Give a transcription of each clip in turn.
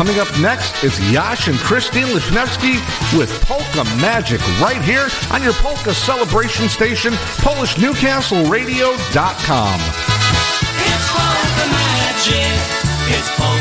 Coming up next, it's Yash and Christine Lesniewski with Polka Magic right here on your Polka celebration station, PolishNewcastleRadio.com. It's polka magic. It's polka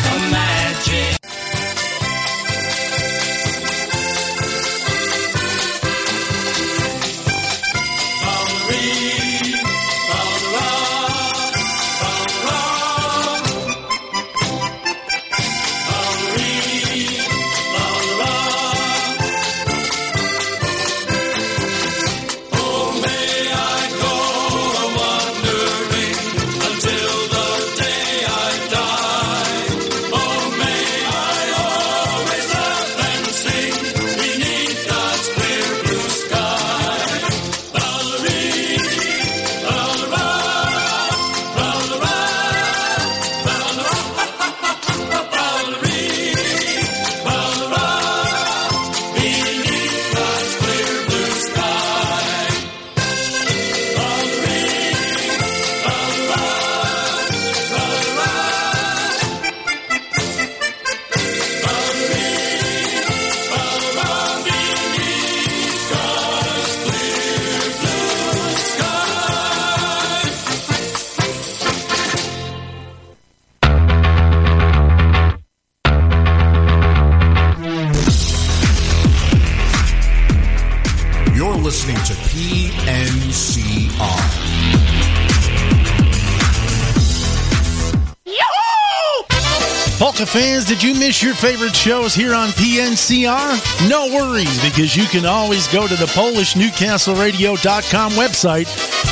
miss your favorite shows here on PNCR? No worries, because you can always go to the PolishNewcastleRadio.com website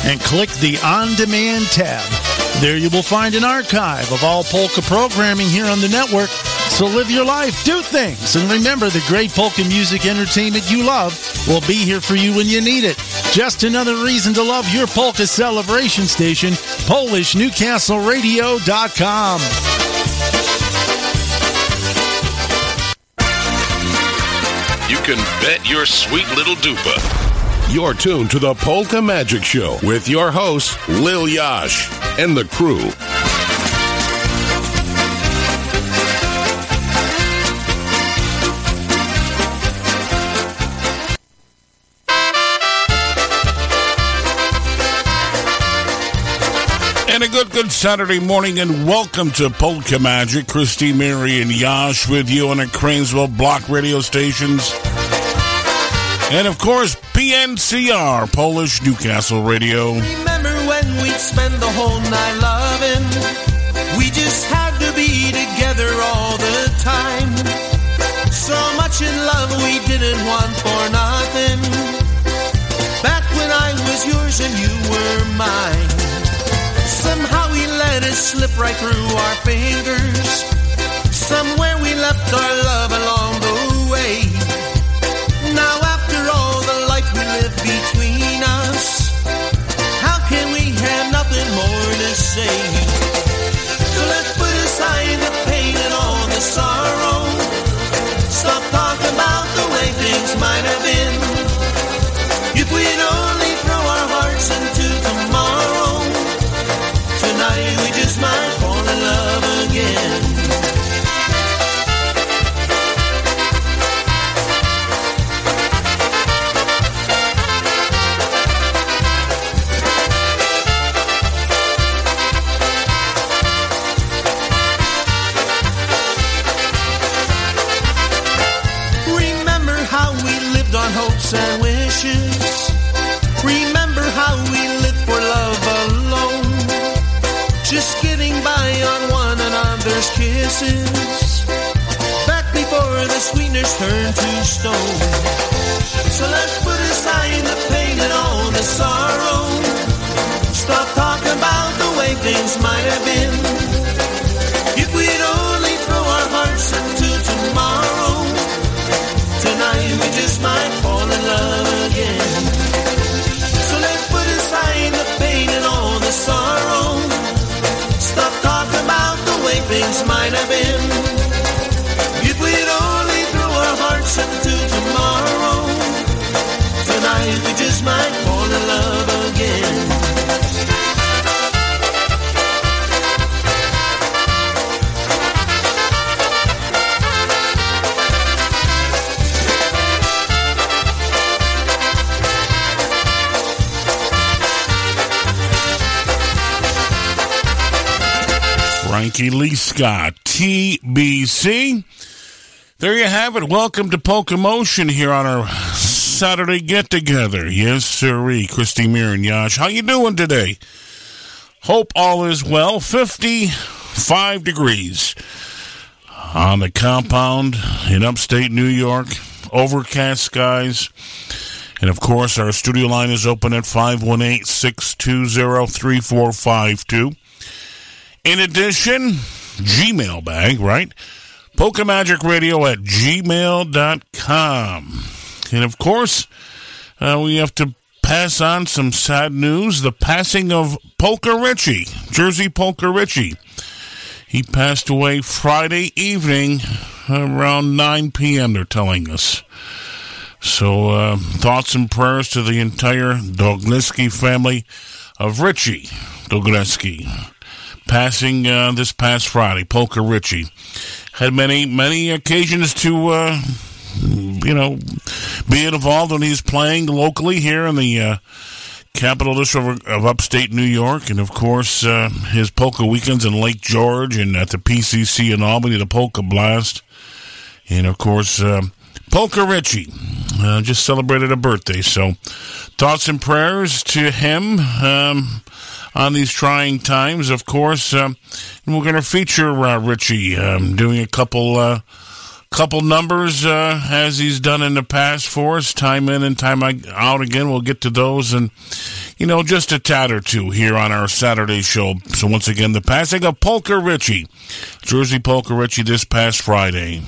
and click the On Demand tab. There you will find an archive of all polka programming here on the network. So live your life, do things, and remember the great polka music entertainment you love will be here for you when you need it. Just another reason to love your polka celebration station, PolishNewcastleRadio.com. can bet your sweet little dupa. You're tuned to the Polka Magic Show with your host, Lil Yash, and the crew. Good, Saturday morning, and welcome to Polka Magic. Christy, Mary, and Yash with you on the Cranesville Block radio stations. And of course, PNCR, Polish Newcastle Radio. Remember when we'd spend the whole night loving? We just had to be together all the time. So much in love we didn't want for nothing. Back when I was yours and you were mine. Somehow we let it slip right through our fingers. Somewhere we left our love along the way. Now after all the life we live between us, how can we have nothing more to say? So let's put aside the pain and all the sorrow. Stop kisses. Back before the sweetness turned to stone. So let's put aside the pain and all the sorrow. Stop talking about the way things might have been. If we'd only throw our hearts into tomorrow. Tonight we just might fall in love things might have been. If we'd only throw our hearts into tomorrow. Tonight we just might Frankie Lee Scott, TBC. There you have it. Welcome to Polka Motion here on our Saturday get together. Yes, sirree. Christy Mir Yash. How you doing today? Hope all is well. 55 degrees on the compound in upstate New York. Overcast skies. And of course, our studio line is open at 518 620 3452. In addition, Gmail bag, right? PolkaMagicRadio at gmail.com. And of course, uh, we have to pass on some sad news the passing of Polka Richie, Jersey Polka Richie. He passed away Friday evening around 9 p.m., they're telling us. So, uh, thoughts and prayers to the entire Dogneski family of Richie Dogneski, passing uh, this past Friday. Polka Richie had many, many occasions to, uh, you know, be involved when he's playing locally here in the uh, capital district of, upstate New York, and of course uh, his polka weekends in Lake George and at the PCC in Albany, the Polka Blast, and of course. Uh, Polka Richie uh, just celebrated a birthday, so thoughts and prayers to him um, on these trying times. Of course, uh, we're going to feature uh, Richie um, doing a couple uh, couple numbers uh, as he's done in the past for us, time in and time out again. We'll get to those and you know just a tad or two here on our Saturday show. So once again, the passing of Polka Richie, Jersey Polka Richie, this past Friday.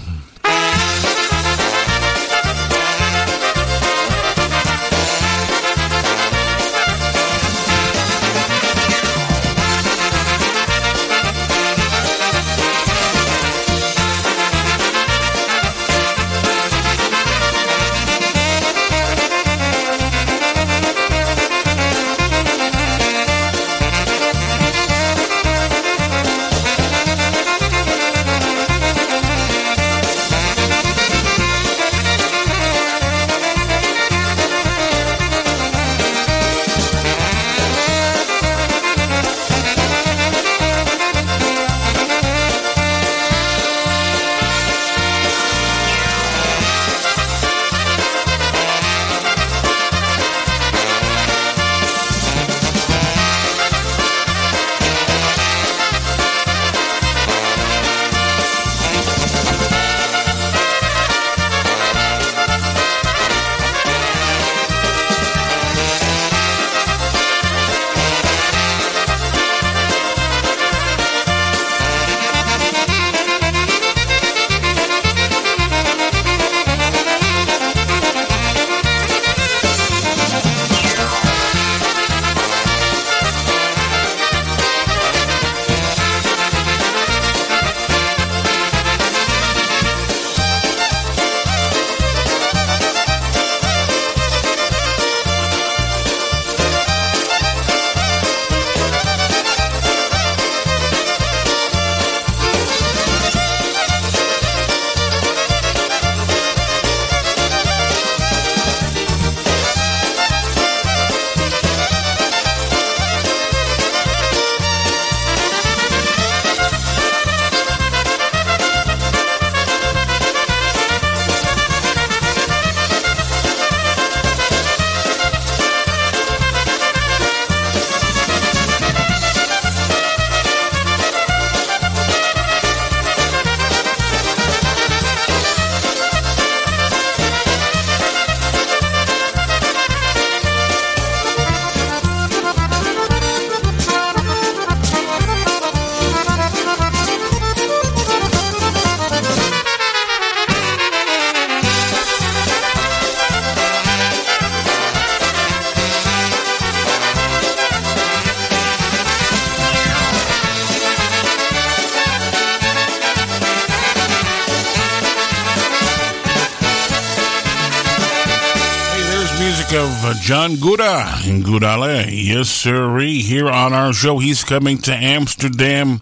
John Gura Gurale. Yes, sirree. Here on our show, he's coming to Amsterdam.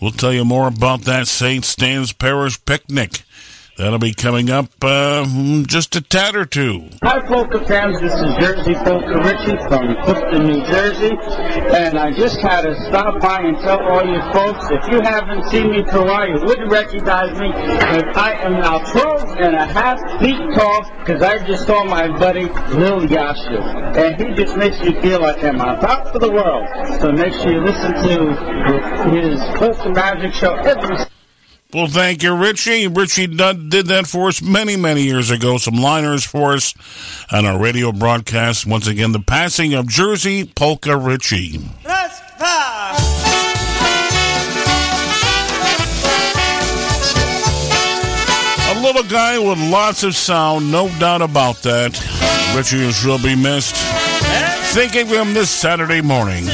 We'll tell you more about that St. Stan's Parish picnic That'll be coming up uh, just a tad or two. Hi, Polka fans. This is Jersey Polka Richie from Clifton, New Jersey. And I just had to stop by and tell all you folks, if you haven't seen me for a while, you wouldn't recognize me. I am now 12 and a half feet tall because I just saw my buddy Lil Yashu. And he just makes me feel like I'm on top of the world. So make sure you listen to his Polka Magic Show every well, thank you, Richie. Richie did that for us many, many years ago. Some liners for us on our radio broadcast. Once again, the passing of Jersey Polka Richie. A guy with lots of sound, no doubt about that. Richie will be missed. Thinking of him this Saturday morning.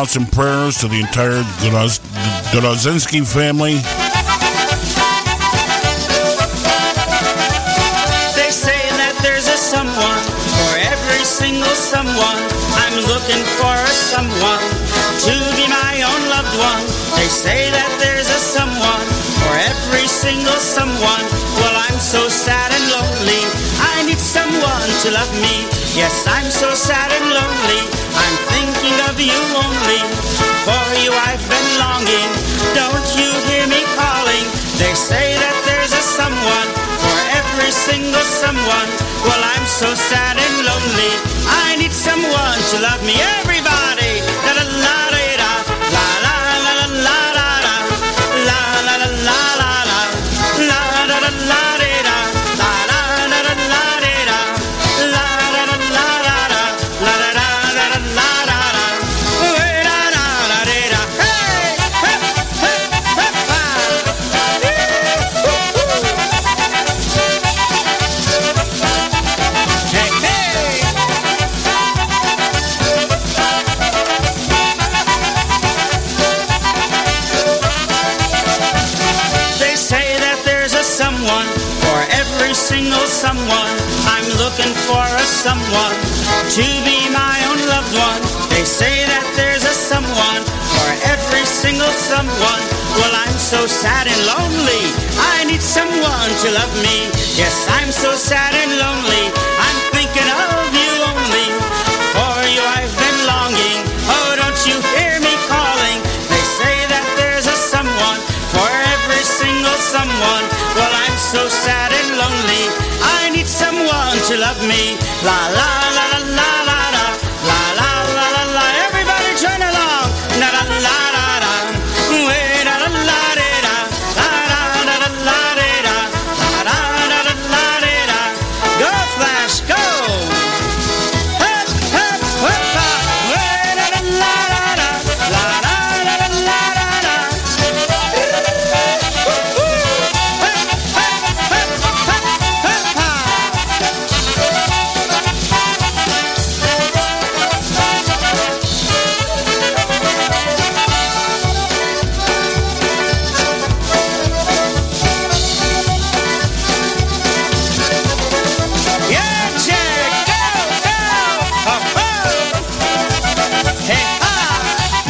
Thoughts and prayers to the entire Dorozinski family. They say that there's a someone for every single someone. I'm looking for a someone to be my own loved one. They say that there's a someone for every single someone. Well, I'm so sad and lonely I need someone to love me. Yes, I'm so sad you only. For you I've been longing. Don't you hear me calling? They say that there's a someone for every single someone. Well, I'm so sad and lonely. I need someone to love me. Everybody, someone. Well, I'm so sad and lonely. I need someone to love me. Yes, I'm so sad and lonely. I'm thinking of you only. For you I've been longing. Oh, don't you hear me calling? They say that there's a someone for every single someone. Well, I'm so sad and lonely. I need someone to love me. La la la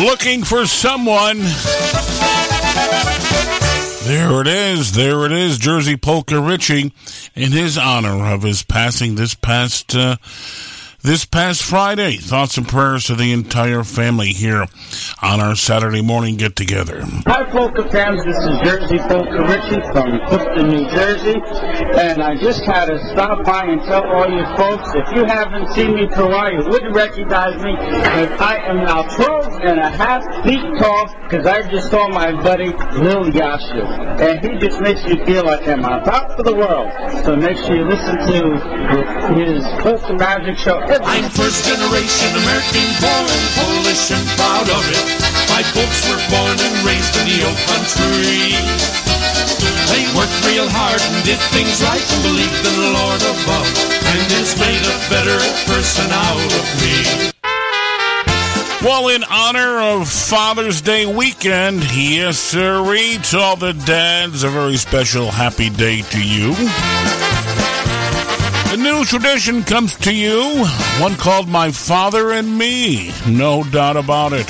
Looking for someone. There it is. There it is. Jersey Polka Richie in his honor of his passing this past uh, this past Friday. Thoughts and prayers to the entire family here on our Saturday morning get together. Hi, Polka fans. This is Jersey Polka Richie from Clifton, New Jersey. And I just had to stop by and tell all you folks, if you haven't seen me for a while, you wouldn't recognize me. But I am now 12 and a half feet tall because I just saw my buddy Lil Yashu. And he just makes me feel like I'm on top of the world. So make sure you listen to his Polka Magic Show. I'm first generation American born, and Polish and proud of it. My folks were born and raised in the old country. They worked real hard and did things right and believed in the Lord above. And it's made a better person out of me. Well, in honor of Father's Day weekend, yes, sir, to all the dads, a very special happy day to you. A new tradition comes to you, one called My Father and Me. No doubt about it.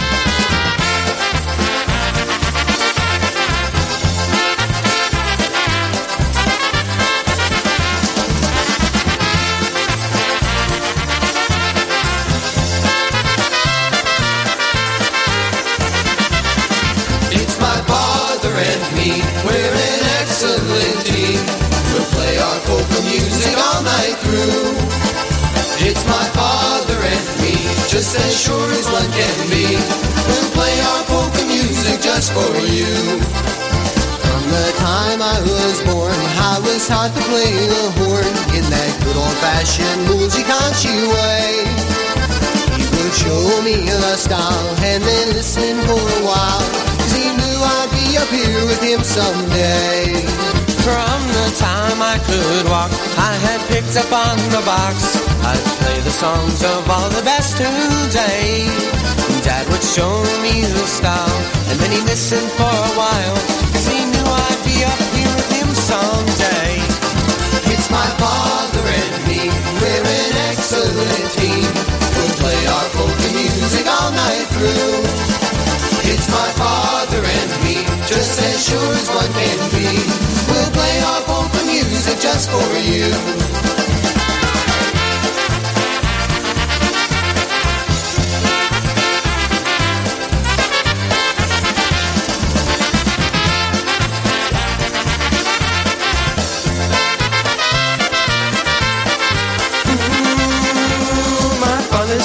Night through. It's my father and me, just as sure as one can be. We'll play our polka music just for you. From the time I was born, I was taught to play the horn in that good old-fashioned musikanci way. He would show me the style and then listen for a while. Cause he knew I'd be up here with him someday. From the time I could walk, I had picked up on the box. I'd play the songs of all the best today. Dad would show me the style, and then he'd listen for a while. Cause he knew I'd be up here with him someday. It's my father and me, we're an excellent team. We'll play our polka music all night through. It's my father and me, just as sure as one can be. We'll play our polka music just for you.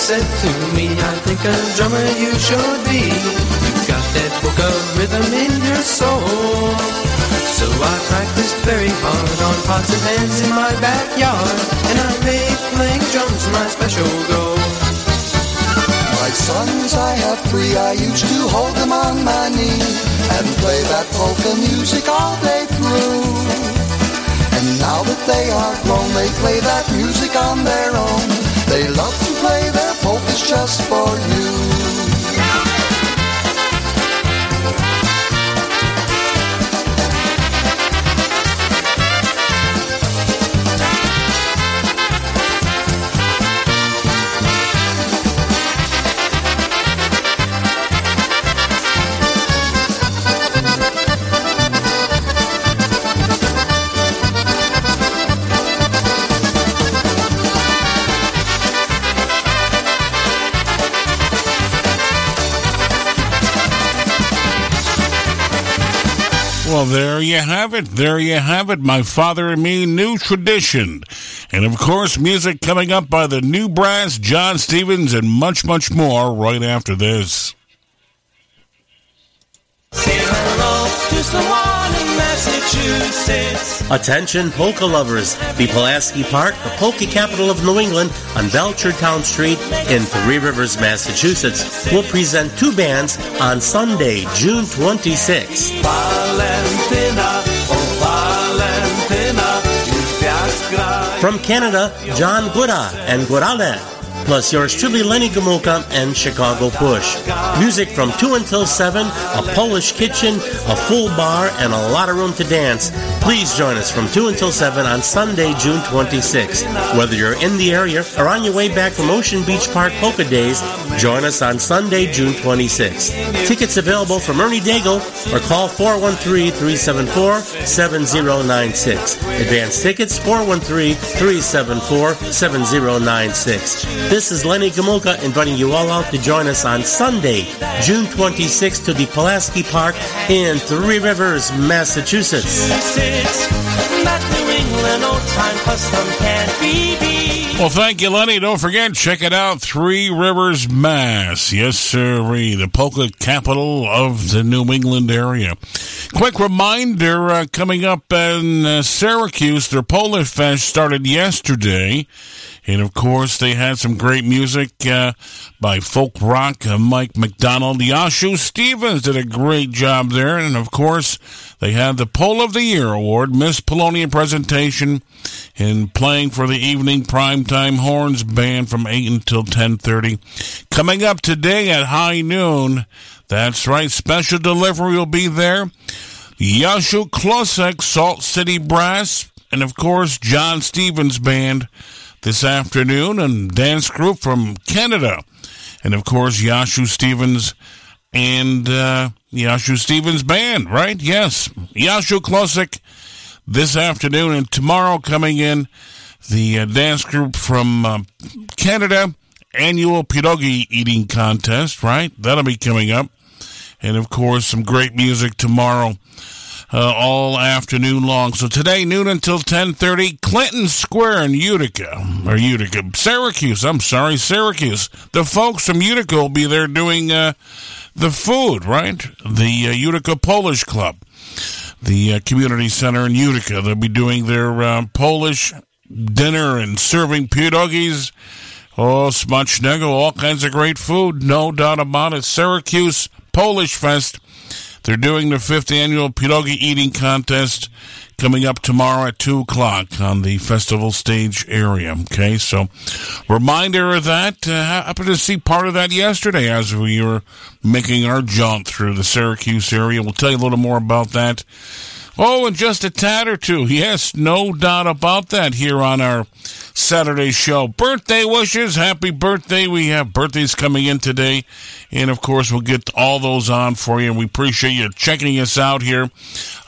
Said to me, I think a drummer you should be. You got that book of rhythm in your soul. So I practiced very hard on pots and pans in my backyard, and I made playing drums my special goal. My sons I have three, I used to hold them on my knee and play that polka music all day through. And now that they are grown, they play that music on their own. They love play their polkas just for you. Well, there you have it. There you have it. My father and me, new tradition. And of course, music coming up by the new brass, John Stevens, and much, much more right after this. Massachusetts. Attention polka lovers. The Pulaski Park, the polka capital of New England, on Belchertown Street in Three Rivers, Massachusetts, will present two bands on Sunday, June 26th. Valentyna, oh Valentyna, już wiatr gra. From Canada, John Gura and Gurale. Plus yours truly, Lenny Gomulka and Chicago Push. Music from 2 until 7, a Polish kitchen, a full bar, and a lot of room to dance. Please join us from 2 until 7 on Sunday, June 26th. Whether you're in the area or on your way back from Ocean Beach Park Polka Days, join us on Sunday, June 26th. Tickets available from Ernie Daigle or call 413-374-7096. Advance tickets 413-374-7096. This is Lenny Gomulka inviting you all out to join us on Sunday, June 26th to the Pulaski Park in Three Rivers, Massachusetts. Well, thank you, Lenny. Don't forget, check it out. Three Rivers, Mass. Yes, sirree. The polka capital of the New England area. Quick reminder, uh, coming up in uh, Syracuse, their Polish Fest started yesterday. And of course, they had some great music uh, by folk rock uh, Mike McDonald. Yashu Stevens did a great job there. And of course, they had the Pole of the Year award, Miss Polonia presentation, and playing for the evening primetime horns band from 8 until 10.30. Coming up today at high noon, that's right, special delivery will be there. Yashu Klosek, Salt City Brass, and of course, John Stevens Band this afternoon, and dance group from Canada. And of course, Yashu Stevens and uh, Yashu Stevens Band, right? Yes. Yashu Klosik this afternoon, and tomorrow coming in, the uh, dance group from uh, Canada, annual pierogi eating contest, right? That'll be coming up. And of course, some great music tomorrow uh, all afternoon long. So today, noon until 10.30, Clinton Square in Utica, or Utica, Syracuse, I'm sorry, Syracuse. The folks from Utica will be there doing uh, the food, right? The uh, Utica Polish Club, the uh, community center in Utica. They'll be doing their uh, Polish dinner and serving pierogies, oh, smacznego, all kinds of great food, no doubt about it. Syracuse Polish Fest. They're doing their fifth annual pierogi eating contest coming up tomorrow at 2 o'clock on the festival stage area. Okay, so reminder of that. Uh, happened to see part of that yesterday as we were making our jaunt through the Syracuse area. We'll tell you a little more about that. Oh, in just a tad or two. Yes, no doubt about that here on our Saturday show. Birthday wishes. Happy birthday. We have birthdays coming in today. And of course, we'll get all those on for you. And we appreciate you checking us out here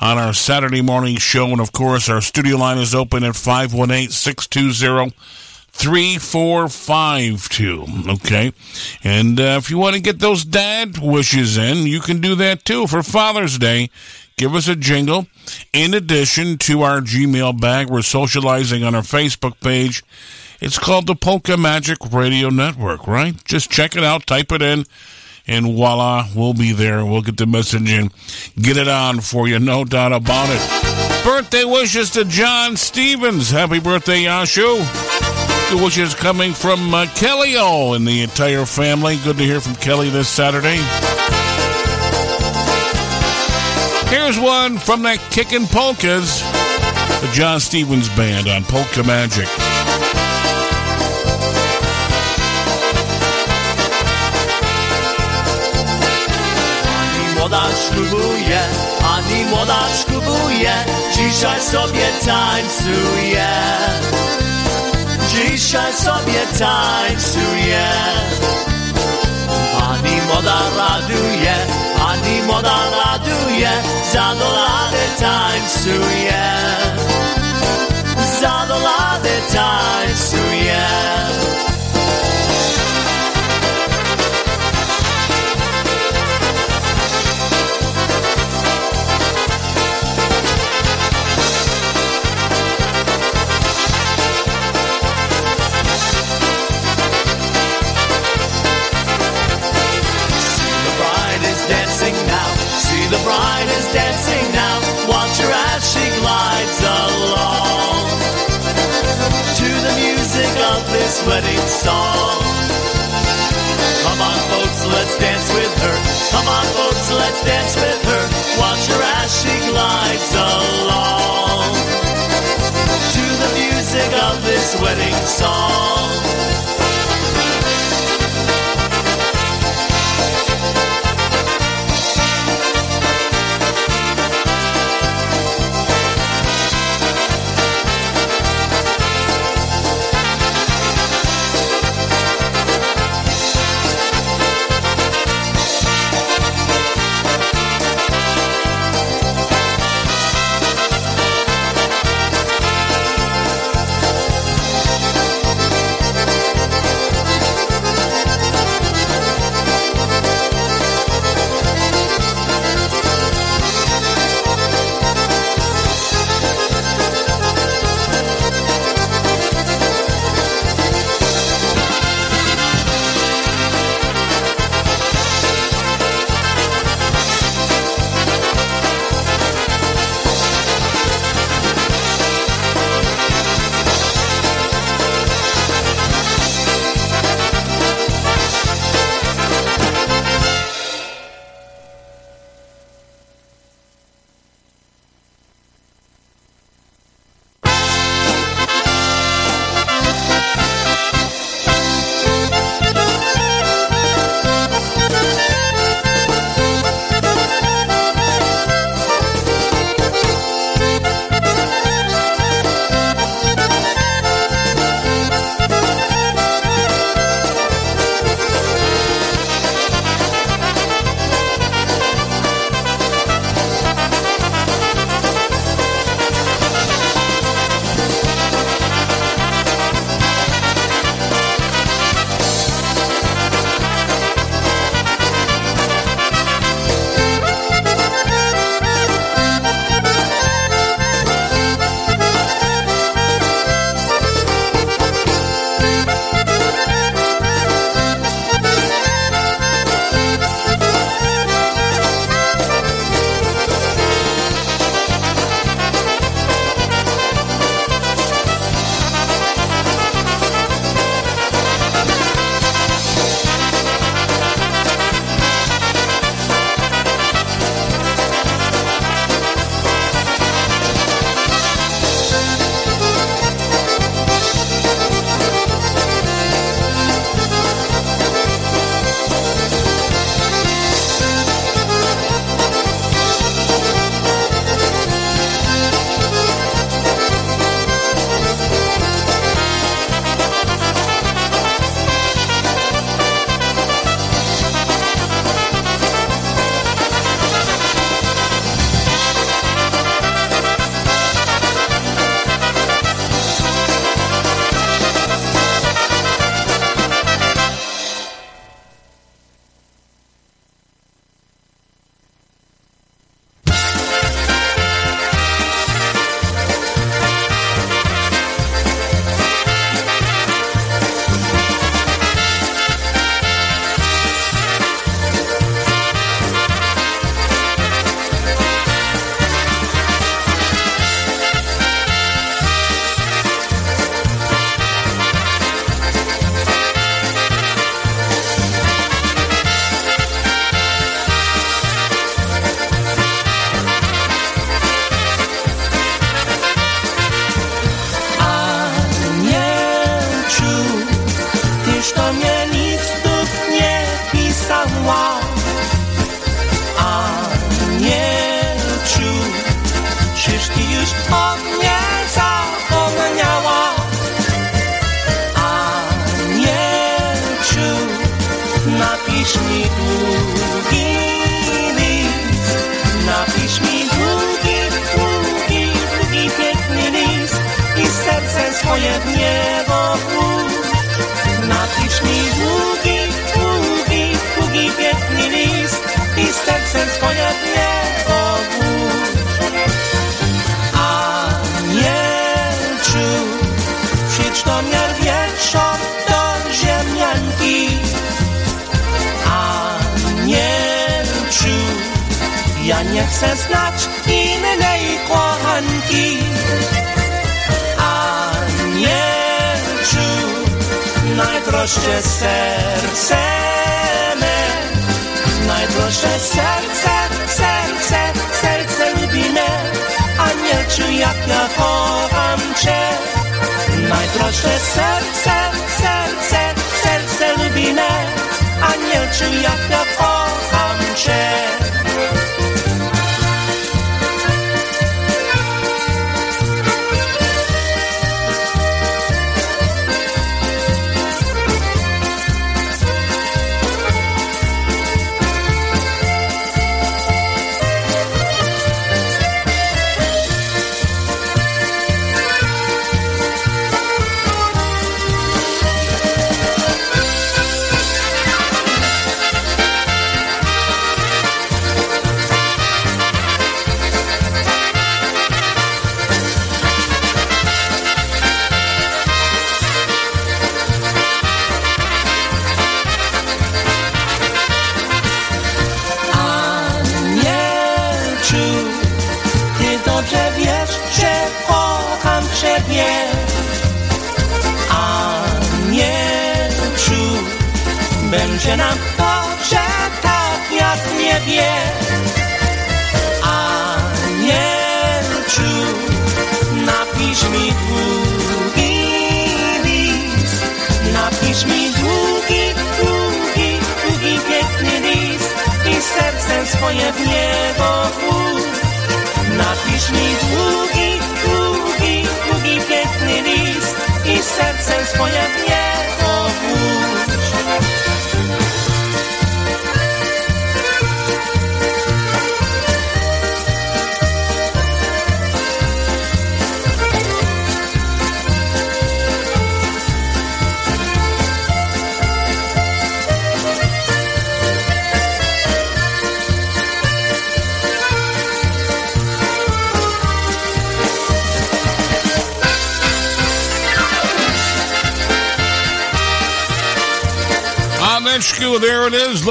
on our Saturday morning show. And of course, our studio line is open at 518 620 3452. Okay. And uh, if you want to get those dad wishes in, you can do that too for Father's Day. Give us a jingle. In addition to our Gmail bag, we're socializing on our Facebook page It's called the Polka Magic Radio Network, right? Just check it out, type it in, and voila, we'll be there. We'll get the message and get it on for you, no doubt about it. Birthday wishes to John Stevens. Happy birthday, Yashu. Good wishes coming from uh, Kelly O and the entire family. Good to hear from Kelly this Saturday. Here's one from the Kickin' Polkas, the John Stevens Band on Polka Magic. młoda ślubuje, ani młoda ślubuje, dzisiaj sobie tańcuje. Dzisiaj sobie tańcuje. Ani młoda raduje, ani młoda raduje, zadolany tańcuje. Zadolany tańcuje. Glides along to the music of this wedding song. Come on, folks, let's dance with her. Come on, folks, let's dance with her. Watch her as she glides along to the music of this wedding song.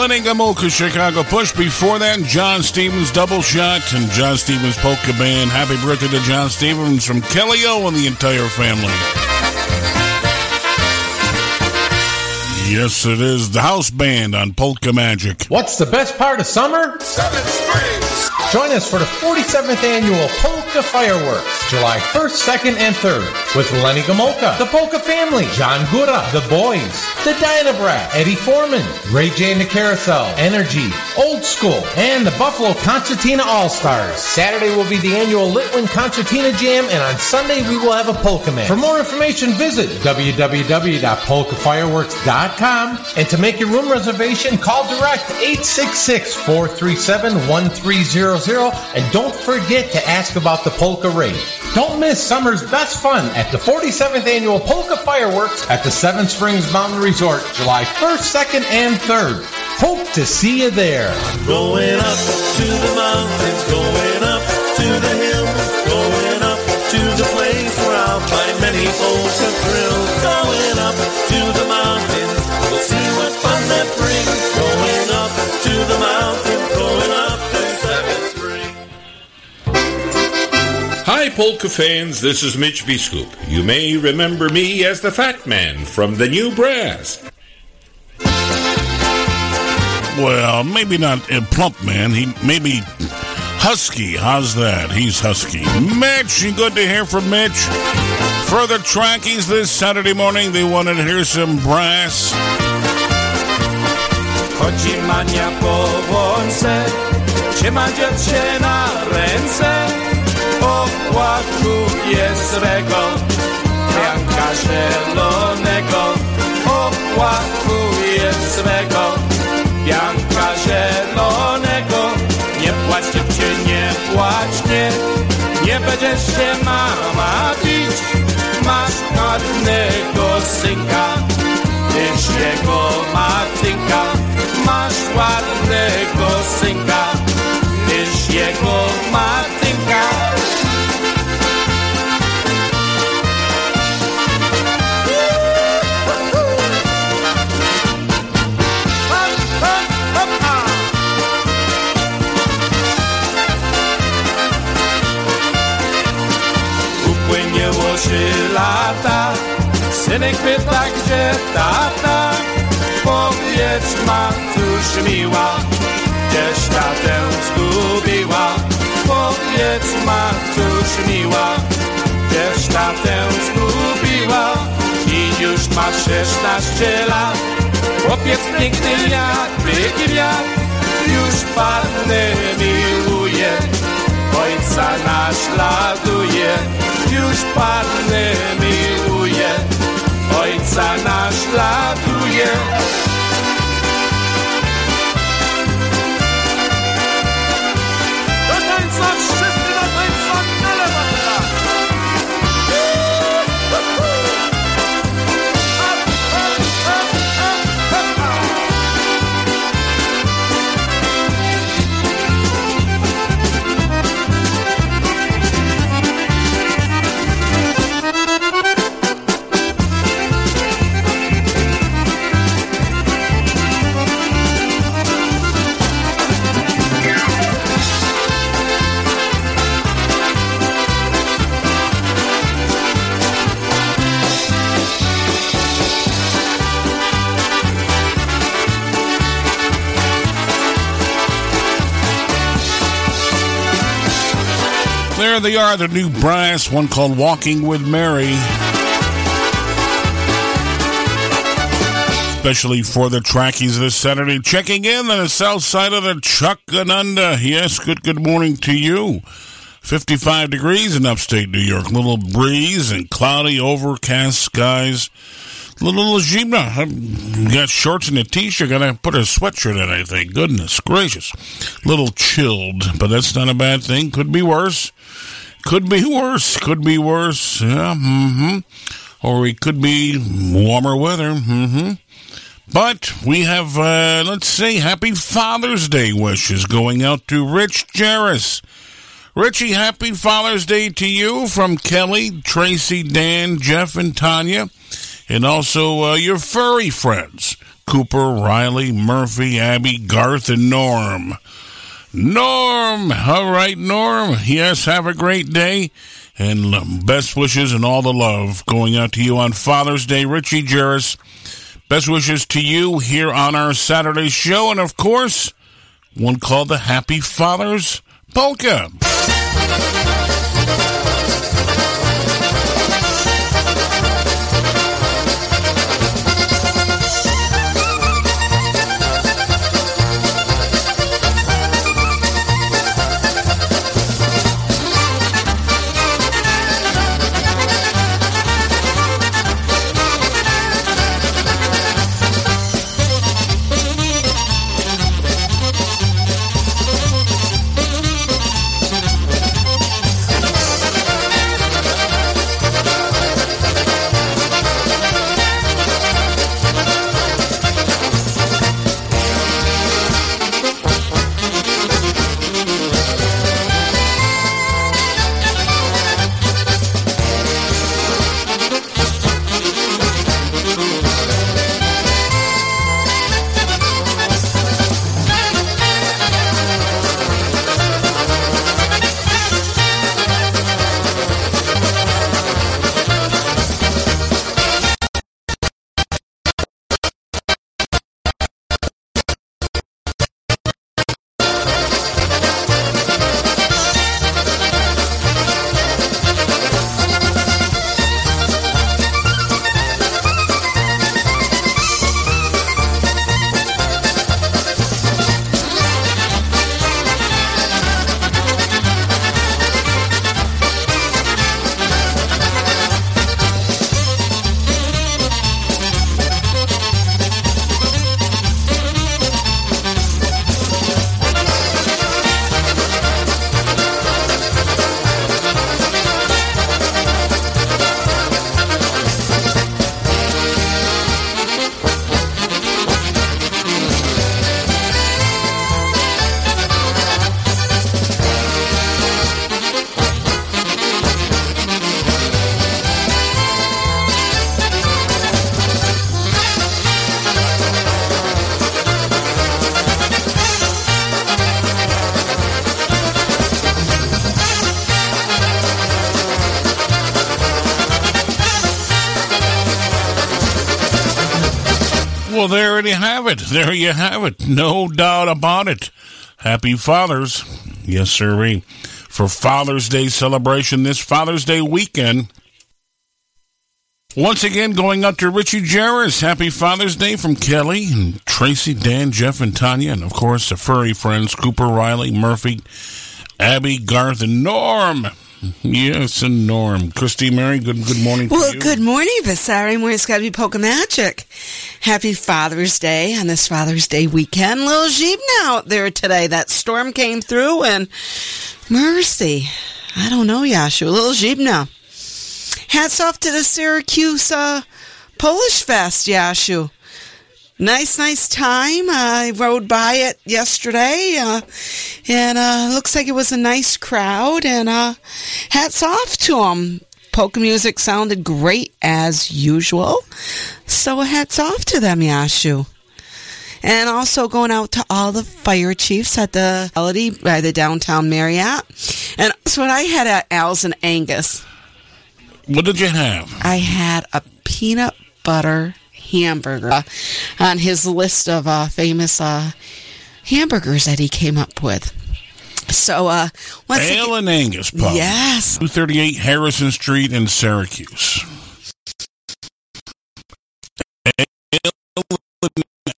Gomulka, Chicago Push. Before that, John Stevens Double Shot and John Stevens Polka Band. Happy birthday to John Stevens from Kelly O and the entire family. Yes, it is the house band on Polka Magic. What's the best part of summer? Seven Springs. Join us for the 47th annual Polka Fireworks, July 1st, 2nd, and 3rd, with Lenny Gomulka, the Polka Family, John Gura, the Boys, the Dynabrat, Eddie Forman, Ray J and the Carousel, Energy, Old School, and the Buffalo Concertina All Stars. Saturday will be the annual Litwin Concertina Jam, and on Sunday we will have a Polka Man. For more information, visit www.polkafireworks.com, and to make your room reservation, call direct 866-437-1300, and don't forget to ask about the Polka rate. Don't miss summer's best fun at the 47th annual Polka Fireworks at the Seven Springs Mountain Resort, July 1st, 2nd, and 3rd. Hope to see you there. Going up to the mountains, going up to the hills, going up to the place where I'll find many fun that brings. Going up to the mountains, going up to Seven Springs. Hi, polka fans. This is Mitch Biskup. You may remember me as the Fat Man from the New Brass. Well, maybe not a plump man. He maybe husky. How's that? He's husky. Mitch, good to hear from Mitch. Further trackies this Saturday morning. They wanted to hear some brass. Chodzi mania po łące, trzyma dziewczę na ręce. O płaku jest regol, pianka zielonego. O płaku jest regol, pianka zielonego. Nie płacz dziewczę, nie płacz, nie, nie będziesz się mama bić. Masz ładnego synka, pysznego Martynka, masz ładnego synka, jego Martynka. Upłynęło się lata synek pyta, gdzie tata. Powiedz ma, cóż miła, gdzieś tatę zgubiła. Powiedz ma, cóż miła, gdzieś tatę zgubiła. I już ma szesnaście lat, chłopiec piękny jak byki wiatr. Już pannę miłuje, ojca naśladuje, już pannę miłuje, ojca naśladuje. There they are, the new brass, one called Walking with Mary. Especially for the trackies this Saturday. Checking in on the south side of the Chuctanunda. Yes, good good morning to you. 55 degrees in upstate New York. Little breeze and cloudy, overcast skies. Little. You got shorts and a t-shirt. Gotta put a sweatshirt in, I think. Goodness gracious. Little chilled, but that's not a bad thing. Could be worse. Could be worse. Could be worse. Yeah. Mm-hmm. Or it could be warmer weather. Mm-hmm. But we have, uh, let's say, happy Father's Day wishes going out to Rich Jarris. Richie, happy Father's Day to you from Kelly, Tracy, Dan, Jeff, and Tanya, and also uh, your furry friends Cooper, Riley, Murphy, Abby, Garth, and Norm. Norm! All right, Norm. Yes, have a great day. And best wishes and all the love going out to you on Father's Day. Richie Jarris, best wishes to you here on our Saturday show. And of course, one called the Happy Fathers Polka. There you have it. No doubt about it. Happy Fathers. Yes, sirree. For Father's Day celebration this Father's Day weekend. Once again, going up to Richie Jarris. Happy Father's Day from Kelly and Tracy, Dan, Jeff, and Tanya. And of course, the furry friends Cooper, Riley, Murphy, Abby, Garth, and Norm. Yes, and Norm. Christy Mary, good good morning Well, you. good morning, but Saturday morning's got to be Polka Magic. Happy Father's Day on this Father's Day weekend. Little Jeebna out there today. That storm came through and mercy. I don't know, Yashu. Little Jeebna. Hats off to the Syracuse uh, Polish Fest, Yashu. Nice, nice time. I rode by it yesterday, uh, and uh, looks like it was a nice crowd. And uh, hats off to them. Polka music sounded great as usual, so hats off to them, Yashu. And also going out to all the fire chiefs at the holiday by the downtown Marriott. And that's what I had at Al's and Angus. What did you have? I had a peanut butter hamburger on his list of uh, famous uh, hamburgers that he came up with. So, uh, once Ale and Angus Pub. Yes. 238 Harrison Street in Syracuse. Ale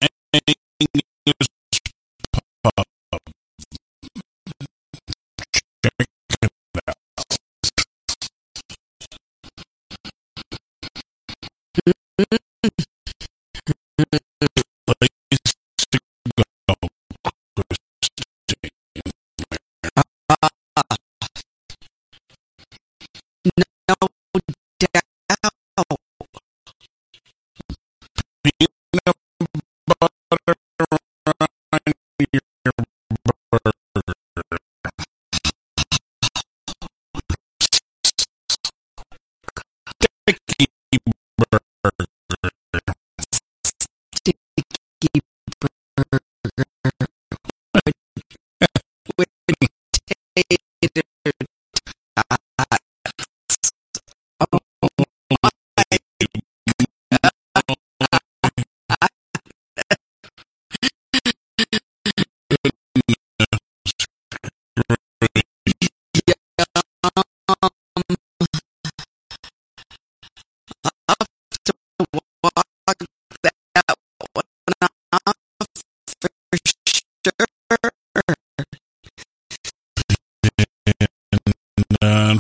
and Angus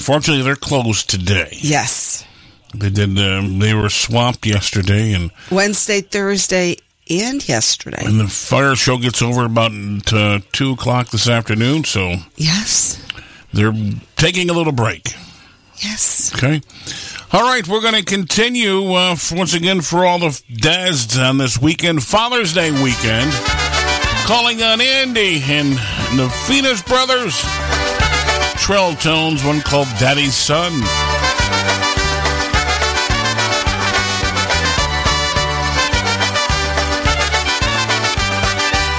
unfortunately, they're closed today. Yes. They did. Um, they were swamped yesterday, and Wednesday, Thursday, and yesterday. and the fire show gets over about uh, two o'clock this afternoon. So Yes. they're taking a little break. Yes. Okay. All right, we're going to continue uh, once again for all the dads on this weekend, Father's Day weekend. Calling on Andy and the Venus Brothers. Trell Tones, one called Daddy's Son.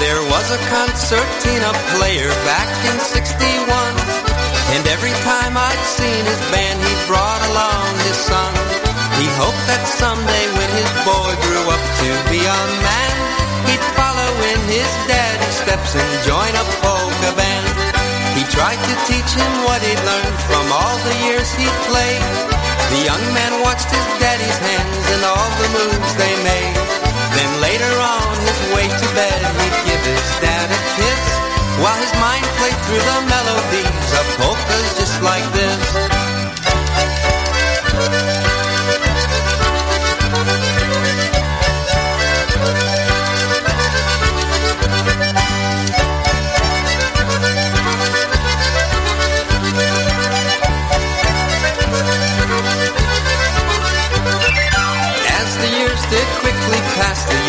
There was a concertina player back in 61. And every time I'd seen his band, he brought along his son. He hoped that someday when his boy grew up to be a man, he'd follow in his daddy's steps and join a polka band. Tried to teach him what he'd learned from all the years he'd played. The young man watched his daddy's hands and all the moves they made. Then later on his way to bed, he'd give his dad a kiss while his mind played through the melodies of polkas just like this.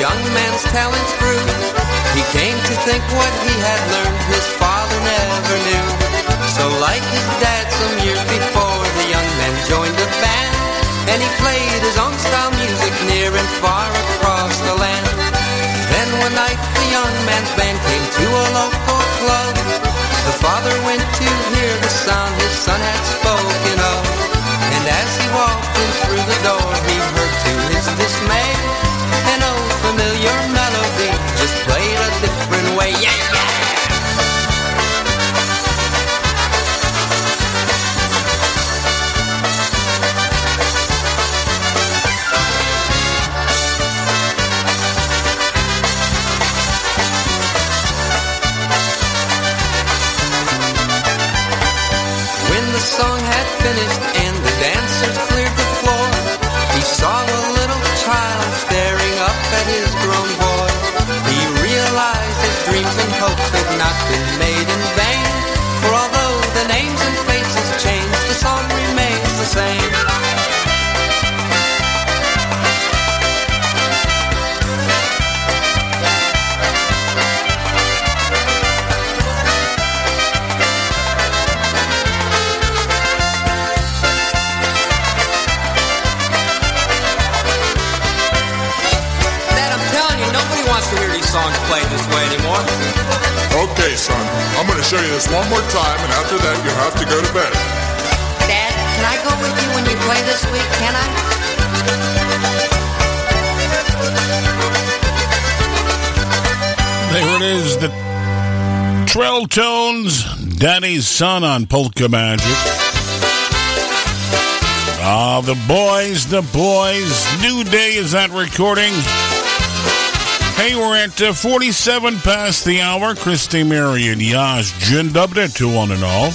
Young man's talents grew. He came to think what he had learned his father never knew. So like his dad some years before, the young man joined a band. And he played his own style music near and far across the land. Then one night the young man's band came to a local club. The father went to hear the sound his son had spoken of. And as he walked in through the door, he heard to his dismay 为。Show you this one more time, and after that, you have to go to bed. Dad, can I go with you when you play this week? Can I? There it is, the Trell Tones, Daddy's Son on Polka Magic. Ah, the boys, the boys. New Day is that recording. Hey, we're at uh, 47 past the hour. Christy, Mary, and Yash, Jin Dubda to one and all.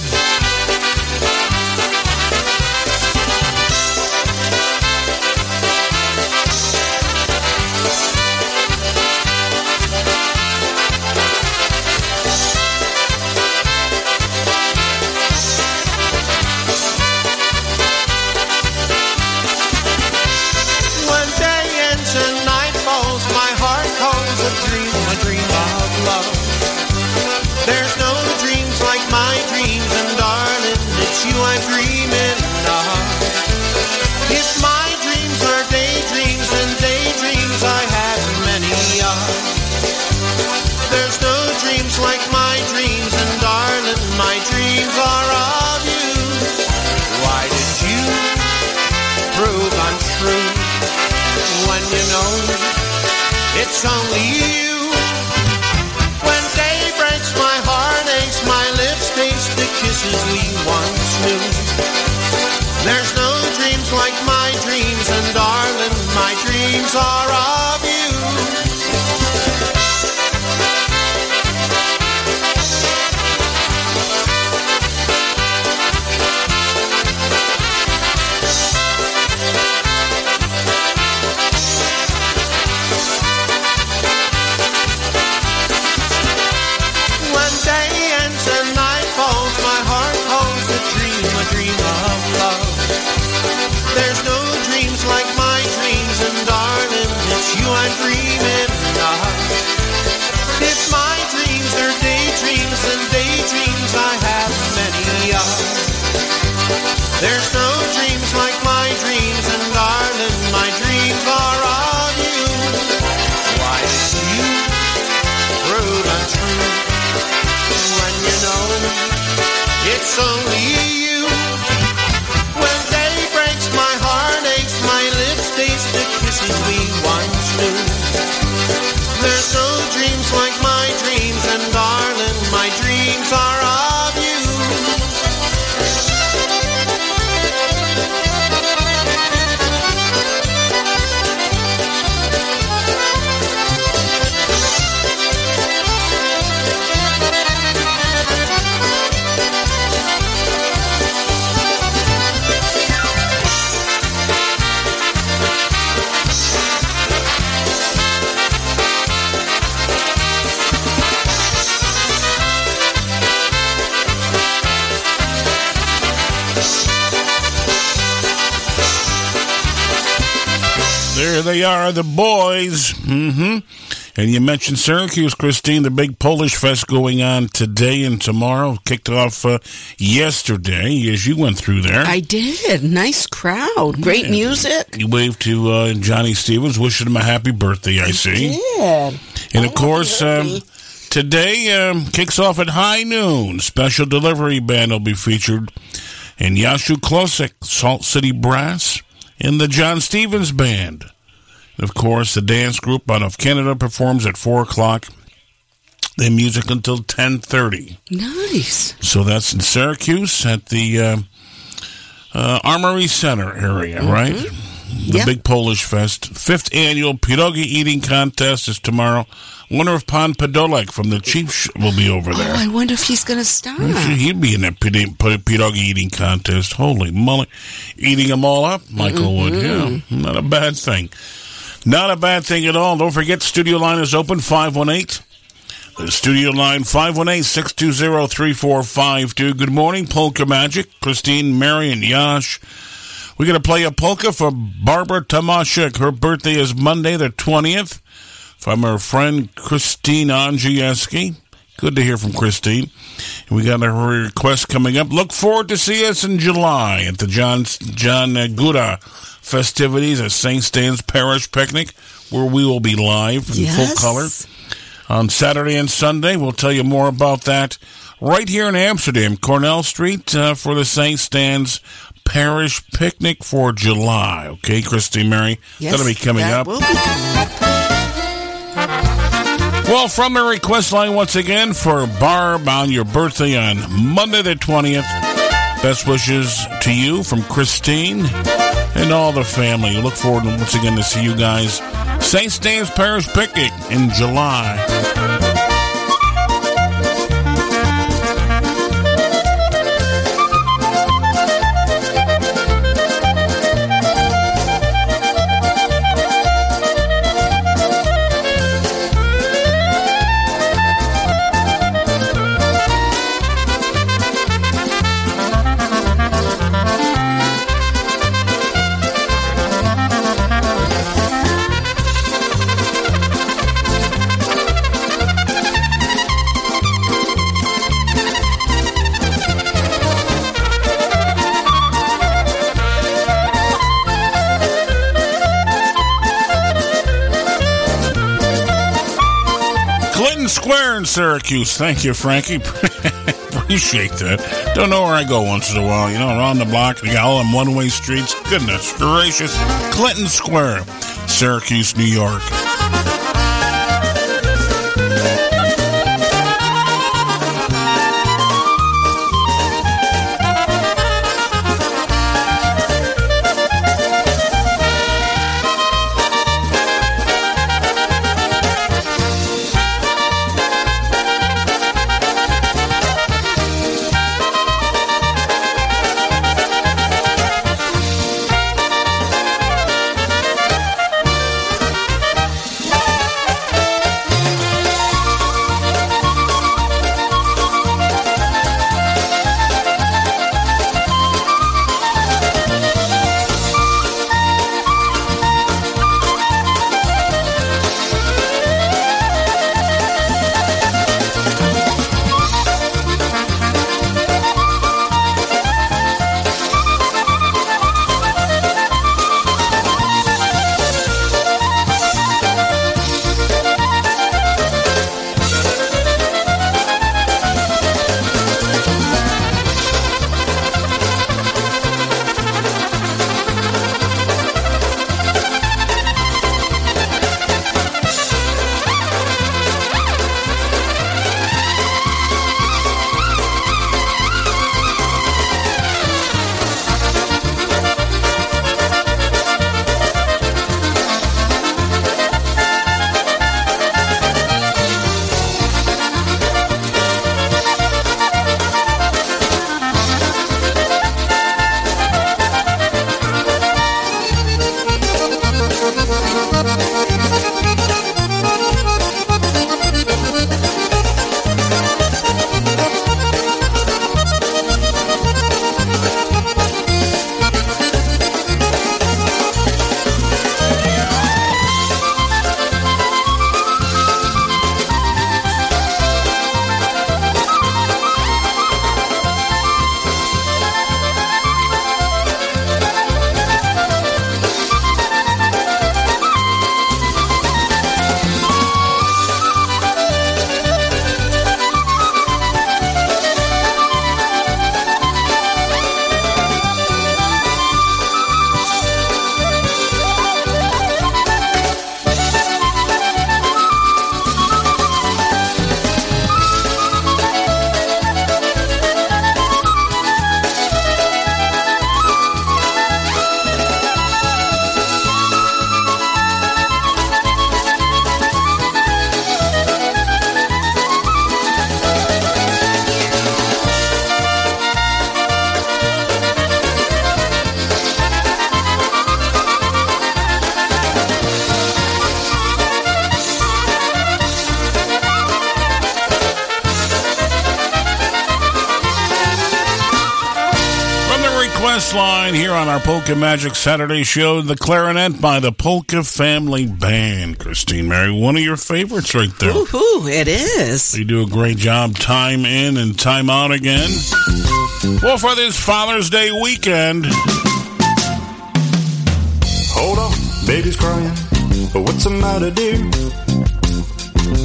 There they are, the boys. hmm And you mentioned Syracuse, Christine, the big Polish Fest going on today and tomorrow. Kicked off uh, yesterday as you went through there. I did. Nice crowd. Great music. You waved to uh, Johnny Stevens, wishing him a happy birthday, I see. Yeah. And of course, um, today um, kicks off at high noon. Special delivery band will be featured. And Yashu Klosik, Salt City Brass, and the John Stevens Band. And of course, the dance group out of Canada performs at 4 o'clock. Their music until 10.30. Nice. So that's in Syracuse at the uh, uh, Armory Center area, right? The Mm-hmm. Yep. big Polish Fest. Fifth annual pierogi eating contest is tomorrow. Wonder if Pan Podolek from the Chief will be over there. Oh, I wonder if he's going to stop. He'd be in that pierogi eating contest. Holy moly. Eating them all up, Michael would. Yeah, not a bad thing. Not a bad thing at all. Don't forget, studio line is open 518. The studio line 518-620-3452. Good morning, Polka Magic. Christine, Mary, and Yash. We're going to play a polka for Barbara Tomaszek. Her birthday is Monday, the 20th. From her friend Christine Angielski. Good to hear from Christine. We got a request coming up. Look forward to see us in July at the John John Gura festivities at St. Stan's Parish Picnic, where we will be live in full color. on Saturday and Sunday. We'll tell you more about that right here in Amsterdam, Cornell Street, uh, for the St. Stan's Parish Picnic for July. Okay, Christy Mary, Yes, that'll be coming up. be Well, from the request line once again for Barb on your birthday on Monday the 20th. Best wishes to you from Christine and all the family. Look forward once again to see you guys. St. Stan's Parish Picnic in July. Square in Syracuse. Thank you, Frankie. Appreciate that. Don't know where I go once in a while. You know, around the block, they got all them one way streets. Goodness gracious. Clinton Square, Syracuse, New York. Polka Magic Saturday show, the clarinet by the Polka Family Band. Christine Mary, one of your favorites right there. Ooh, it is. They do a great job time in and time out again. Well, for this Father's Day weekend, Hold on, baby's crying. But what's the matter, dear?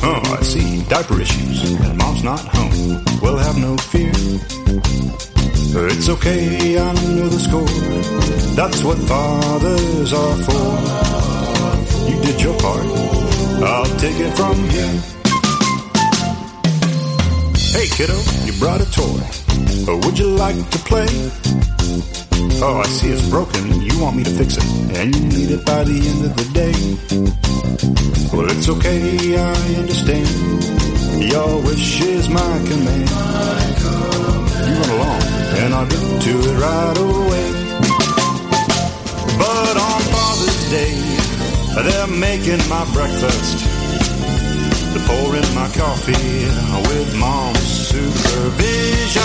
Oh, I see. Diaper issues. And mom's not home. Well, have no fear. It's okay, I know the score. That's what fathers are for. You did your part. I'll take it from here. Hey, kiddo, you brought a toy. Oh, would you like to play? Oh, I see it's broken. You want me to fix it, and you need it by the end of the day. Well, it's okay, I understand. Your wish is my command. You run along, and I'll get to it right away. But on Father's Day, they're making my breakfast. They're pouring my coffee with mom's supervision,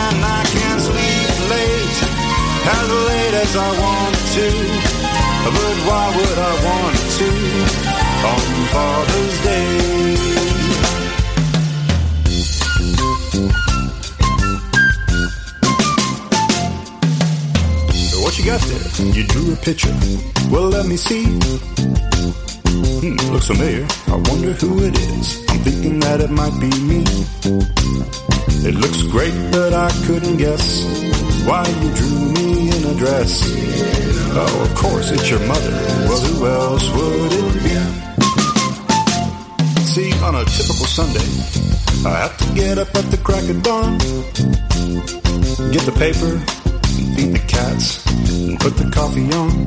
and I can't sleep late, as late as I want to. But why would I want to on Father's Day? What you got there? You drew a picture. Well, let me see. Hmm, looks familiar. I wonder who it is. I'm thinking that it might be me. It looks great, but I couldn't guess why you drew me in a dress. Oh, of course, it's your mother. Well, who else would it be? See, on a typical Sunday, I have to get up at the crack of dawn, get the paper, feed the cats, and put the coffee on.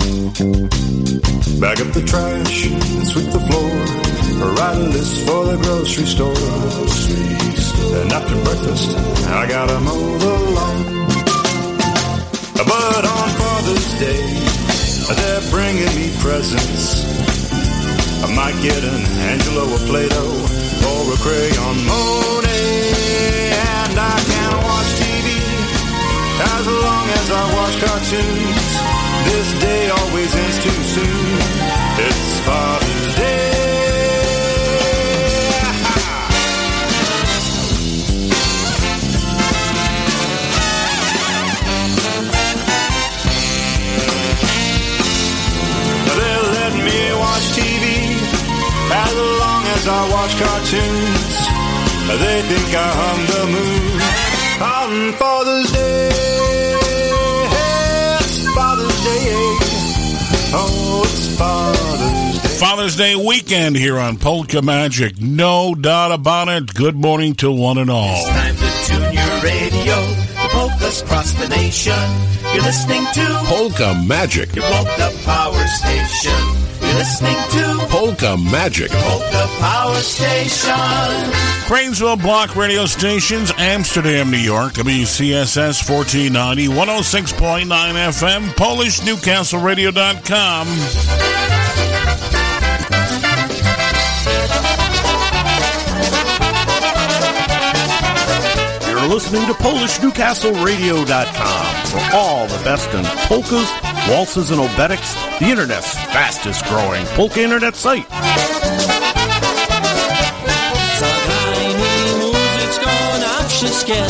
Bag up the trash, and sweep the floor, write a list for the grocery store. And after breakfast, I gotta mow the lawn. But on Father's Day, they're bringing me presents. I might get an Angelo, a Play-Doh, or a crayon Monet, and I can watch TV as long as I watch cartoons. This day always ends too soon. It's Father's Day. They let me watch TV as long as I watch cartoons. They think I hum the moon on Father's Day. It's Father's Day. Oh, it's Father's Day. Father's Day weekend here on Polka Magic. No doubt about it. Good morning to one and all. It's time to tune your radio. The polkas cross the nation. You're listening to Polka Magic. your polka power station. You're listening to Polka Magic. polka power station. Cranesville Block Radio Stations, Amsterdam, New York, WCSS 1490, 106.9 FM, PolishNewcastleRadio.com. You're listening to PolishNewcastleRadio.com for all the best in polkas, waltzes, and obereks, the internet's fastest growing polka internet site.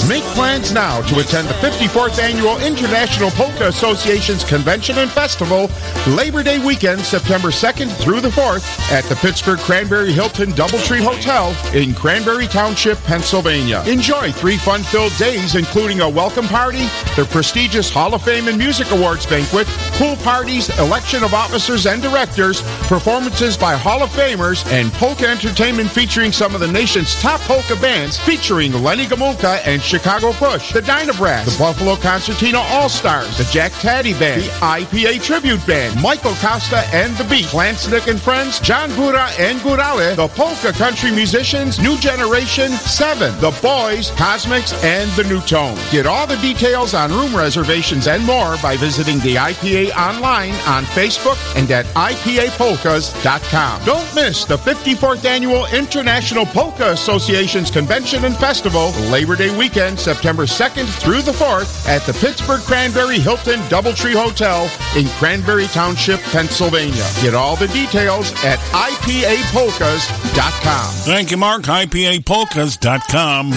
Make plans now to attend the 54th Annual International Polka Association's Convention and Festival Labor Day weekend, September 2nd through the 4th at the Pittsburgh Cranberry Hilton Doubletree Hotel in Cranberry Township, Pennsylvania. Enjoy three fun-filled days, including a welcome party, the prestigious Hall of Fame and Music Awards banquet, pool parties, election of officers and directors, performances by Hall of Famers, and polka entertainment featuring some of the nation's top polka bands, featuring Lenny Gomulka and Chicago Push, the Dynabrass, the Buffalo Concertina All-Stars, the Jack Tady Band, the IPA Tribute Band, Michael Costa and the Beat, Klansnick and Friends, John Gura and Gurale, the Polka Country Musicians, New Generation, Seven, the Boys, Cosmics, and the New Tone. Get all the details on room reservations and more by visiting the IPA online on Facebook and at IPAPolkas.com. Don't miss the 54th Annual International Polka Association's Convention and Festival, Labor Day weekend, September 2nd through the 4th at the Pittsburgh Cranberry Hilton Doubletree Hotel in Cranberry Township, Pennsylvania. Get all the details at IPAPolkas.com. Thank you, Mark. IPAPolkas.com.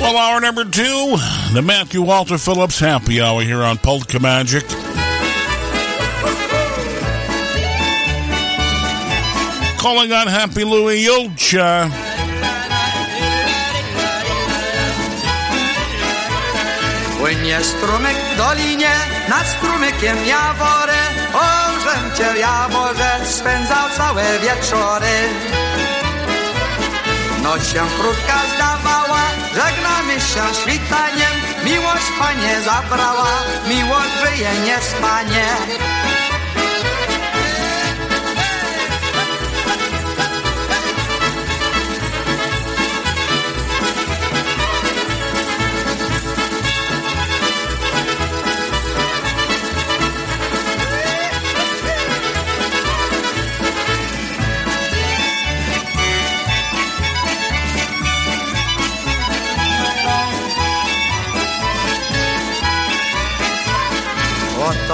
Well, hour number two, the Matthew Walter Phillips Happy Hour here on Polka Magic. Calling on Happy Louie Julcia. Płynie strumyk w dolinie, nad strumykiem jawory. Ożem cię jaworze spędzał całe wieczory. Noc się krótka zdawała, żegnamy się świtaniem. Miłość panie zabrała, miłość żyje niespanie.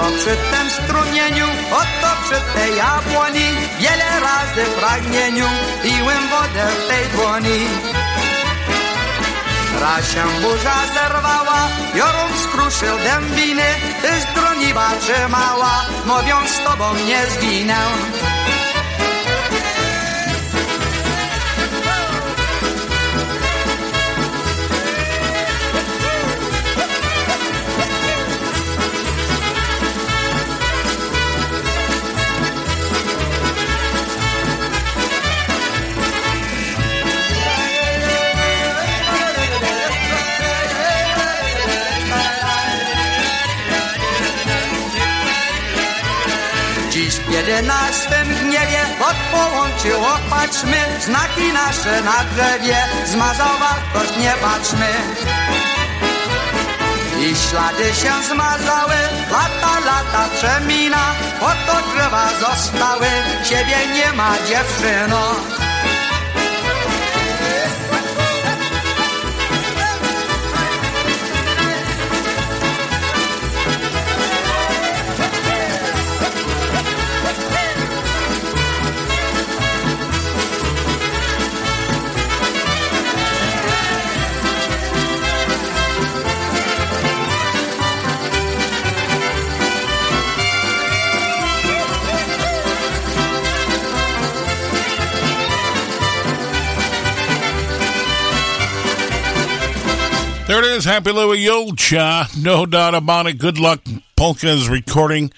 Oto przy tym strumieniu, oto przy tej jabłoni, wiele razy pragnieniu piłem wodę w tej dłoni. Raz się burza zerwała, jorun skruszył dębiny, ty z droniwa trzymała, mówiąc z tobą nie zginę. Dziś w jedenastym gniewie od połączyło patrzmy Znaki nasze na drzewie zmazał wartość, nie patrzmy. I ślady się zmazały, lata, lata przemina Oto drzewa zostały, ciebie nie ma dziewczyno is, Happy Louie Julcia. No doubt about it. Good luck. Polka is recording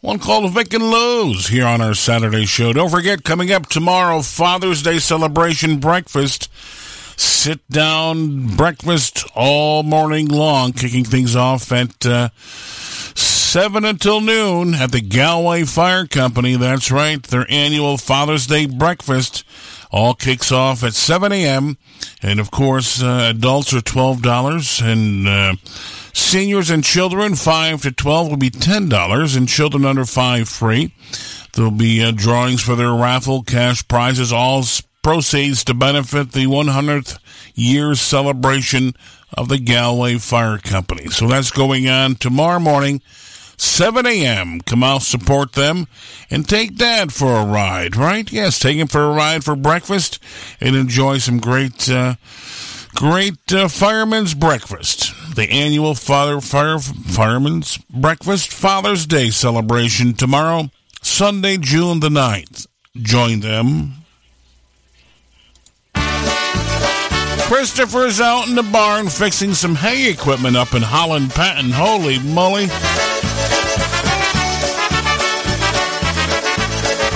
one called Vic and Lou's here on our Saturday show. Don't forget, coming up tomorrow, Father's Day celebration breakfast. Sit down breakfast all morning long, kicking things off at uh, 7 until noon at the Galway Fire Company. That's right, their annual Father's Day breakfast all kicks off at 7 a.m. And of course, uh, adults are $12 and uh, seniors and children 5 to 12 will be $10 and children under 5 free. There'll be uh, drawings for their raffle, cash prizes, all proceeds to benefit the 100th year celebration of the Galway Fire Company. So that's going on tomorrow morning. 7 a.m. Come out, support them, and take Dad for a ride, right? Yes, take him for a ride for breakfast and enjoy some great, uh, great uh, fireman's breakfast. The annual Father Fire Fireman's Breakfast Father's Day celebration tomorrow, Sunday, June the 9th. Join them. Christopher's out in the barn fixing some hay equipment up in Holland Patent. Holy moly.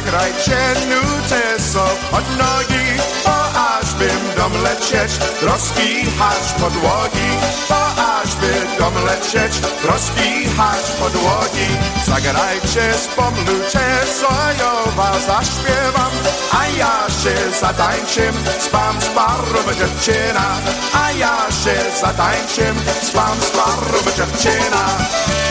zagrajcie nutę so od nogi, bo aż będą lecieć, rozkichać podłogi, bo aż będą lecieć, rozkichać podłogi. Zagrajcie, spomnujcie, co ja was zaśpiewam. A ja się zatańczym, spam z parą dziewczyna A ja się zatańczym, spam z parą dziewczyna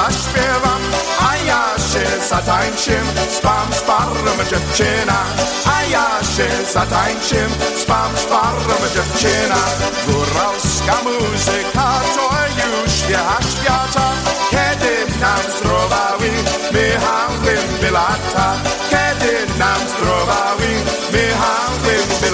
zaśpiewam A ja się zatańczym, spam z parą dziewczyna A ja się zatańczym, spam z parą dziewczyna Góralska muzyka to już świat świata Kiedy nam zdrowały, my hałbym lata Kiedy nam zdrowały, my hałbym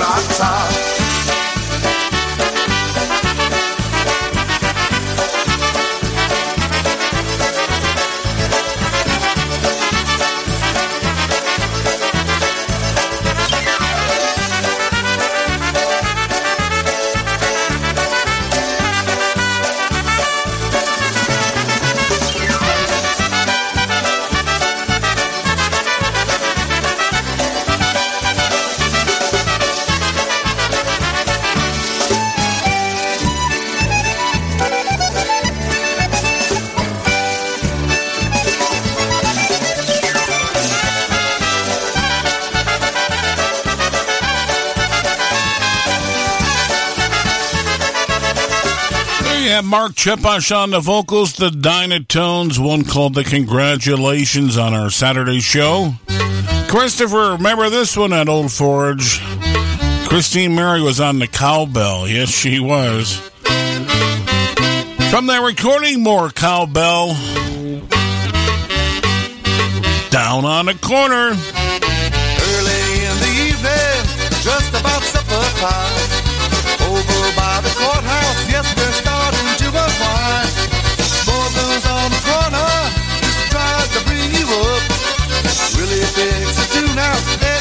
Mark Chepash on the vocals, the Dynatones, one called the Congratulations on our Saturday show. Christopher, remember this one at Old Forge? Christine Mary was on the cowbell. Yes, she was. From that recording, more cowbell. Down on the corner. Early in the evening, just about supper time. Over by Really picks a tune out,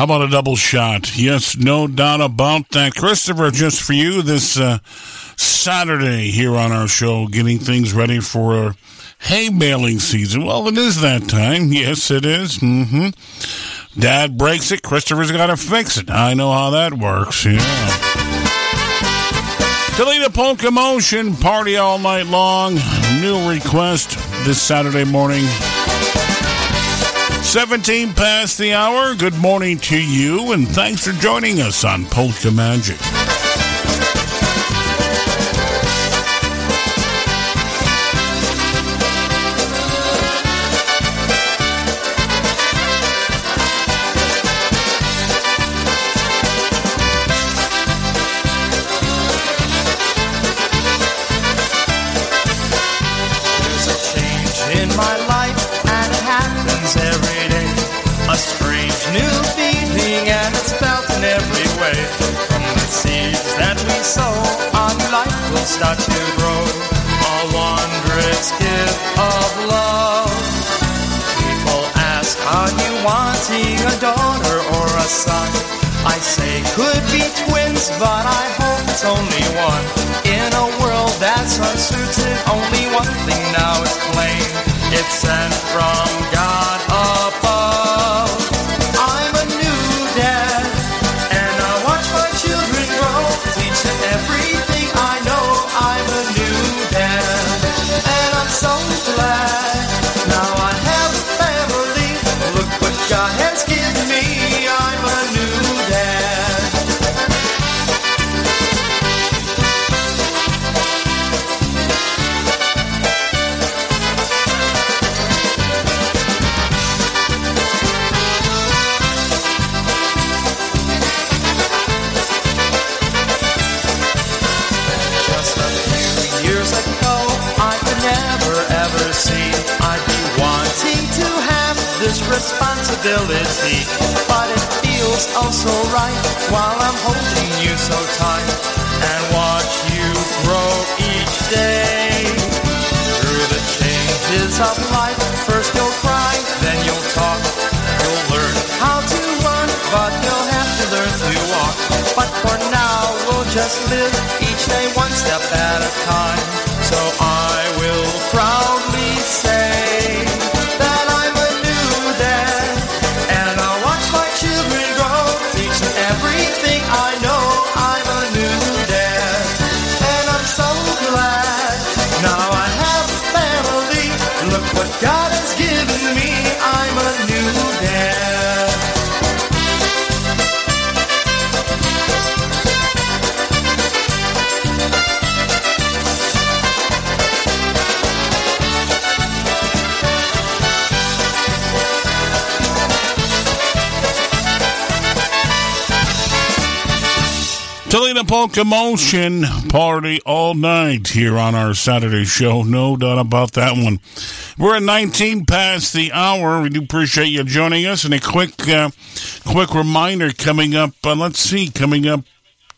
How about a double shot? Yes, no doubt about that. Christopher, just for you this uh, Saturday here on our show, getting things ready for hay baling season. Well, it is that time. Yes, it is. Mm-hmm. Dad breaks it. Christopher's got to fix it. I know how that works. Yeah. Toledo Polka Motion, party all night long. New request this Saturday morning. 17 past the hour. Good morning to you, and thanks for joining us on Polka Magic. Life will start to grow. A wondrous gift of love. People ask, Are you wanting a daughter or a son? I say, could be twins, but I hope it's only one. In a world that's uncertain, only one thing now is plain. It's sent from God above. What God possibility, but it feels oh so right while I'm holding you so tight and watch you grow each day. Through the changes of life, first you'll cry, then you'll talk. You'll learn how to run, but you'll have to learn to walk. But for now, we'll just live each day one step at a time. So I will proudly say Toledo Polka Motion party all night here on our Saturday show. No doubt about that one. We're at 19 past the hour. We do appreciate you joining us. And a quick, uh, quick reminder coming up. Uh, let's see, coming up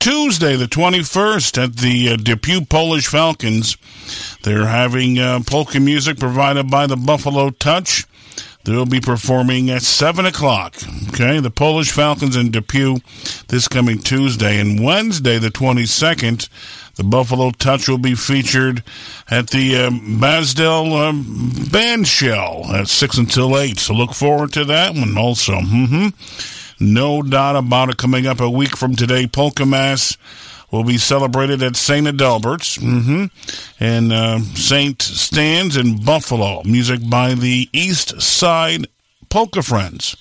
Tuesday, the 21st, at the uh, Depew Polish Falcons. They're having uh, polka music provided by the Buffalo Touch. They'll be performing at 7 o'clock. Okay, the Polish Falcons in Depew this coming Tuesday. And Wednesday, the 22nd, the Buffalo Touch will be featured at the um, Basdale um, Band Shell at 6 until 8. So look forward to that one also. hmm No doubt about it. Coming up a week from today, Polka Mass will be celebrated at St. Adalbert's hmm and uh, St. Stan's in Buffalo. Music by the East Side Polka Friends.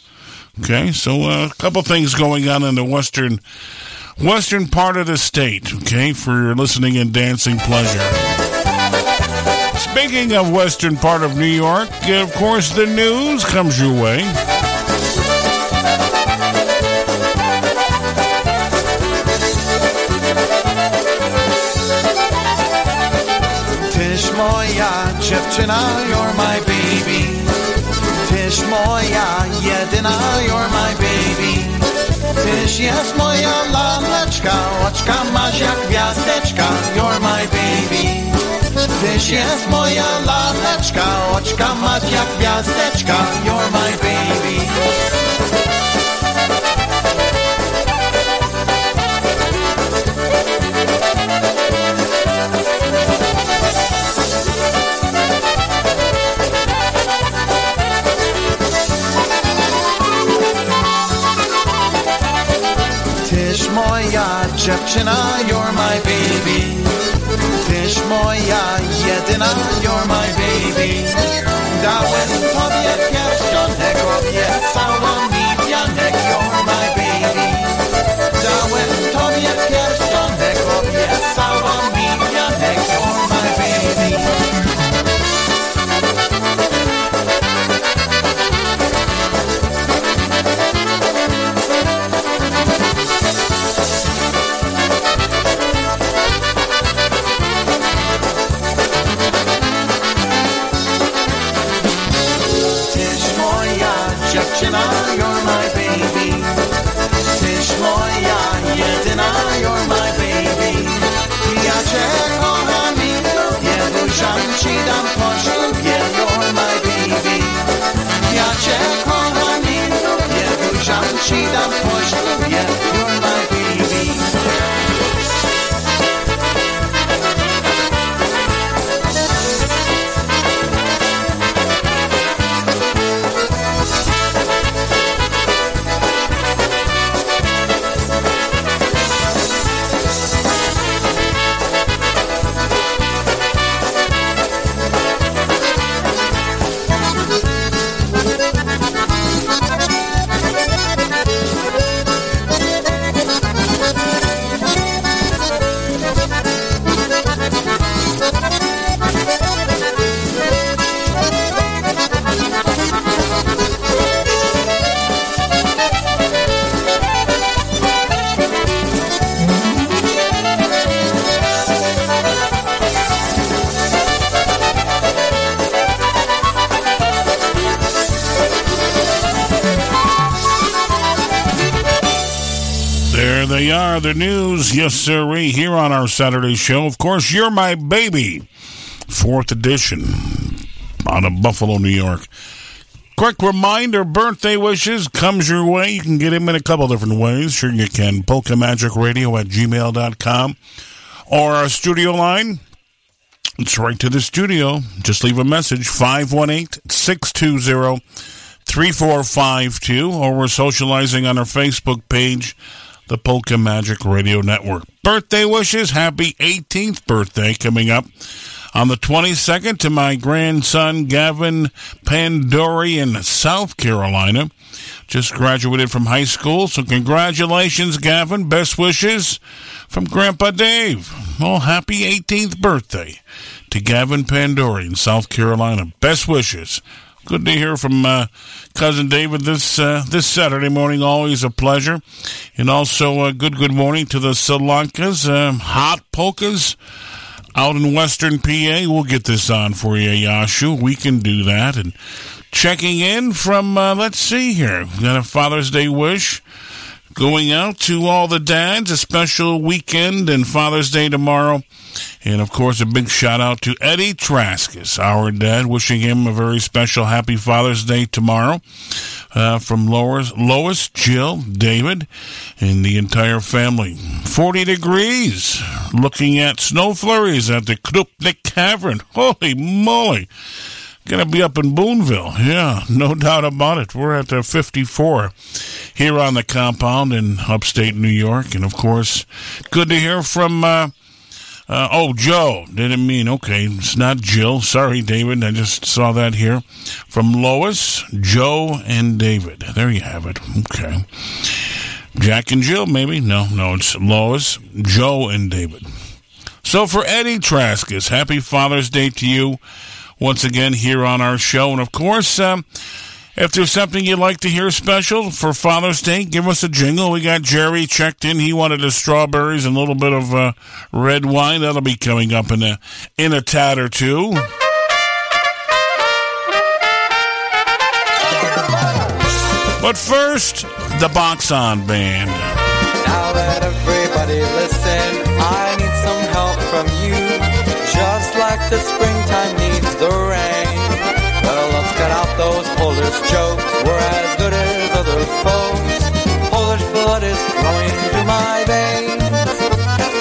Okay, so uh, a couple things going on in the western western part of the state. Okay, for your listening and dancing pleasure. Speaking of western part of New York, of course, the news comes your way. Moja dziewczyna, you're my baby. Tyś moja jedyna, you're my baby. Tyś jest moja laleczka, oczka masz jak gwiazdeczka, you're my baby. Tyś jest moja laleczka, oczka masz jak gwiazdeczka, you're my baby. Dziewczyna, you're my baby. Tyś moja jedyna, you're my baby. Dałem tobie pierścionek, obiecała mi wianek, you're my baby. Dałem tobie pierścionek, obiecała mi wianek, you're my baby. The news. Yes, sir. Here on our Saturday show. Of course, You're My Baby, fourth edition, out of Buffalo, New York. Quick reminder birthday wishes comes your way. You can get him in a couple different ways. Sure, you can. Polka Magic Radio at gmail.com or our studio line. It's right to the studio. Just leave a message 518 620 3452 or we're socializing on our Facebook page, the Polka Magic Radio Network. Birthday wishes. Happy 18th birthday coming up on the 22nd to my grandson Gavin Pandori in South Carolina. Just graduated from high school, so congratulations, Gavin. Best wishes from Grandpa Dave. Well, happy 18th birthday to Gavin Pandori in South Carolina. Best wishes. Good to hear from uh, cousin David this uh, this Saturday morning. Always a pleasure, and also a uh, good good morning to the Solankas, um, hot polkas out in Western PA. We'll get this on for you, Yashu. We can do that. And checking in from uh, let's see here. Got a Father's Day wish going out to all the dads. A special weekend and Father's Day tomorrow and of course, a big shout out to Eddie Traskus, our dad, wishing him a very special happy Father's Day tomorrow. Uh, from Lois, Lois, Jill, David, and the entire family. 40 degrees. Looking at snow flurries at the Krupnik Cavern. Holy moly. Gonna be up in Boonville. Yeah, no doubt about it. We're at the 54 here on the compound in upstate New York. And of course, good to hear from, uh, uh, oh, Joe. Didn't mean, okay, it's not Jill. Sorry, David. I just saw that here. From Lois, Joe, and David. There you have it. Okay. Jack and Jill, maybe? No, no, it's Lois, Joe, and David. So for Eddie Traskus, happy Father's Day to you once again here on our show. And of course, um, if there's something you'd like to hear special for Father's Day, give us a jingle. We got Jerry checked in. He wanted the strawberries and a little bit of uh, red wine. That'll be coming up in a in a tat or two. But first, the Box On Band. Now that everybody listen, I need some help from you. Just like the springtime jokes. We're as good as other folks. Polish blood is flowing through my veins.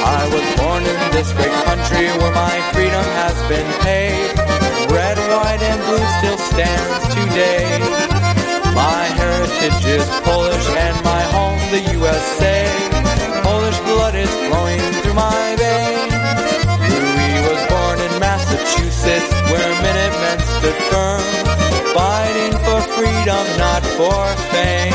I was born in this great country where my freedom has been paid. Red, white, and blue still stands today. My heritage is Polish and my home the USA. Freedom, not for fame.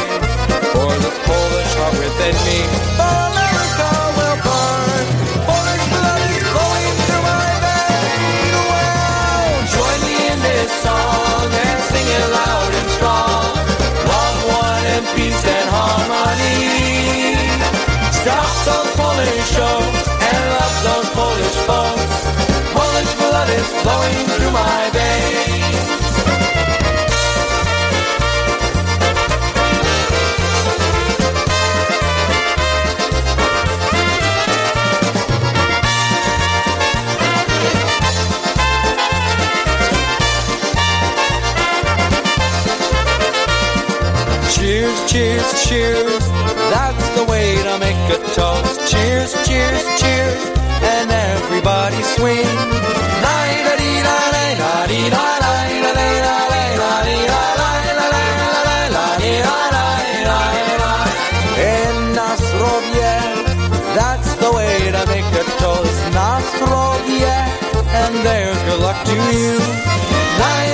For the Polish heart within me, America will burn. Polish blood is flowing through my veins. Well, join me in this song and sing it loud and strong. Love one and peace and harmony. Stop those Polish shows and love those Polish folks. Polish blood is flowing through my Cheers, cheers, cheers. That's the way to make a toast. Cheers, cheers, cheers. And everybody swing. And na zdrowie, that's the way to make a toast. Na zdrowie, and there's good luck to you. Hey,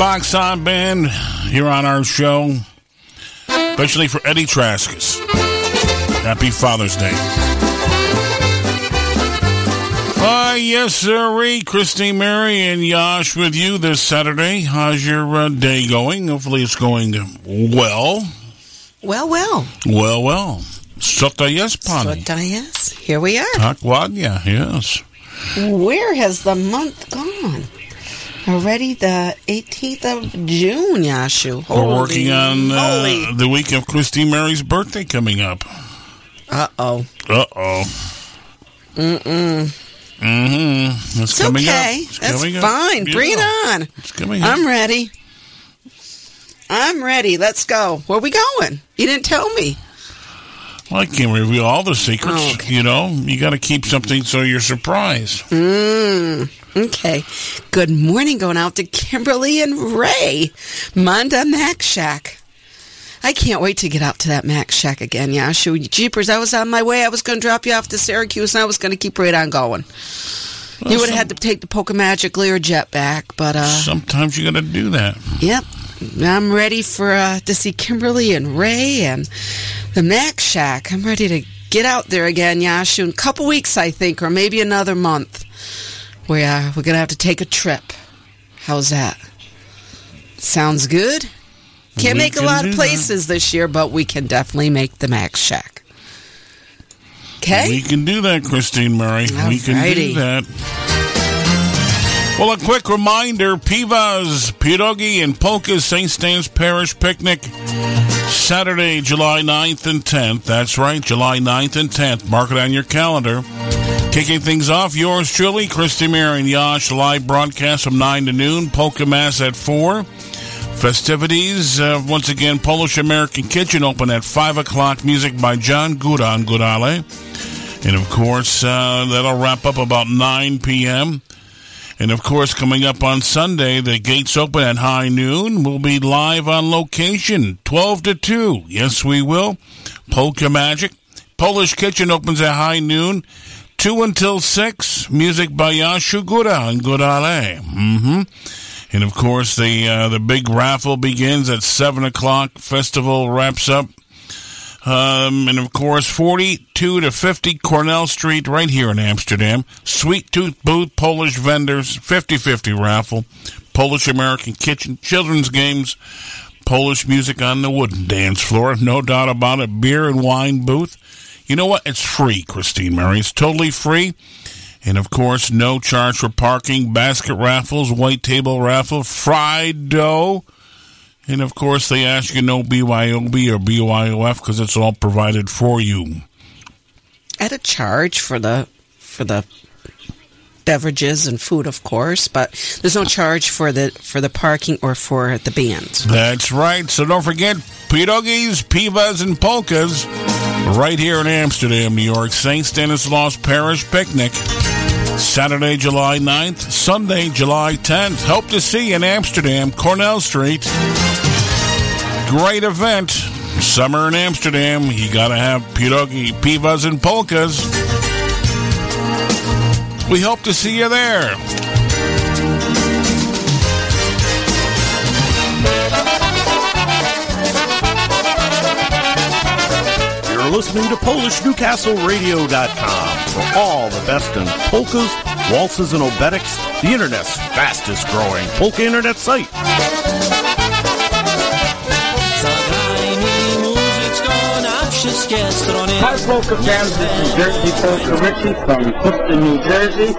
Box On Band here on our show, especially for Eddie Traskus. Happy Father's Day. Uh, yes, sir. Christy, Mary, and Yash with you this Saturday. How's your uh, day going? Hopefully it's going well. Well, well. Well, well. Sota yes, Pani. Sota yes. Here we are. Takwadya, yes. Where has the month gone? Already the 18th of June, Yashu. Holy We're working on uh, the week of Christy Mary's birthday coming up. Uh-oh. Uh-oh. Mm-mm. Mm-hmm. It's, It's coming okay. up. It's That's coming up. fine. Bring it on. It's coming up. I'm ready. I'm ready. Let's go. Where we going? You didn't tell me. Well, I can't reveal all the secrets. Oh, You know, you got to keep something so you're surprised. Mm, okay. Good morning going out to Kimberly and Ray. Manda Mac Shack. I can't wait to get out to that Mac Shack again, Yashu. Jeepers, I was on my way. I was going to drop you off to Syracuse and I was going to keep right on going. you would have had to take the Polka Magic Learjet back, but uh Sometimes you got to do that. Yep. I'm ready for uh, to see Kimberly and Ray and the Mac Shack. I'm ready to get out there again, Yashu. In a couple weeks, I think, or maybe another month. We uh, we're gonna have to take a trip. How's that? Sounds good. Can't We make a lot of that. places this year, but we can definitely make the Max Shack. Okay. We can do that, Christine Murray. We can do that. Well, a quick reminder Pivas, Pierogi, and Polka's St. Stan's Parish Picnic, Saturday, July 9th and 10th. That's right, July 9th and 10th. Mark it on your calendar. Kicking things off, yours truly, Christy Mary and Yash, live broadcast from 9 to noon, Polka Mass at 4. Festivities, uh, once again, Polish American Kitchen open at 5 o'clock. Music by John Gudan Gudale. And of course, uh, that'll wrap up about 9 p.m. And of course, coming up on Sunday, the gates open at high noon. We'll be live on location, 12 to 2. Yes, we will. Polka Magic. Polish Kitchen opens at high noon, 2 until 6. Music by Yashu Gura and Gurale. Mm-hmm. And of course, the uh, the big raffle begins at 7 o'clock. Festival wraps up. Um, and of course, 42 to 50 Cornell Street, right here in Amsterdam. Sweet Tooth Booth, Polish vendors, 50 50 raffle, Polish American kitchen, children's games, Polish music on the wooden dance floor, no doubt about it. Beer and wine booth. You know what? It's free, Christine Murray. It's totally free. And of course, no charge for parking, basket raffles, white table raffle, fried dough. And of course, they ask you no BYOB or BYOF because it's all provided for you. at a charge for the for the beverages and food, of course, but there's no charge for the for the parking or for the bands. That's right. So don't forget pierogies, pivas, and polkas right here in Amsterdam, New York. St. Stanislaus Parish Picnic. Saturday, July 9th, Sunday, July 10th. Hope to see you in Amsterdam, Cornell Street. Great event. Summer in Amsterdam. You gotta have pierogi, pivas, and polkas. We hope to see you there. You're listening to PolishNewcastleRadio.com for all the best in polkas, waltzes, and obereks, the internet's fastest growing polka internet site. Hi, Polka fans. This is Jersey Polka Richie from Clifton, New Jersey.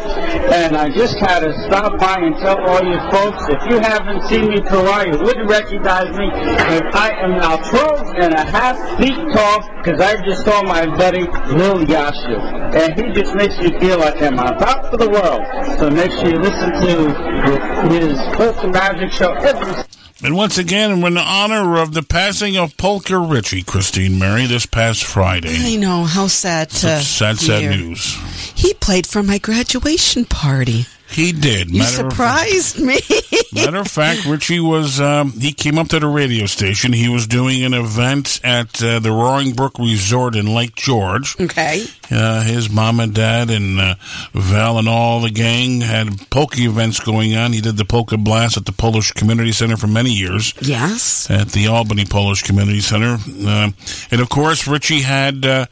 And I just had to stop by and tell all you folks, if you haven't seen me while, you wouldn't recognize me. But I am now 12 and a half feet tall because I just saw my buddy Lil Yashu. And he just makes me feel like I'm on top of the world. So make sure you listen to his Polka Magic Show every And once again, we're in honor of the passing of Polka Ritchie, Christine Mary, this past Friday. I know how sad to Sad, sad news. He played for my graduation party. He did. You Matter of- surprised me. Matter of fact, Richie was, um, he came up to the radio station. He was doing an event at uh, the Roaring Brook Resort in Lake George. Okay. Uh, his mom and dad and uh, Val and all the gang had polka events going on. He did the polka blast at the Polish Community Center for many years. Yes. At the Albany Polish Community Center. Uh, and of course, Richie had uh,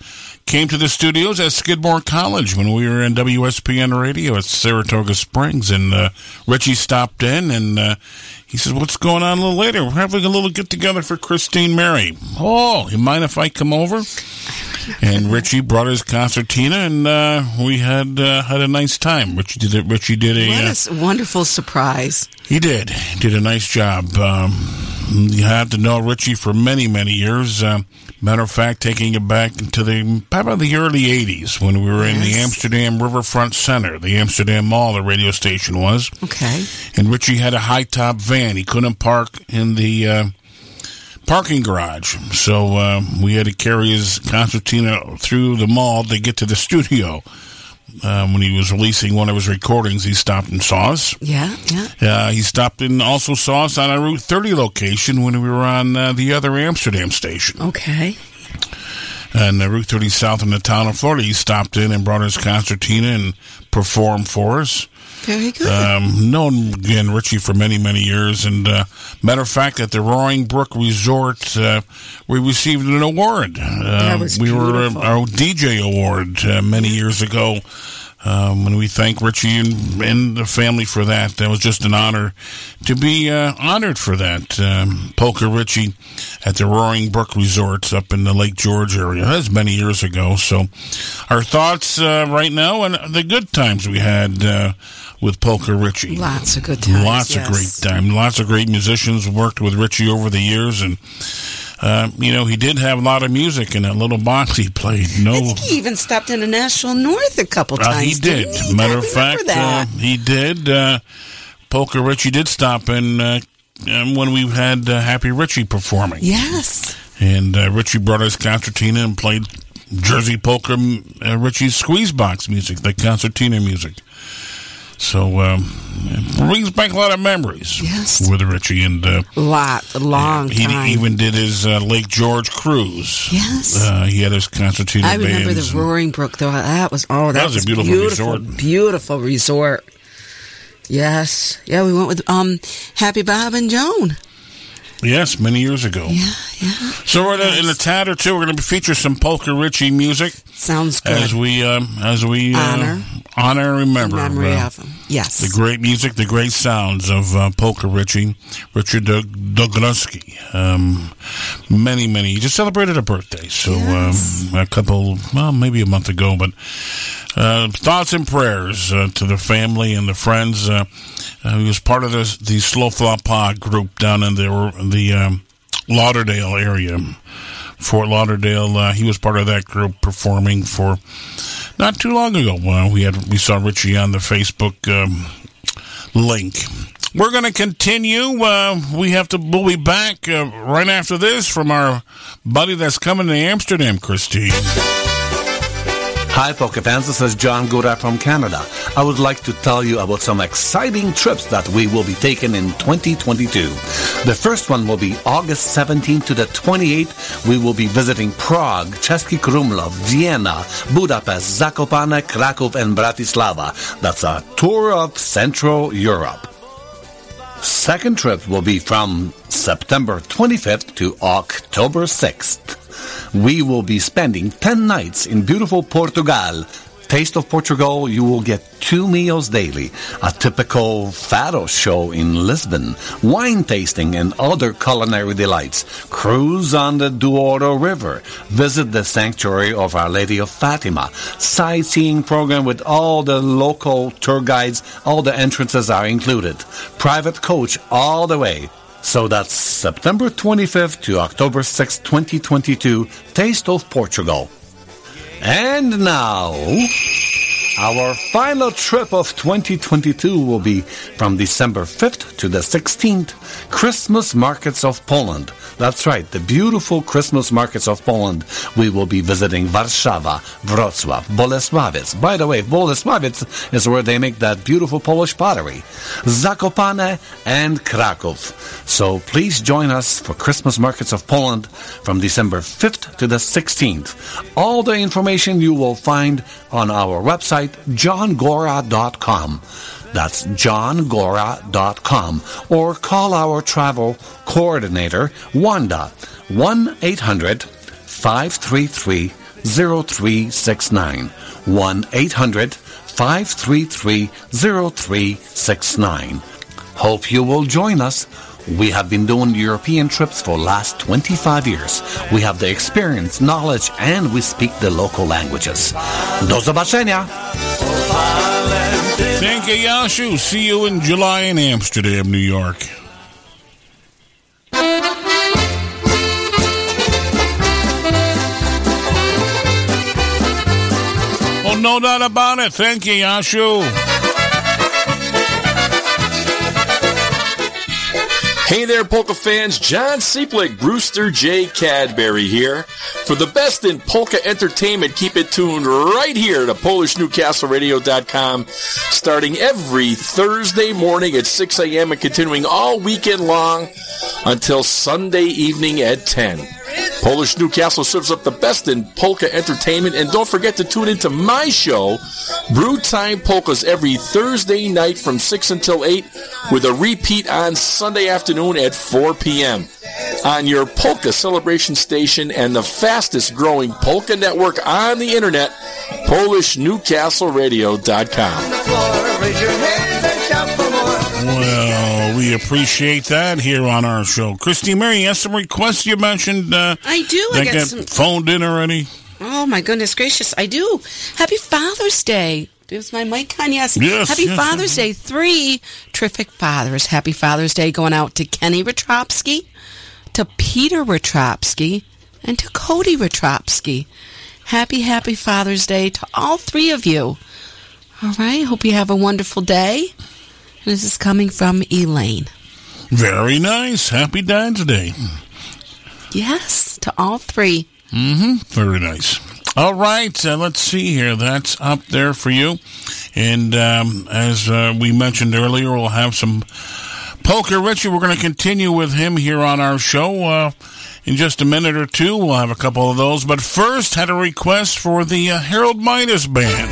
came to the studios at Skidmore College when we were in WSPN radio at Saratoga Springs. And uh, Richie stopped in and uh, he says, What's going on a little later? We're having a little get together for Christine Mary. Oh, you mind if I come over? and Richie brought his concertina, and uh, we had uh, had a nice time. Richie did it. Richie did a. What a uh, wonderful surprise. he did. He did a nice job. Um, you had to know Richie for many, many years. Matter of fact, taking it back to the probably the early '80s when we were in the Amsterdam Riverfront Center, the Amsterdam Mall. The radio station was. Okay. And Richie had a high top van. He couldn't park in the uh, parking garage, so uh, we had to carry his concertina through the mall to get to the studio. Um, when he was releasing one of his recordings, he stopped and saw us. Yeah, yeah. Uh, he stopped and also saw us on a Route 30 location when we were on uh, the other Amsterdam station. Okay. And uh, Route 30 south in the town of Florida, he stopped in and brought his concertina and performed for us. Very good. Um, known again Richie for many many years, and uh, matter of fact, at the Roaring Brook Resort, uh, we received an award. Uh, was we were beautiful. our DJ award uh, many years ago. Um, and we thank Richie and, and the family for that. That was just an honor to be uh, honored for that. Um, Polka Richie at the Roaring Brook Resorts up in the Lake George area. That was many years ago. So, our thoughts uh, right now and the good times we had uh, with Polka Richie. Lots of good times. Lots yes. of great time. Lots of great musicians worked with Richie over the years, and uh, you know he did have a lot of music in that little box he played. No, I think he even stopped in the National North a couple times. uh, he did. he? Matter of fact, uh, he did. Uh, Polka Richie did stop in uh, um, when we had uh, Happy Richie performing. yes. And uh, Richie brought his concertina and played Jersey Polka uh, Richie's squeeze box music, the concertina music. So um, it brings back a lot of memories Yes. with Richie. And uh, Lot, a long he time. even did his uh, Lake George cruise. Yes. Uh, he had his concertina I remember the Roaring Brook, though. That was oh, that, That was a beautiful resort. Beautiful resort. Yes, yeah. We went with um, Happy Bob and Joan. Yes, many years ago. Yeah, yeah. So we're gonna, in a tad or two, we're going to be feature some polka Richie music. Sounds good. As we um, as we uh, Honor. honor and remember the Memory uh, of him. Yes. the great music, the great sounds of uh, polka Richie, Richard Dog- Um, many, many. He just celebrated a birthday, so um, a couple, well, maybe a month ago. But uh, thoughts and prayers uh, to the family and the friends. Uh, uh, he was part of the the Slow Flop Pod group down in the the um, Lauderdale area. Fort Lauderdale. Uh, he was part of that group performing for not too long ago. Well, we had we saw Richie on the Facebook um, link. We're going to continue. Uh, we have to. We'll be back uh, right after this from our buddy that's coming to Amsterdam, Christine. Hi, fans. This is John Gura from Canada. I would like to tell you about some exciting trips that we will be taking in 2022. The first one will be August 17th to the 28th. We will be visiting Prague, Český Krumlov, Vienna, Budapest, Zakopane, Krakow, and Bratislava. That's a tour of Central Europe. Second trip will be from September 25th to October 6th. We will be spending 10 nights in beautiful Portugal. Taste of Portugal, you will get two meals daily, a typical fado show in Lisbon, wine tasting and other culinary delights, cruise on the Douro River, visit the sanctuary of Our Lady of Fatima, sightseeing program with all the local tour guides, all the entrances are included, private coach all the way. So that's September 25th to October 6th, 2022, Taste of Portugal. And now, Our final trip of 2022 will be from December 5th to the 16th, Christmas Markets of Poland. That's right, the beautiful Christmas Markets of Poland. We will be visiting Warszawa, Wrocław, Bolesławiec. By the way, Bolesławiec is where they make that beautiful Polish pottery. Zakopane and Kraków. So please join us for Christmas Markets of Poland from December 5th to the 16th. All the information you will find on our website, johngora.com. That's johngora.com. Or call our travel coordinator, Wanda, 1 800 533 0369. 1 800 533 0369. Hope you will join us. We have been doing European trips for last 25 years. We have the experience, knowledge, and we speak the local languages. Do zobaczenia! Thank you, Yashu. See you in July in Amsterdam, New York. Oh, no doubt about it. Thank you, Yashu. Hey there, polka fans. John Seeplick, Brewster J. Cadbury here. For the best in polka entertainment, keep it tuned right here to PolishNewcastleRadio.com, starting every Thursday morning at 6 a.m. and continuing all weekend long until Sunday evening at 10. Polish Newcastle serves up the best in polka entertainment, and don't forget to tune into my show, Brew Time Polkas, every Thursday night from 6 until 8, with a repeat on Sunday afternoon at 4 p.m. On your polka celebration station and the fastest growing polka network on the internet, PolishNewcastleRadio.com. Raise your hands and shout for more. Well, we appreciate that here on our show. Christy Mary, you have some requests you mentioned. Uh, I do. I got got some- phoned in already. Oh my goodness gracious, I do. Happy Father's Day. Is my mic on? Yes. Yes, Happy yes, Father's Day. Three terrific fathers. Happy Father's Day going out to Kenny Retropsky, to Peter Retropsky, and to Cody Retropsky. Happy, happy Father's Day to all three of you. All right. Hope you have a wonderful day. And this is coming from Elaine. Very nice. Happy Dad's Day. Yes, to all three. Mm-hmm. Very nice. All right, uh, let's see here. That's up there for you. And um, as uh, we mentioned earlier, we'll have some Polka Richie. We're going to continue with him here on our show uh, in just a minute or two. We'll have a couple of those. But first, had a request for the uh, Harold Midas Band.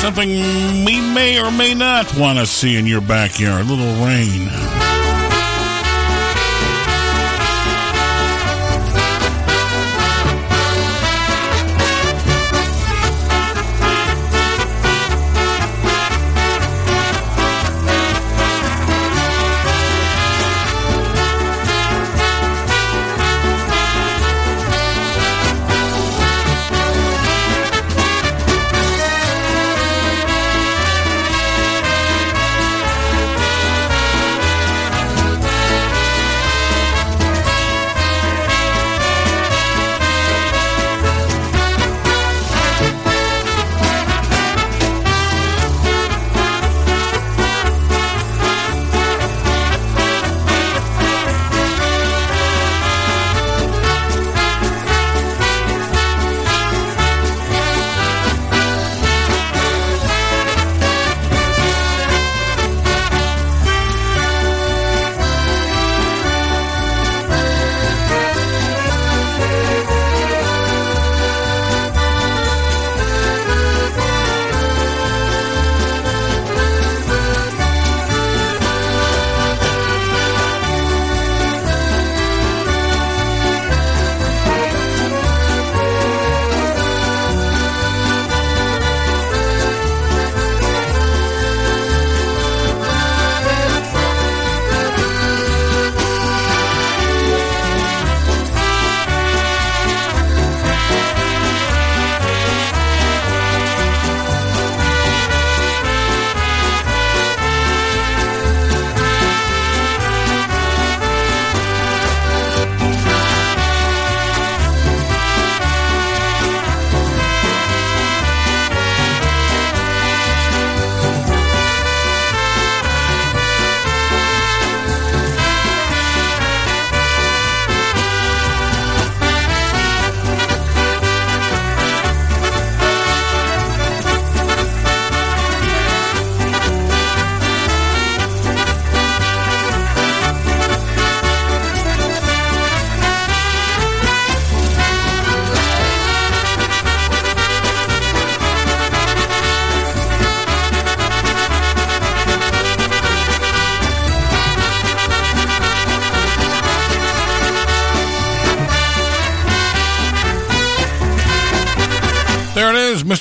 Something we may or may not want to see in your backyard. A little rain.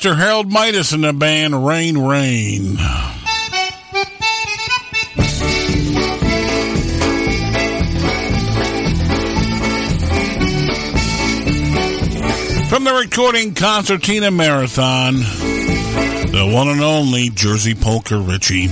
Mr. Harold Midas and the band Rain Rain. From the recording Concertina Marathon, the one and only Jersey Polka Richie.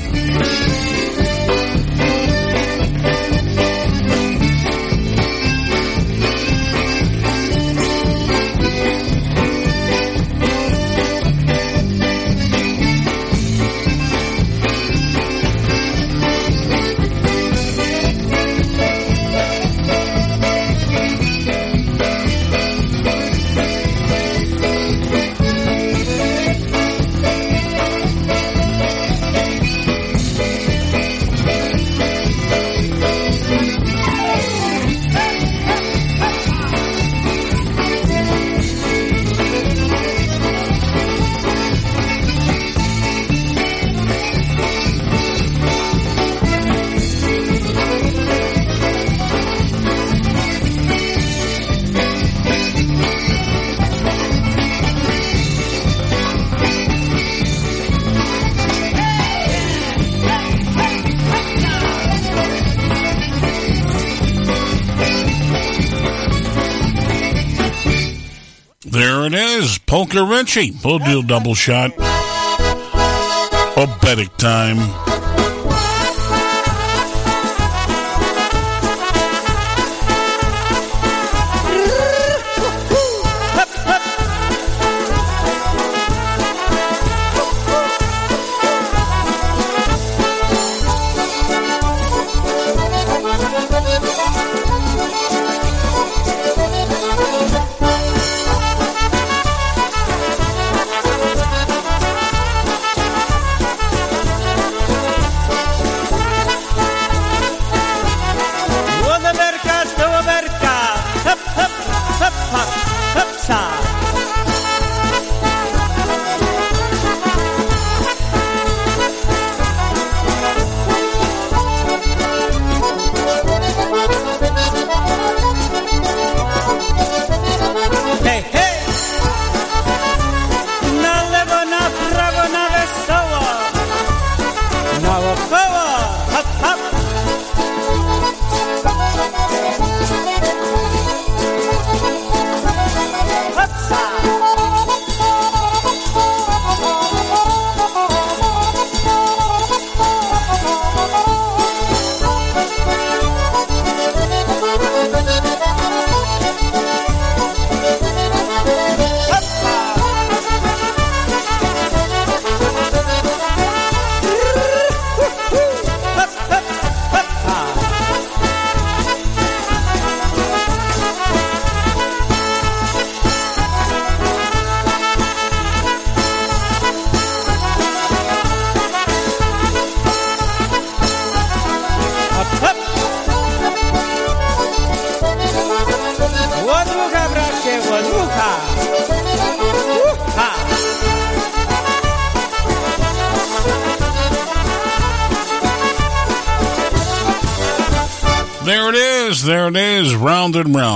Richie. We'll do a double shot. Oh, Oberek time.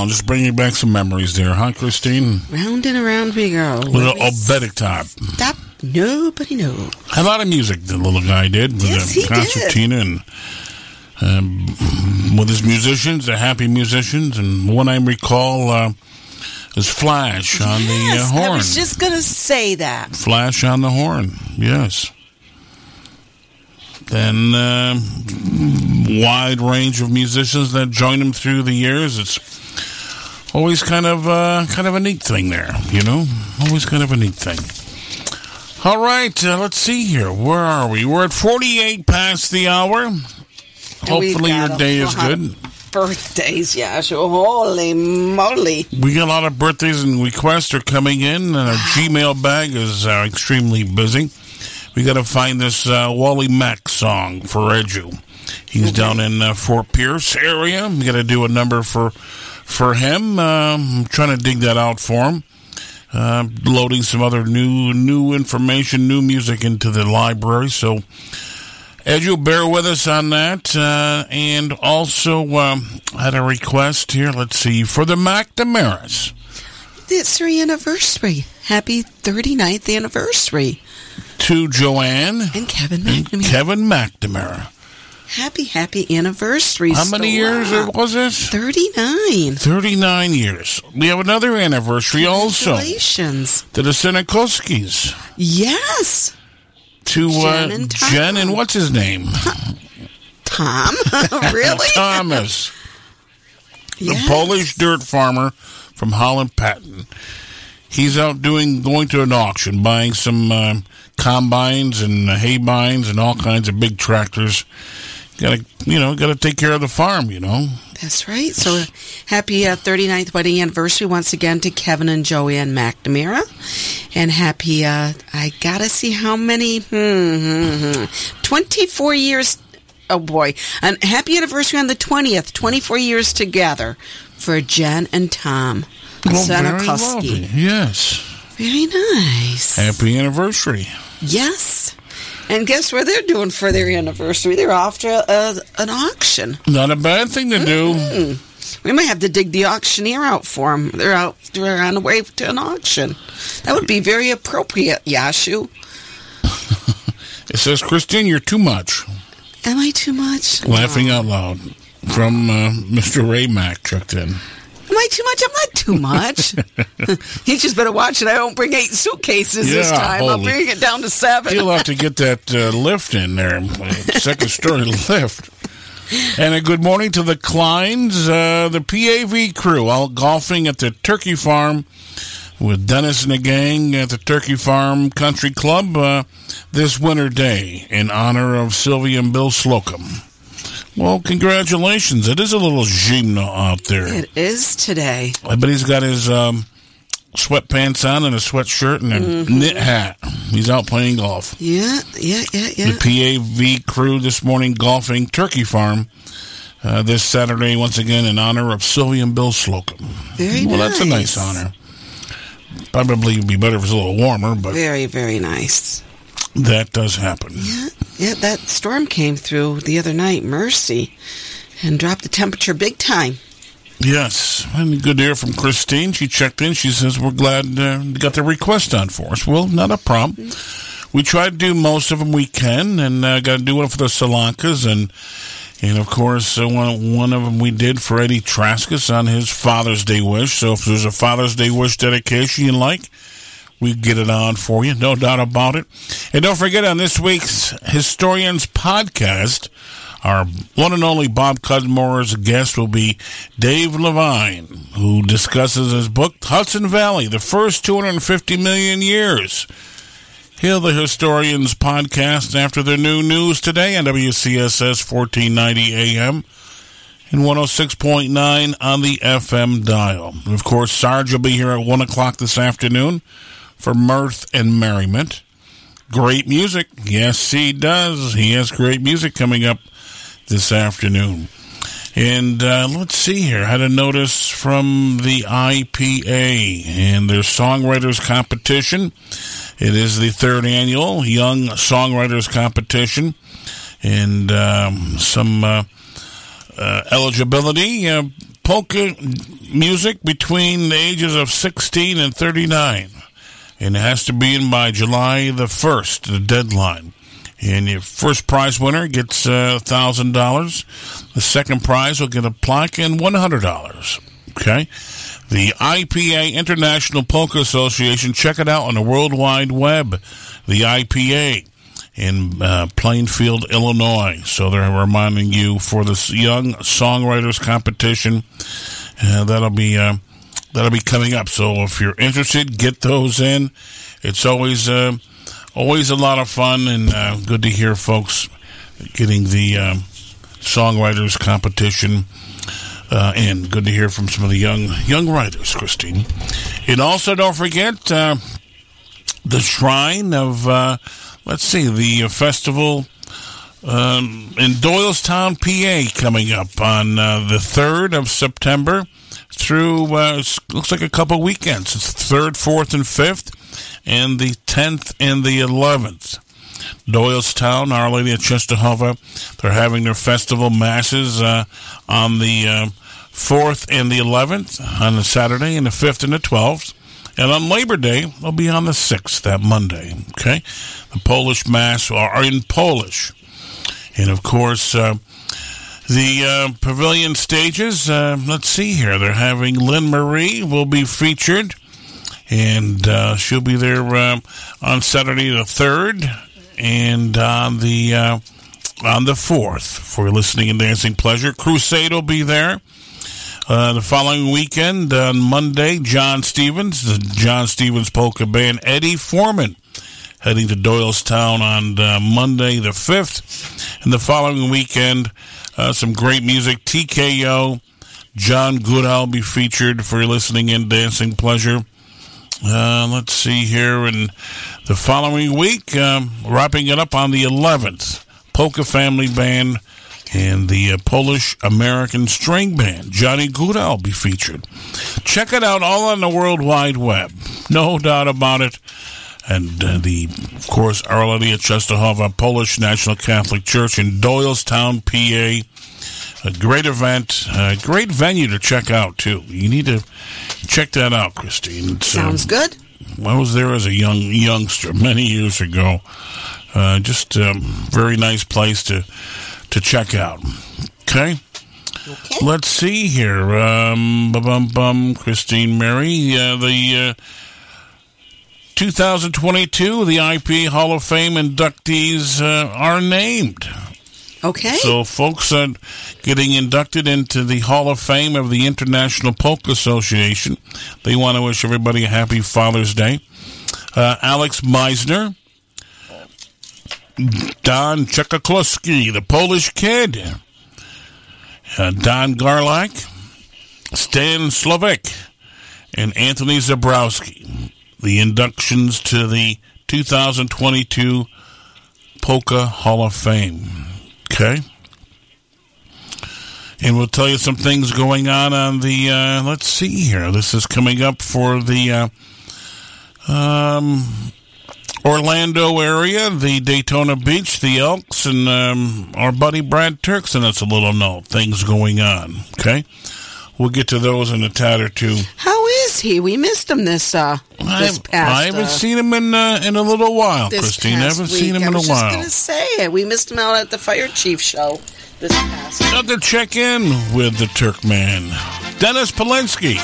Just bringing back some memories there, huh, Christine? Round and around we go. Little oberek time. Stop. Nobody knows. A lot of music the little guy did with Yes, the he did. concertina and um, with his musicians, the happy musicians, and one I recall uh, is Flash on the uh, Yes, I was just going to say that. Flash on the horn, yes. Then uh, wide range of musicians that joined him through the years. It's always kind of uh, kind of a neat thing there, you know. Always kind of a neat thing. All right, uh, let's see here. Where are we? We're at forty-eight past the hour. Hopefully, your day is good. Birthdays, yeah. So holy moly. We got a lot of birthdays and requests are coming in, and our Gmail bag is uh, extremely busy. We got to find this uh, Wally Mack song for Edu. He's down in uh, Fort Pierce area. We got to do a number for for him. Um, I'm trying to dig that out for him. Uh, loading some other new new information, new music into the library. So, Edu, bear with us on that. Uh, and also um, had a request here. Let's see for the McNamaras. It's their anniversary. happy 39th anniversary. To Joanne and Kevin and Kevin McNamara. Happy, happy anniversary. How many years was this? 39. 39 years. We have another anniversary also. Congratulations. To the Sinakoskis. Yes. To Jen uh, and Tom. Jen and what's his name? Tom? really? Thomas. Yes. The Polish dirt farmer from Holland Patent. He's out doing going to an auction, buying some uh, combines and uh, hay bines and all kinds of big tractors. Got to, you know, got to take care of the farm. You know. That's right. So happy uh, 39th wedding anniversary once again to Kevin and Joanne McNamara. And happy, uh, I gotta see how many, hmm, hmm, hmm, 24 years, oh boy. And happy anniversary on the 20th, 24 years together for Jen and Tom Well, very lovely. Yes. Very nice. Happy anniversary. Yes. And guess what they're doing for their anniversary? They're off to uh, an auction. Not a bad thing to do. Mm. We might have to dig the auctioneer out for them. They're out. They're on the way to an auction. That would be very appropriate, Yashu. It says, Christine, you're too much. Am I too much? Laughing out loud from uh, Mr. Ray Mack checked in. Am I too much? I'm not too much. you just better watch it. I don't bring eight suitcases this time. I'll bring it down to seven. He'll have to get that uh, lift in there, uh, second story lift. And a good morning to the Kleins, uh, the PAV crew, out golfing at the Turkey Farm with Dennis and the gang at the Turkey Farm Country Club uh, this winter day in honor of Sylvia and Bill Slocum. Well, congratulations. It is a little gymno out there. It is today. But he's got his um, sweatpants on and a sweatshirt and a Mhm. knit hat. He's out playing golf. Yeah, yeah, yeah, yeah. The PAV crew this morning golfing Turkey Farm uh, this Saturday, once again, in honor of Sylvia and Bill Slocum. Very well, that's a nice nice. honor. Probably would be better if it was a little warmer, but Very, very nice. That does happen. Yeah, yeah, that storm came through the other night, Mercy, and dropped the temperature big time. Yes, and good to hear from Christine. She checked in. She says we're glad uh, got the request on for us. Well, not a problem. We try to do most of them we can, and uh, got to do one for the Solankas, and and of course uh, one one of them we did for Eddie Traskus on his Father's Day wish. So if there's a Father's Day wish dedication you like, we get it on for you, no doubt about it. And don't forget on this week's Historians podcast. Our one and only Bob Cudmore's guest will be Dave Levine, who discusses his book Hudson Valley, the first 250 million years. Hear the Historians podcast after their new news today on WCSS 1490 AM and 106.9 on the FM dial. Of course, Sarge will be here at 1 o'clock this afternoon for mirth and merriment. Great music. Yes, he does. He has great music coming up this afternoon. And uh, let's see here. I had a notice from the IPA and their songwriters competition. It is the third annual Young Songwriters Competition, and um, some uh, uh, eligibility: uh, polka music between the ages of 16 and 39, and it has to be in by July the first, the deadline. And your first prize winner gets uh, thousand dollars. The second prize will get a plaque and one hundred dollars. Okay, the IPA International Polka Association. Check it out on the World Wide Web. The IPA in uh, Plainfield, Illinois. So they're reminding you for this Young Songwriters Competition. Uh, that'll be uh, that'll be coming up. So if you're interested, get those in. It's always uh, always a lot of fun and uh, good to hear folks getting the um, songwriters competition uh, in. Good to hear from some of the young young writers, Christine. And also, don't forget uh, the shrine of uh, let's see the festival. Um, in Doylestown, PA, coming up on uh, the 3rd of September through, uh, looks like a couple weekends. It's 3rd, 4th, and 5th, and the 10th and the 11th. Doylestown, Our Lady of Czestochowa, they're having their festival masses uh, on the uh, 4th and the 11th, on the Saturday, and the 5th and the 12th. And on Labor Day, they'll be on the 6th, that Monday. Okay? The Polish Mass are in Polish. And of course, uh, the uh, pavilion stages, uh, let's see here. They're having Lynn Marie will be featured. And uh, she'll be there uh, on Saturday the 3rd and on the uh, on the 4th for listening and dancing pleasure. Crusade will be there. Uh, the following weekend, on Monday, John Stevens, the John Stevens Polka Band, Eddie Forman, heading to Doylestown on uh, Monday the 5th. And the following weekend, uh, some great music. TKO, John Goodall be featured for listening and dancing pleasure. Uh, let's see here. And the following week, um, wrapping it up on the 11th, Polka Family Band and the uh, Polish American String Band, Johnny Goodall, be featured. Check it out all on the World Wide Web. No doubt about it. And uh, the, of course, Our Lady of Czestochowa Polish National Catholic Church in Doylestown, PA. A great event, a great venue to check out too. You need to check that out, Christine. It's, Sounds um, good. I was there as a young youngster many years ago. Uh, just a very nice place to to check out. Okay. Okay. Let's see here. Um, bum, bum, bum, Christine Mary, uh, the uh, 2022, the IP Hall of Fame inductees uh, are named. Okay. So, folks are getting inducted into the Hall of Fame of the International Polka Association. They want to wish everybody a happy Father's Day. Uh, Alex Meixner, Don Czekakowski, the Polish kid, uh, Don Garlak, Stan Slovak, and Anthony Zabrowski. The inductions to the 2022 Polka Hall of Fame. Okay. And we'll tell you some things going on on the, uh, let's see here. This is coming up for the uh, um, Orlando area, the Daytona Beach, the Elks, and um, our buddy Brad Turks. And that's a little note. Things going on. Okay. We'll get to those in a tad or two. How is he? We missed him this uh this past. I haven't uh, seen him in uh, in a little while, Christine. I haven't seen week. him in I a was while. just gonna say it. We missed him out at the fire chief show this past. Another check in with the Turkman, Dennis Polinsky.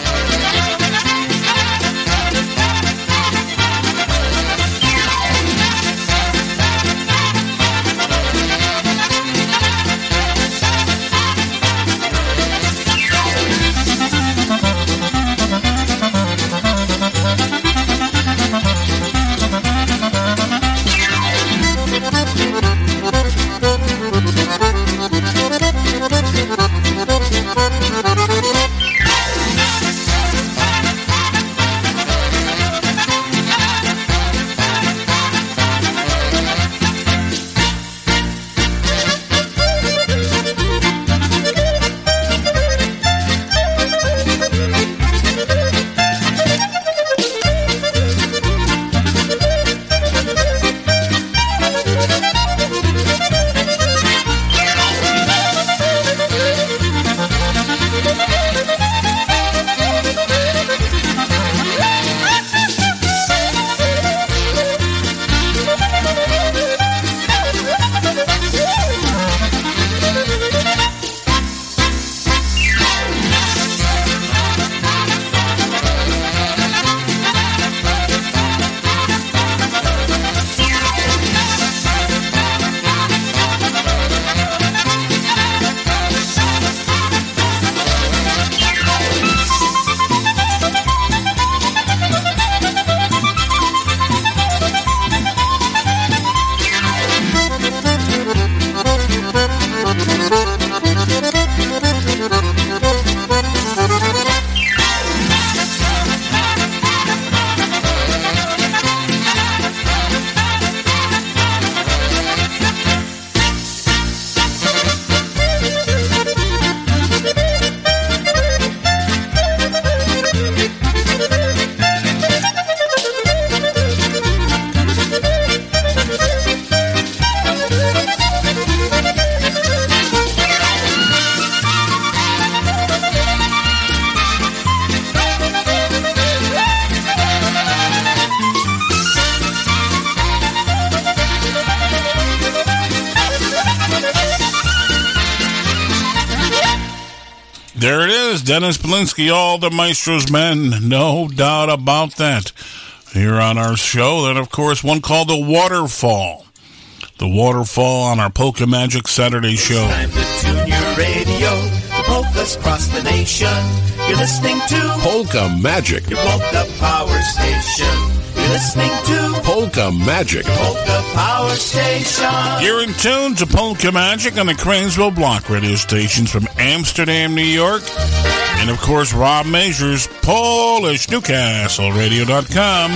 Dennis Polinsky, all the Maestro's men. No doubt about that. Here on our show. Then, of course, one called The Waterfall. The Waterfall on our Polka Magic Saturday show. Time to tune your radio. The polkas cross the nation. You're listening to Polka Magic. your polka power station. You're listening to Polka Magic. polka power station. You're in tune to Polka Magic on the Cranesville Block radio stations from Amsterdam, New York. And of course, Rob Majors, Polish Newcastle Radio.com.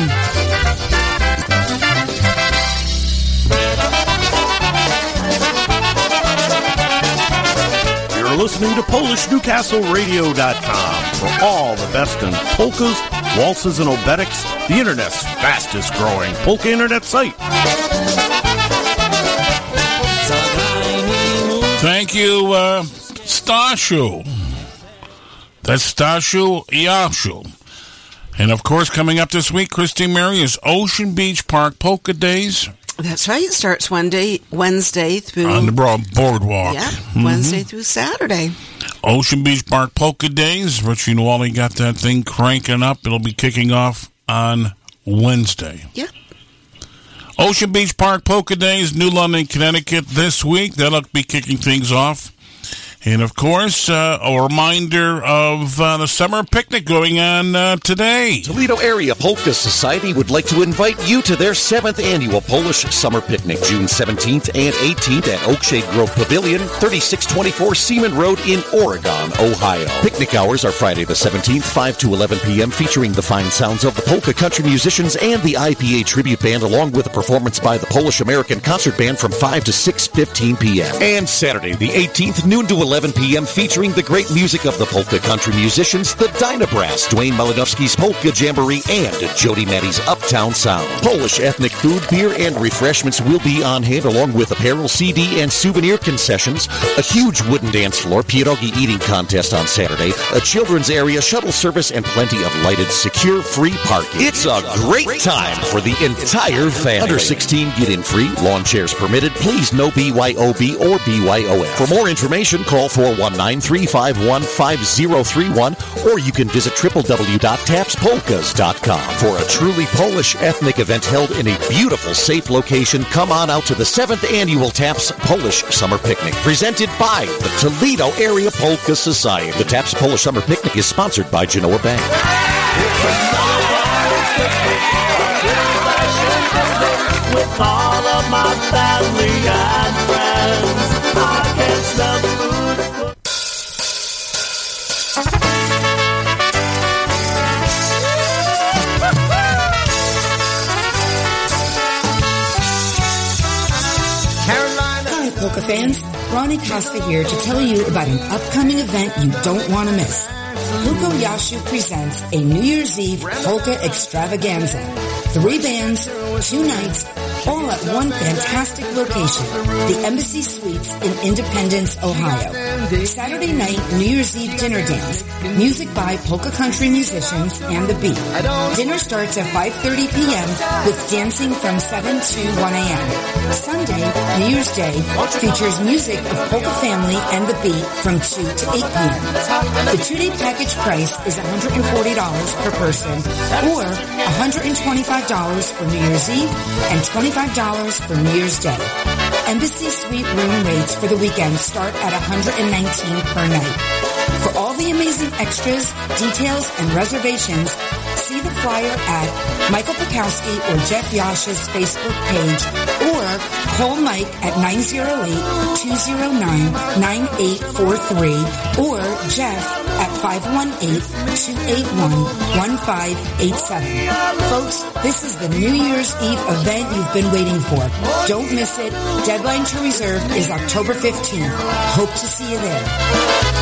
You're listening to PolishNewcastleRadio.com for all the best in polkas, waltzes, and obereks, the internet's fastest growing polka internet site. Thank you, uh, Stashu. That's Stashu Yashu. And of course, coming up this week, Christine Mary is Ocean Beach Park Polka Days That's right. It starts one day, Wednesday through on the broad boardwalk. yeah, Mhm. Wednesday through Saturday. Ocean Beach Park Polka Days. Richie Nwally got that thing cranking up. It'll be kicking off on Wednesday. Yeah. Ocean Beach Park Polka Days, New London, Connecticut this week. That'll be kicking things off. And of course, uh, a reminder of uh, the summer picnic going on uh, today. Toledo Area Polka Society would like to invite you to their seventh annual Polish Summer Picnic, June 17th and 18th at Oakshade Grove Pavilion, 3624 Seaman Road in Oregon, Ohio. Picnic hours are Friday the 17th, 5 to 11 p.m., featuring the fine sounds of the polka country musicians and the IPA tribute band, along with a performance by the Polish American Concert Band from 5 to 6.15 p.m. And Saturday the 18th, noon to 11 p.m., featuring the great music of the polka country musicians, the Dyna Brass, Dwayne Malinowski's Polka Jamboree, and Jody Maddie's Uptown Sound. Polish ethnic food, beer, and refreshments will be on hand, along with apparel, CD, and souvenir concessions, a huge wooden dance floor, pierogi eating contest on Saturday, a children's area, shuttle service, and plenty of lighted, secure, free parking. It's a great time for the entire family. Under 16, get in free, lawn chairs permitted. Please no BYOB or BYOF. For more information, call 419-351-5031 or you can visit www.tapspolkas.com. For a truly Polish ethnic event held in a beautiful, safe location, come on out to the 7th Annual TAPS Polish Summer Picnic, presented by the Toledo Area Polka Society. The TAPS Polish Summer Picnic is sponsored by Genoa Bank. With all of my family Polka fans. Ronnie Costa here to tell you about an upcoming event you don't want to miss. Luko Yashu presents a New Year's Eve polka extravaganza. Three bands, two nights, all at one fantastic location, the Embassy Suites in Independence, Ohio. Saturday night, New Year's Eve dinner dance, music by polka country musicians and the beat. Dinner starts at 5.30 p.m. with dancing from 7 to 1 a.m. Sunday, New Year's Day, features music of polka family and the beat from 2 to 8 p.m. The two-day package price is $140 per person or $125 for New Year's Eve and $25 for New Year's Day. Embassy suite room rates for the weekend start at $119 per night. For all the amazing extras, details, and reservations, see the flyer at Michael Pikowski or Jeff Yash's Facebook page or call Mike at 908-209-9843 or Jeff 518-281-1587. Folks, this is the New Year's Eve event you've been waiting for. Don't miss it. Deadline to reserve is October 15th. Hope to see you there.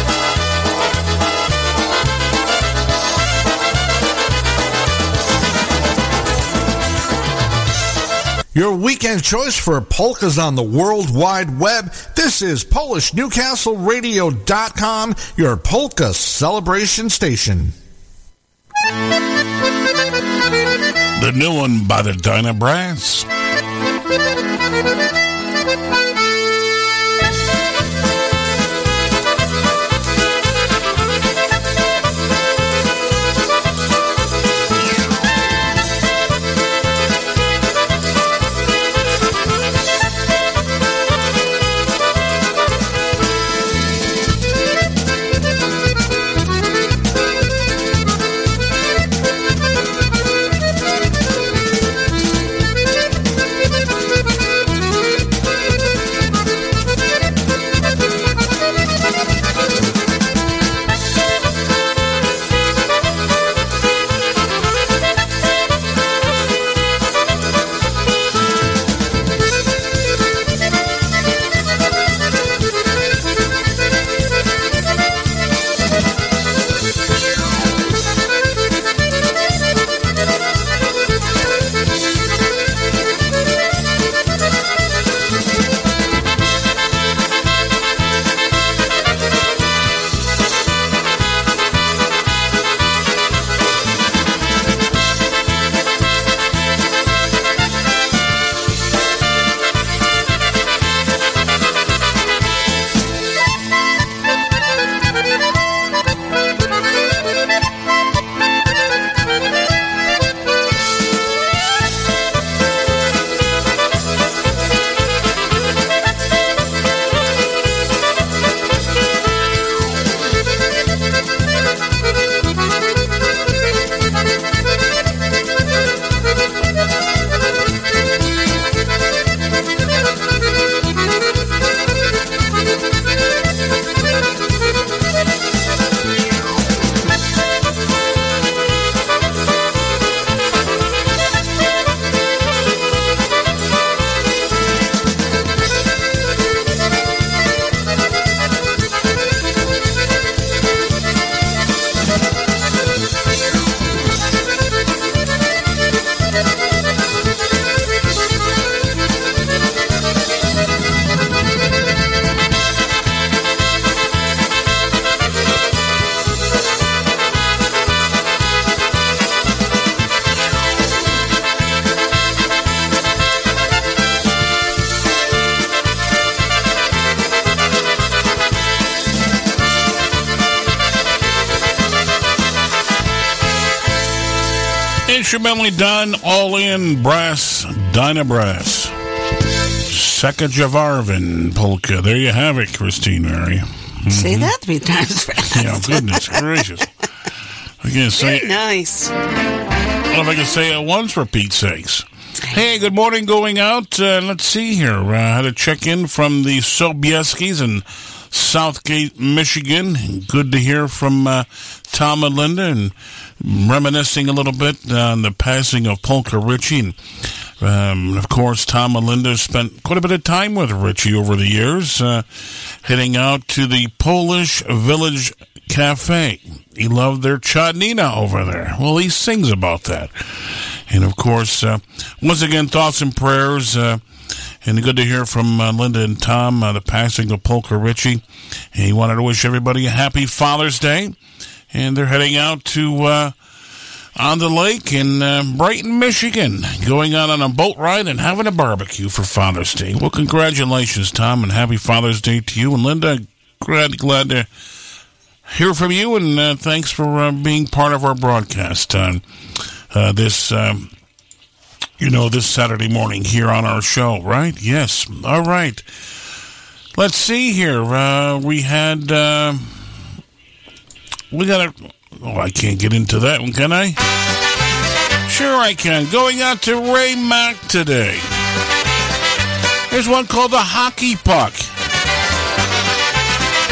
Your weekend choice for polkas on the World Wide Web. This is PolishNewcastleRadio.com, your polka celebration station. The new one by the Dyna Brass. Shamelly Dunn, All In Brass, Dyna Brass. Sekajavarvin polka. There you have it, Christine Mary. Say Mhm. that three times fast. Yeah, goodness gracious. I can say Very nice. I don't know if I can say it once for Pete's sakes. Hey, good morning going out. Uh, let's see here. Uh, I had a check in from the Sobieskis in Southgate, Michigan. Good to hear from uh, Tom and Linda and reminiscing a little bit on the passing of Polka Richie. And, um, of course, Tom and Linda spent quite a bit of time with Richie over the years, uh, heading out to the Polish Village Cafe. He loved their chadnina over there. Well, he sings about that. And of course, uh, once again, thoughts and prayers. Uh, and good to hear from uh, Linda and Tom, uh, the passing of Polka Richie. And he wanted to wish everybody a happy Father's Day. And they're heading out to uh, on the lake in uh, Brighton, Michigan, going out on a boat ride and having a barbecue for Father's Day. Well, congratulations, Tom, and happy Father's Day to you. And Linda, glad, glad to hear from you, and uh, thanks for uh, being part of our broadcast on uh, this, um, you know, this Saturday morning here on our show, right? Yes. All right. Let's see here. Uh, we had, we got a, oh, I can't get into that one, can I? Sure, I can. Going out to Ray Mack today. There's one called the Hockey Puck.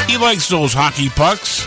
He likes those hockey pucks.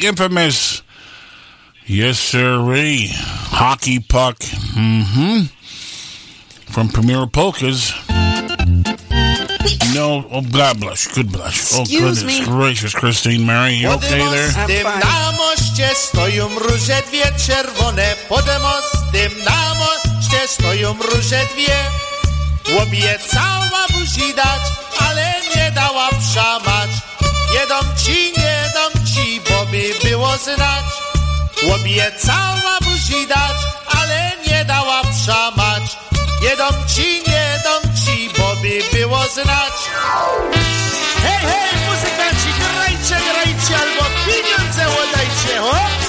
The infamous, yes, sirree, hockey puck. Mm-hmm. From Premier Polkas. No, oh, God bless, good bless. Oh, Excuse goodness me. gracious, Christine Mary, you okay there? mostem na moście stoją róże dwie czerwone. Pod mostem na moście stoją róże dwie. Obiecała buzi dać, ale nie dała przamać. Jedą ci, nie dam ci, bo by było znać. Obiecała buzi dać, ale nie dała przamać. Jedą ci, nie dam ci, bo by było znać. Hej, hej, muzykanci, grajcie, grajcie, albo pieniądze oddajcie, hop!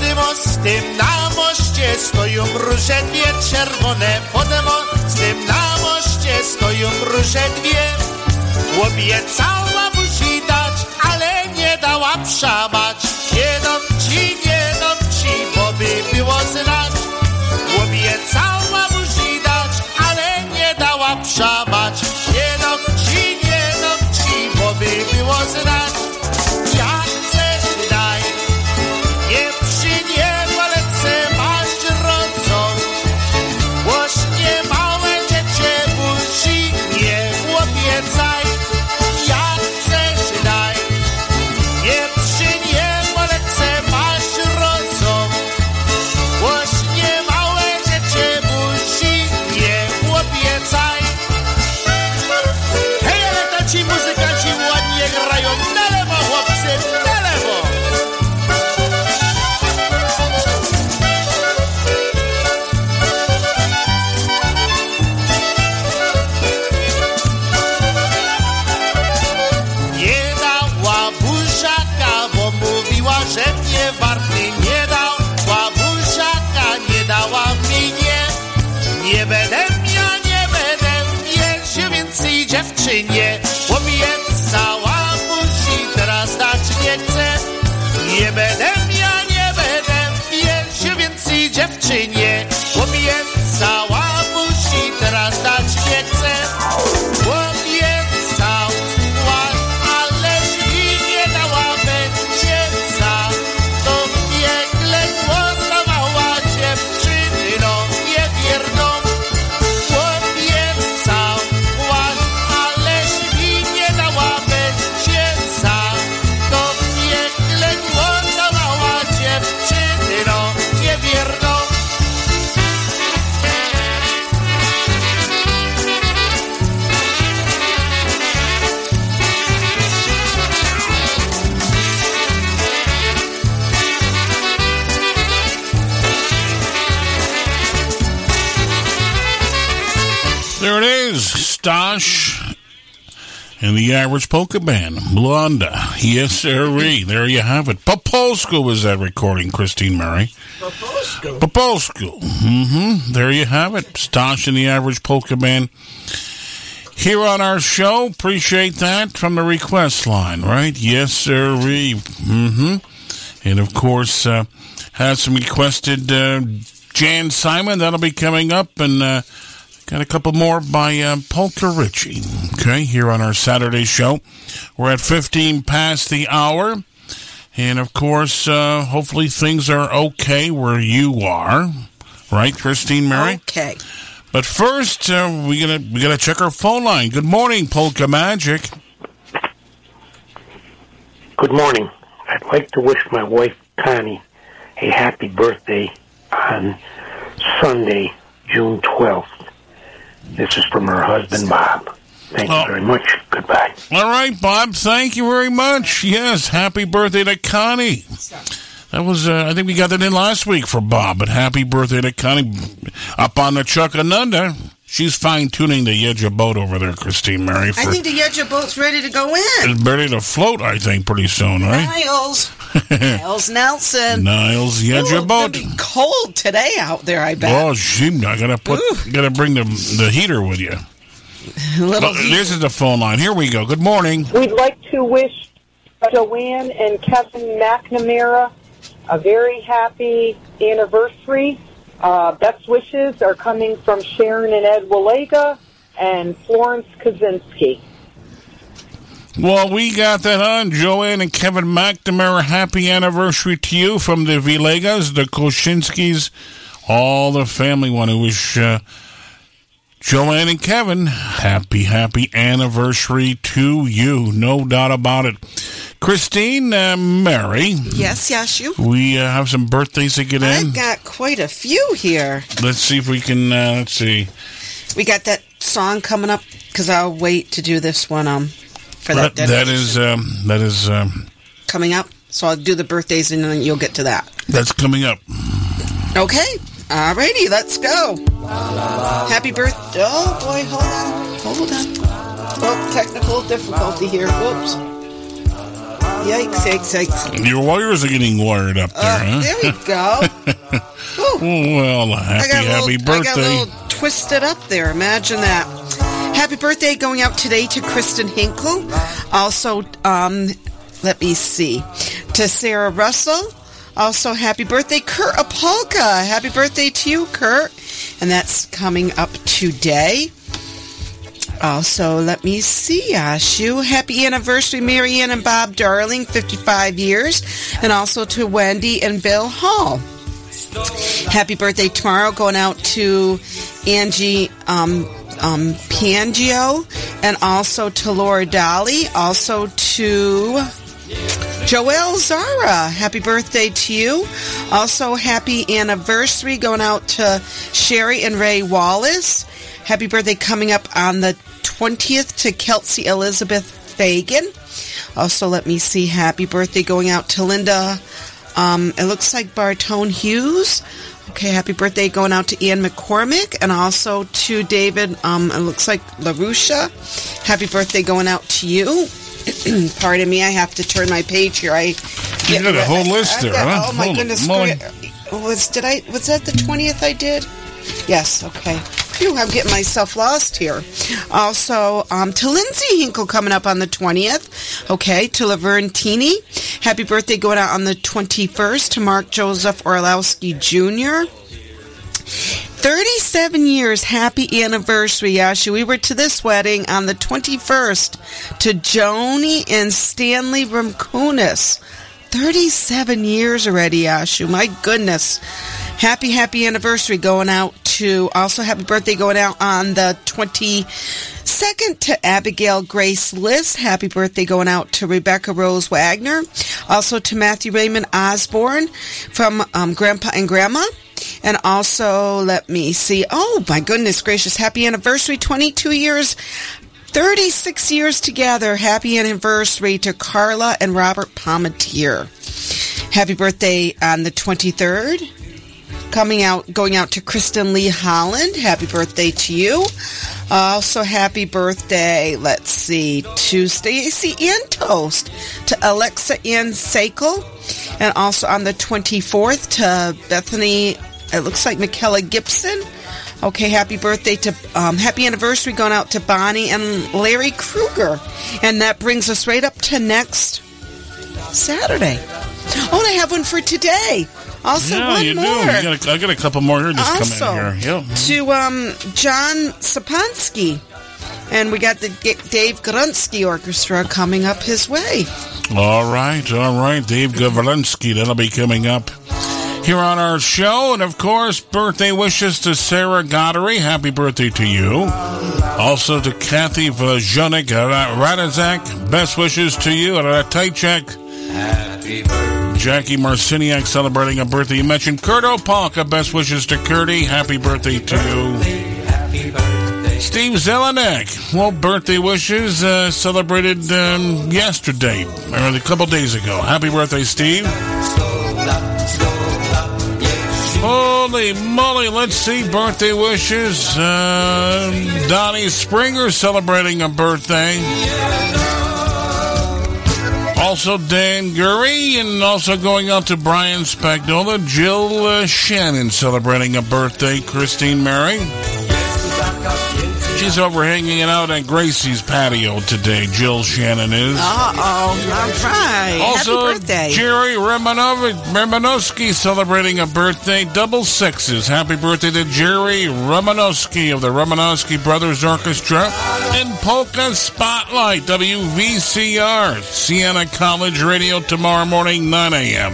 Z tym na moście stoją róże dwie czerwone. Pode mostem na moście stoją róże dwie. Obiecała buzi dać, ale nie dała przamać Nie dam ci, nie dam ci, bo by było znać. Obiecała buzi dać, ale nie dała przamać Nie dam ci, nie dam ci, bo by było znać Nie będę and the average polka band, Blonda. Yes, sirree. There you have it. Popolsko was that recording, Christine Murray. Popolsko. Popolsko. Mm-hmm. There you have it. Stosh and the average polka band. Here on our show, appreciate that from the request line, right? Yes, sirree. Mm-hmm. And of course, uh, had some requested uh, Jan Simon. That'll be coming up, and uh, got a couple more by uh, Polka Richie. Okay, here on our Saturday show. We're at 15 past the hour. And of course, uh, hopefully things are okay where you are. Right, Christine Mary? Okay. But first, uh, we gotta we gotta check our phone line. Good morning, Polka Magic. Good morning. I'd like to wish my wife Connie a happy birthday on Sunday, June 12th. This is from her husband, Bob. Thank you very much. Goodbye. All right, Bob. Thank you very much. Yes, happy birthday to Connie. That was, uh, I think we got that in last week for Bob, but happy birthday to Connie up on the Chuctanunda. She's fine tuning the Yedja boat over there, Christine Mary. For, I think the Yedja boat's ready to go in. it's ready to float, I think, pretty soon, right? Niles. Niles Nelson. Niles Yedja Ooh, boat. it'll be cold today out there, I bet. Oh, shoot, I gotta put, gotta bring the the heater with you. Little Well, this is the phone line. Here we go. Good morning. We'd like to wish Joanne and Kevin McNamara a very happy anniversary. Uh, best wishes are coming from Sharon and Ed Walega and Florence Kaczynski. Well, we got that on. Joanne and Kevin McNamara, happy anniversary to you from the Villegas, the Koshinskis, all the family want to wish uh, Joanne and Kevin happy, happy anniversary to you. No doubt about it. Christine, uh, Mary. Yes, yes, you. We uh, have some birthdays to get in. I've got quite a few here. Let's see if we can, uh, let's see. We got that song coming up because I'll wait to do this one um for that. that, that is, um, that is, um, coming up. So I'll do the birthdays and then you'll get to that. that's coming up. Okay. Alrighty, let's go. Happy birthday. Oh boy, hold on. Hold on. Oh, technical difficulty here. Whoops. Yikes, yikes, yikes. Your wires are getting wired up there, Uh, huh? there we go. well, I happy, got a happy little, I got a little twisted up there. Imagine that. Happy birthday going out today to Kristen Hinkle. Also, um, let me see, to Sarah Russell. Also, happy birthday, Kurt Opalka. Happy birthday to you, Kurt. And that's coming up today. Also, let me see, Ashu. Happy anniversary, Marianne and Bob Darling, 55 years. And also to Wendy and Bill Hall. Happy birthday tomorrow going out to Angie um, um, Pangio and also to Laura Dolly, also to Joelle Zara. Happy birthday to you. Also, happy anniversary going out to Sherry and Ray Wallace. Happy birthday coming up on the 20th to Kelsey Elizabeth Fagan. Also, let me see. Happy birthday going out to Linda. Um, it looks like Bartone Hughes. Okay, happy birthday going out to Ian McCormick and also to David. Um, it looks like LaRusha. Happy birthday going out to you. Pardon me, I have to turn my page here. I You got a whole list I've there, got- huh? Oh my Holy goodness! moly. Was did I? Was that the twentieth? I did. Yes. Okay. Phew, I'm getting myself lost here. Also, um, to Lindsay Hinkle coming up on the 20th. Okay, to Laverne Teeny. Happy birthday going out on the 21st to Mark Joseph Orlowski Jr. 37 years, happy anniversary, Yashu. We were to this wedding on the 21st to Joni and Stanley Ramkunis. 37 years already, Yashu. My goodness. Happy, happy anniversary going out to, also happy birthday going out on the 22nd to Abigail Grace List. Happy birthday going out to Rebecca Rose Wagner. Also to Matthew Raymond Osborne from um, Grandpa and Grandma. And also, let me see. Oh, my goodness gracious. Happy anniversary. 22 years. 36 years together. Happy anniversary to Carla and Robert Palmetier. Happy birthday on the 23rd. Coming out, going out to Kristen Lee Holland. Happy birthday to you. Also, happy birthday, let's see, to Stacy toast to Alexa Ann Sakel, and also on the 24th to Bethany, it looks like Michaela Gibson. Okay, happy birthday to, um, happy anniversary going out to Bonnie and Larry Kruger. And that brings us right up to next Saturday. Oh, and I have one for today. Also, yeah, one you more. do. You got a, I got a couple more here just Also, coming in here. Yep. to um, John Sapansky. And we got the G- Dave Grunsky Orchestra coming up his way. All right, all right. Dave Gavalinsky, that'll be coming up here on our show. And of course, birthday wishes to Sarah Goddery. Happy birthday to you. Also to Kathy Vajonik Radizak. Best wishes to you. And a tight check. Happy birthday. Jackie Marciniak celebrating a birthday. You mentioned Kurt Opalka. Best wishes to Curdy. Happy birthday to you. Happy birthday. Steve Zelenak. Well, birthday wishes uh, celebrated um, yesterday, or a couple days ago. Happy birthday, Steve. Holy moly, let's see birthday wishes. Uh, Donnie Springer celebrating a birthday. Also, Dan Gurry, and also going out to Brian Spagnola. Jill uh, Shannon celebrating a birthday. Christine Mary. She's over hanging out at Gracie's patio today. Jill Shannon is. Uh oh. All right. Also, Happy birthday. Jerry Romanov- Romanowski celebrating a birthday. Double sixes. Happy birthday to Jerry Romanowski of the Romanowski Brothers Orchestra. And Polka Spotlight, WVCR, Siena College Radio tomorrow morning, 9 a.m.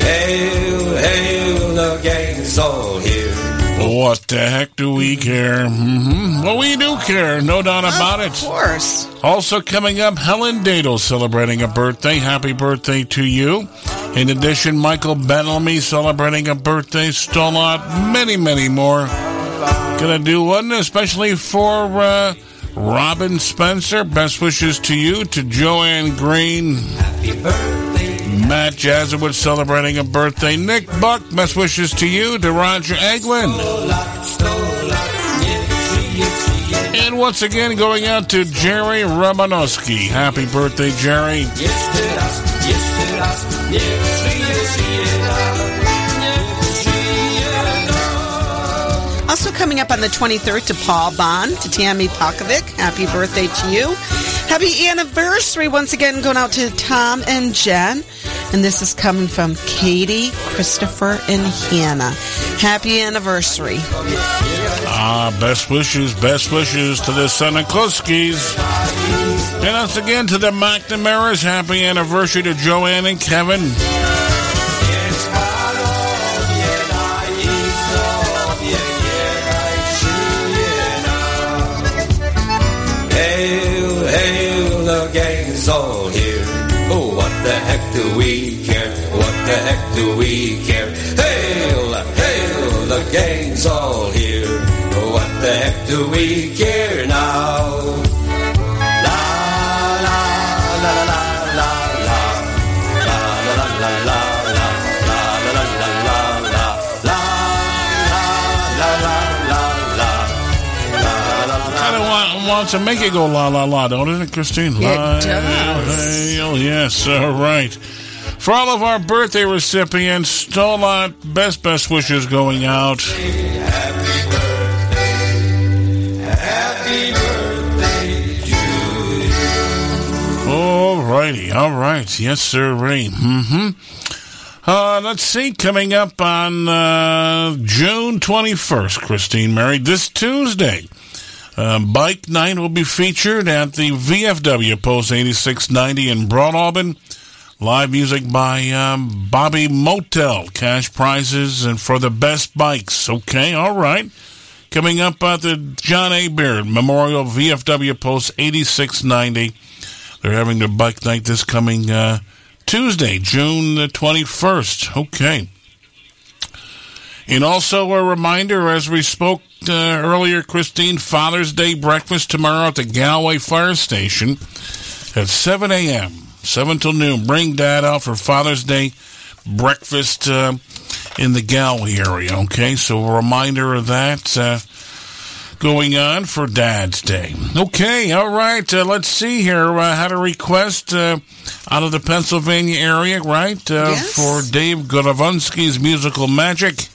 Hail, hail, the gang's all here. What the heck do we care? hmm Well, we do care, no doubt about it. Of course. Also coming up, Helen Dadle celebrating a birthday. Happy birthday to you. In addition, Michael Benelmy celebrating a birthday. Stollot, many, many more. Gonna do one especially for uh, Robin Spencer. Best wishes to you, to Joanne Green. Matt Jazowitz celebrating a birthday. Nick Buck, best wishes to you, to Roger Eglin. And once again, going out to Jerry Romanowski. Happy birthday, Jerry. Also coming up on the 23rd to Paul Bond, to Tammy Pakovic. Happy birthday to you. Happy anniversary once again going out to Tom and Jen. And this is coming from Katie, Christopher, and Hannah. Happy anniversary. Ah, best wishes, best wishes to the Senikoskis. And once again to the McNamara's. Happy anniversary to Joanne and Kevin. Hail, hail, the gang's all here. What the heck do we care? What the heck do we care? Hail, hail, the gang's all here. What the heck do we care now? Wants to make it go la la la, don't it, Christine? La, does. hail, yes, all right. For all of our birthday recipients, still lot best best wishes going out. Happy birthday to All righty, all right, yes, sir, Ray. Mm-hmm. Uh, let's see, coming up on uh, June 21st, Christine Mary, this Tuesday. Uh, Bike Night will be featured at the VFW Post 8690 in Broadalbin. Live music by um, Bobby Motel. Cash prizes and for the best bikes. Okay, all right. Coming up at the John A. Beard Memorial VFW Post 8690. They're having their bike night this coming uh, Tuesday, June the 21st. Okay. And also a reminder, as we spoke uh, earlier, Christine, Father's Day breakfast tomorrow at the Galway Fire Station at 7 a.m., 7 till noon. Bring Dad out for Father's Day breakfast uh, in the Galway area, okay? So a reminder of that uh, going on for Dad's Day. Okay, all right, uh, let's see here. Uh, had a request uh, out of the Pennsylvania area, right? Uh, Yes. For Dave Gorovonsky's Musical Magic.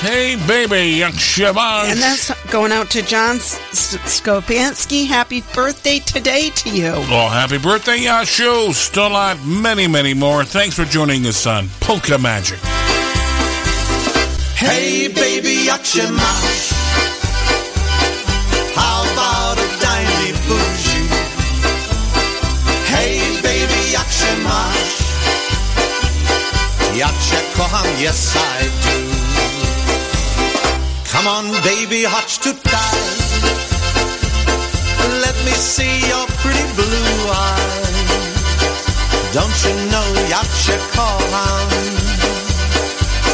Hey, baby, Shaban. And that's going out to John S- S- Skopansky. Happy birthday today to you. Well, happy birthday, Yashu. Still out many, many more. Thanks for joining us on Polka Magic. Hey, baby, Yakshamash. How about a dimey bougie? Hey, baby, Yakshamash. Yaksha kocham, yes I do. Come on, baby, hotch to tie. Let me see your pretty blue eyes. Don't you know Yaksha kocham?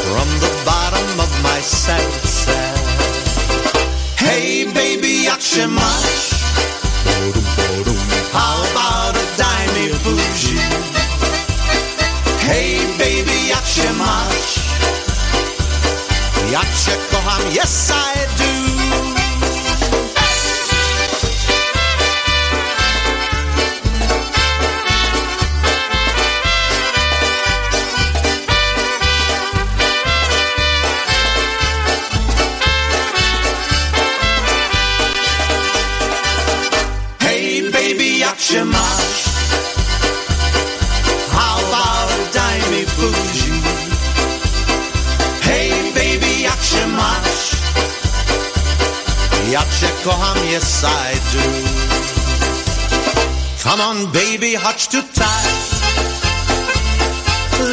from the bottom of my senses. Hey, baby, Yakshamash. How about a dimey bougie? Hey, baby, Yakshamash. Yaksha kocham, yes I do. Hey, baby, Yakshamash. How Yaksha kocham, yes I do. Come on, baby, hotch to tie.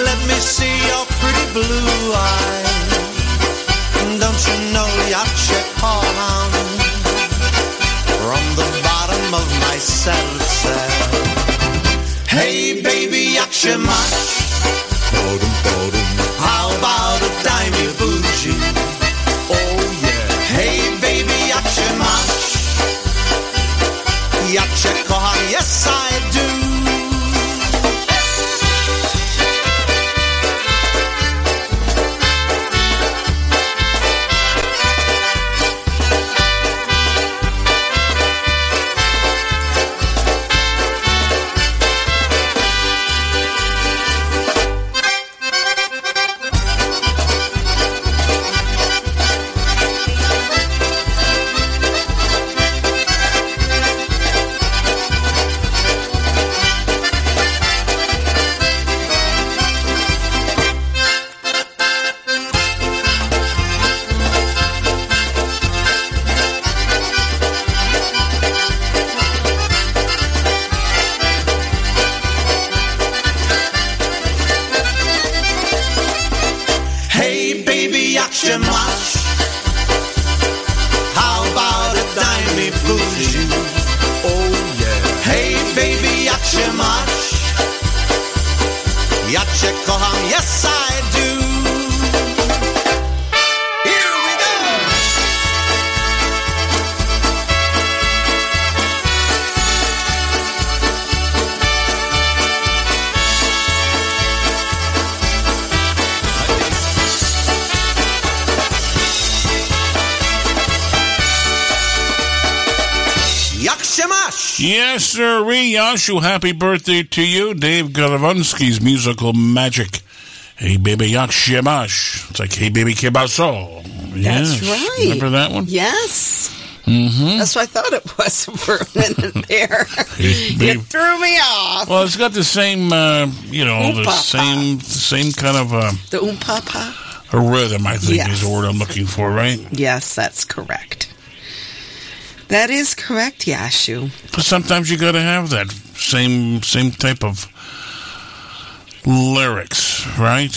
Let me see your pretty blue eyes. Don't you know Yaksha kocham? from the bottom of my senses. Hey, baby, Yakshamash. How about a dimey bougie? Happy birthday to you. Dave Galavunsky's musical magic. Hey, baby, yak shemash. It's like, hey, baby. That's Yes. right. Remember that one? Yes. Mm-hmm. That's what I thought it was for a minute there. you babe. threw me off. Well, it's got the same, uh, you know, the Oompa-pa. same, same kind of uh, The oompapa? a rhythm. I think Yes. is the word I'm looking for, right? Yes, that's correct. That is correct, Yashu. But sometimes you got to have that same, same type of lyrics, right?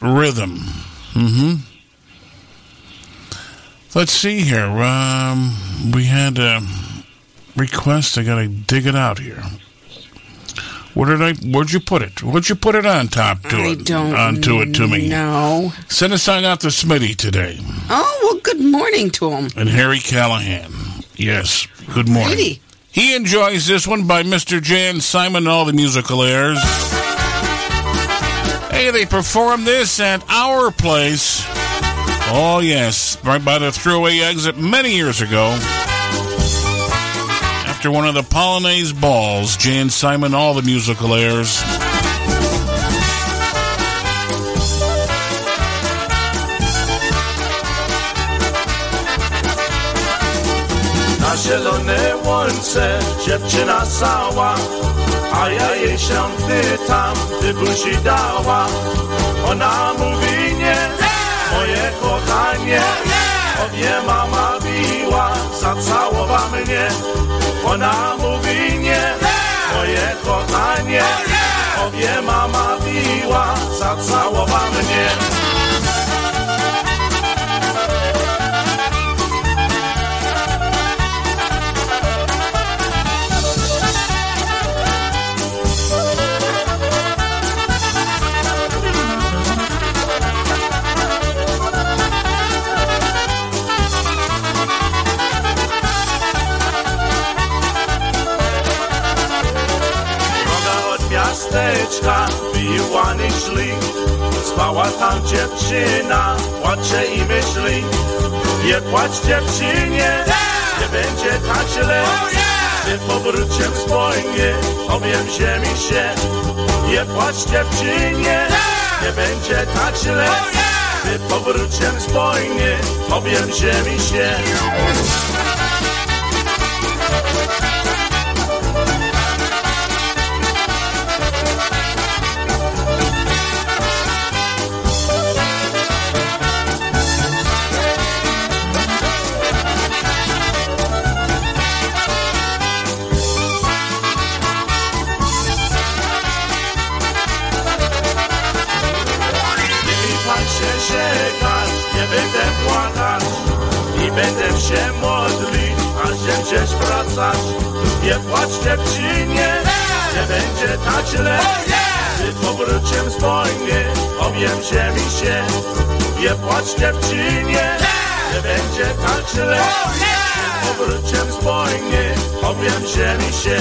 Rhythm. Mm-hmm. Let's see here. Um, we had a request. I got to dig it out here. Where did I? Where'd you put it? Where'd you put it on top to I it? don't onto it to me. know. Send a sign out to Smitty today Oh, well, good morning to him. and Harry Callahan. Yes. Good morning. Righty. He enjoys this one by Mr. Jan Simon and all the musical airs. Hey, they performed this at our place. Oh, yes, right by the thruway exit many years ago. After one of the Polonaise balls, Jan Simon, all the musical airs. Na zielone łące dziewczyna sała, a ja jej się pytam, ty buzi dała. Ona mówi nie, moje kochanie, obie mama biła, zacałowa mnie. Ona mówi nie, moje kochanie, obie mama biła, zacałowa mnie. Miasteczka, wyjłany szli. Spała tam dziewczyna, płacze i myśli. Nie płacz dziewczynie, nie będzie tak źle. Ty powróciem spojnie, obiem ziemi się. Nie płacz dziewczynie, nie będzie tak źle. Ty powróciem spojnie, obiem ziemi się Będę się modlić, aż się gdzieś wracać. Nie płacz dziewczynie, nie będzie tak źle. Ty powróciem spojnie, obiem ziemi się Nie płacz dziewczynie, nie będzie tak źle. Ty powróciem spojnie, obiem ziemi się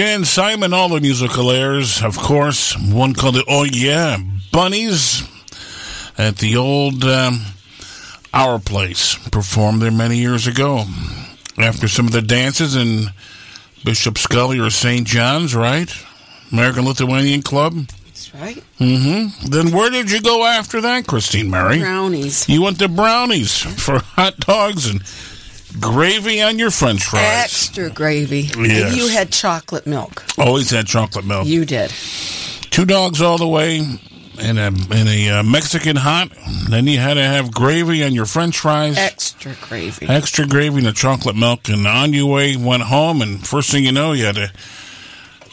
Jan Simon, all the musical airs, of course. One called the Oh Yeah, Bunnies at the old um, Our Place. Performed there many years ago. After some of the dances in Bishop Scully or St. John's, right? American Lithuanian Club. That's right. Mm-hmm. Then where did you go after that, Christine Mary? Brownies. You went to Brownies for hot dogs and gravy on your French fries. Extra gravy. Yes. And you had chocolate milk. Always had chocolate milk. You did. Two dogs all the way, and a and a uh, Mexican hot. Then you had to have gravy on your French fries. Extra gravy. Extra gravy and the chocolate milk, and on your way went home, and first thing you know, you had to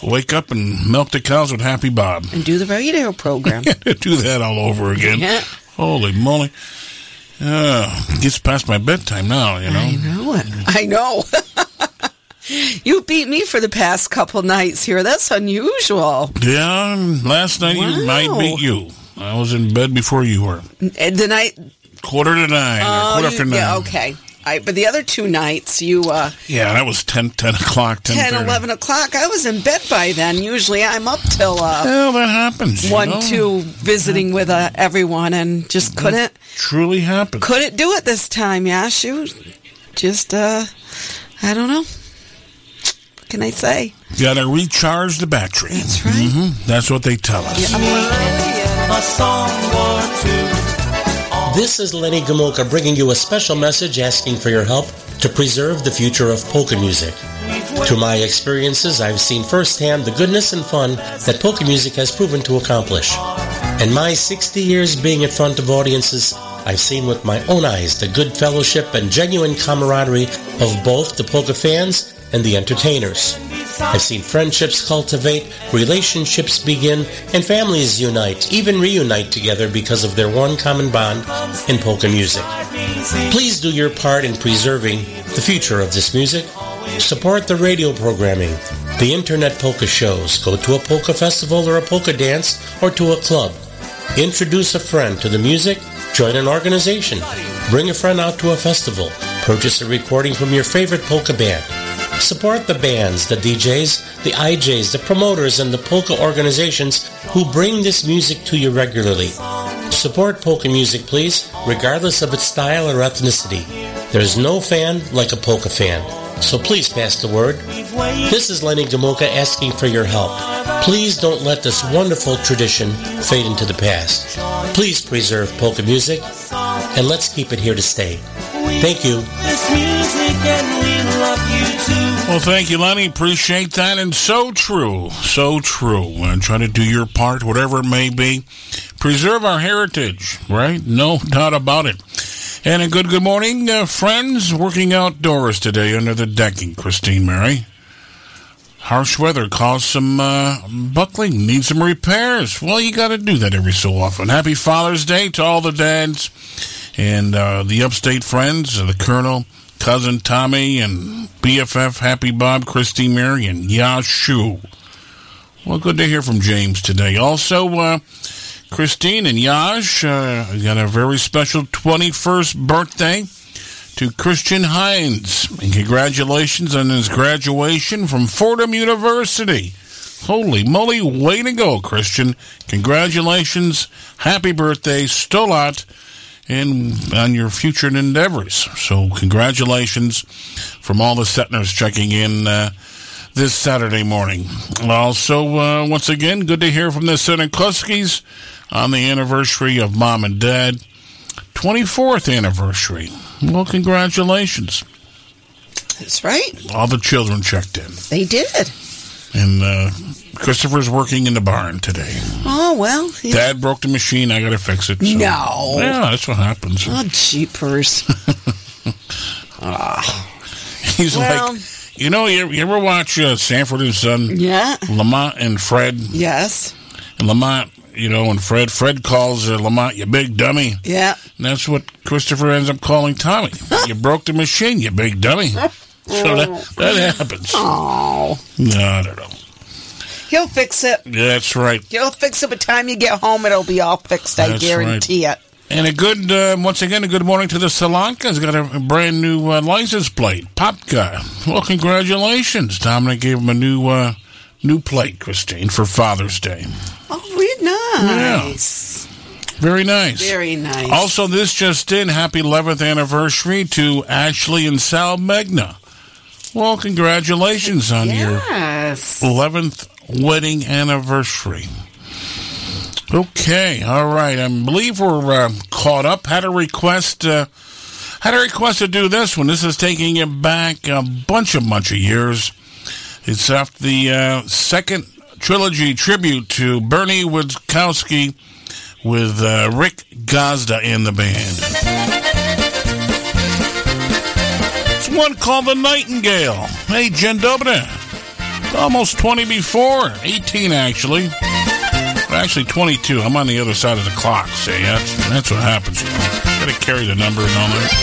wake up and milk the cows with Happy Bob. And do the radio program. Do that all over again. Yeah. Holy moly! Uh, gets past my bedtime now. You know. I know it. I know. you beat me for the past couple nights here. That's unusual. Yeah, last night you, I Wow. beat you. I was in bed before you were. And The night. Quarter to nine, Oh, quarter you- after nine. yeah, okay. I, but the other two nights, you uh, Yeah, that was 10, 10 o'clock, 10, 10, 11 o'clock. I was in bed by then. Usually I'm up till uh, Well, that happens. one, know. two, visiting with uh, everyone, and just couldn't Truly happens. couldn't do it this time. Yeah, shoot, just uh, I don't know. What can I say? Got to recharge the battery. That's right. hmm That's what they tell us. A song or two. This is Lenny Gomulka bringing you a special message asking for your help to preserve the future of polka music. To my experiences, I've seen firsthand the goodness and fun that polka music has proven to accomplish. In my 60 years being in front of audiences, I've seen with my own eyes the good fellowship and genuine camaraderie of both the polka fans and the entertainers. I've seen friendships cultivate, relationships begin, and families unite, even reunite together because of their one common bond in polka music. Please do your part in preserving the future of this music. Support the radio programming, the internet polka shows, go to a polka festival or a polka dance, or to a club. Introduce a friend to the music, join an organization, bring a friend out to a festival, purchase a recording from your favorite polka band. Support the bands, the DJs, the IJs, the promoters, and the polka organizations who bring this music to you regularly. Support polka music, please, regardless of its style or ethnicity. There's no fan like a polka fan. So please pass the word. This is Lenny Gomulka asking for your help. Please don't let this wonderful tradition fade into the past. Please preserve polka music, and let's keep it here to stay. Thank you. This music and we love you too. Well, thank you, Lenny. Appreciate that. And so true. So true. And try to do your part, whatever it may be. Preserve our heritage, right? No doubt about it. And a good good morning, uh, friends. Working outdoors today under the decking, Christine Mary. Harsh weather caused some uh, buckling, need some repairs. Well, you got to do that every so often. Happy Father's Day to all the dads and uh, the upstate friends, the Colonel, cousin Tommy, and BFF Happy Bob, Christy Mary, and Yashu. Well, good to hear from James today. Also, uh, Christine and Yash uh, got a very special 21st birthday to Christian Hines. And congratulations on his graduation from Fordham University. Holy moly, way to go, Christian. Congratulations. Happy birthday, Stolat, and on your future endeavors. So, congratulations from all the Setners checking in uh, this Saturday morning. Also, uh, once again, good to hear from the Senekuskis on the anniversary of Mom and Dad. 24th anniversary. Well, congratulations. That's right. All the children checked in. They did. And uh, Christopher's working in the barn today. Oh well. he- Dad broke the machine. I got to fix it. so- No. Yeah, that's what happens. Oh, jeepers. Ah. He's Well- like, you know, you, you ever watch uh, Sanford and Son? Yeah. Lamont and Fred. Yes. And Lamont, you know, and Fred, Fred calls uh, Lamont, you big dummy. Yeah. And that's what Christopher ends up calling Tommy. you broke the machine, you big dummy. So that, that happens. Oh. No, I don't know. He'll fix it. Yeah, That's right. He'll fix it by the time you get home. It'll be all fixed. I That's guarantee it. And a good, uh, once again, a good morning to the Solankas. Got a, brand new uh, license plate, Popka. Well, congratulations. Dominic gave him a new, uh, new plate, Christine, for Father's Day. Oh, really nice. Very nice. Very nice. Also, this just in, happy 11th anniversary to Ashley and Sal Megna. Well, congratulations on Yes. your 11th wedding anniversary. Okay, all right. I believe we're uh, caught up. Had a request. Uh, had a request to do this one. This is taking it back a bunch of bunch of years. It's after the uh, second trilogy tribute to Bernie Witkowski with uh, Rick Gazda in the band. It's one called The Nightingale. Hey, Jen Dobna. Almost 20 before. 18, actually. Actually, 22. I'm on the other side of the clock. See, that's, that's what happens. Know. Gotta carry the number and all that.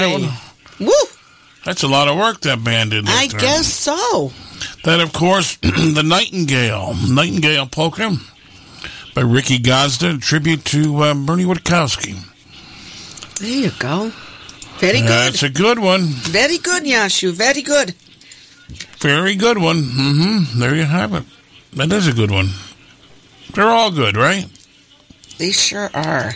That one? Woo! That's a lot of work that band did. I time. guess so. Then, of course, the Nightingale, Nightingale Polka by Ricky Gazda, a tribute to uh, Bernie Witkowski. There you go. Very good. That's a good one. Very good, Yashu. Very good. Very good one. Mm-hmm. There you have it. That is a good one. They're all good, right? They sure are.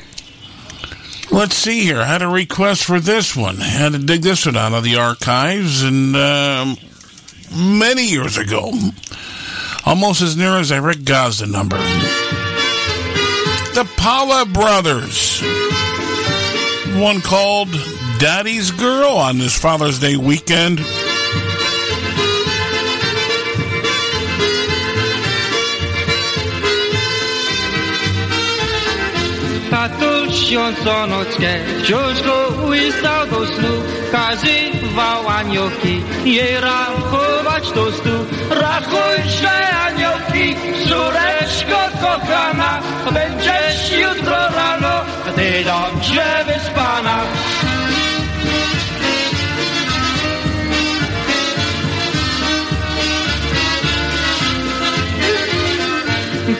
Let's see here. I had a request for this one. I had to dig this one out of the archives, and um, many years ago, almost as near as I Rick Gazda number. The Paula Brothers. One called Daddy's Girl on this Father's Day weekend. O nockę wciąż go łysał do snu Kazywał aniołki jej rachować do stu. Rachujże aniołki, córeczko kochana. Będziesz jutro rano, ty dobrze wyspana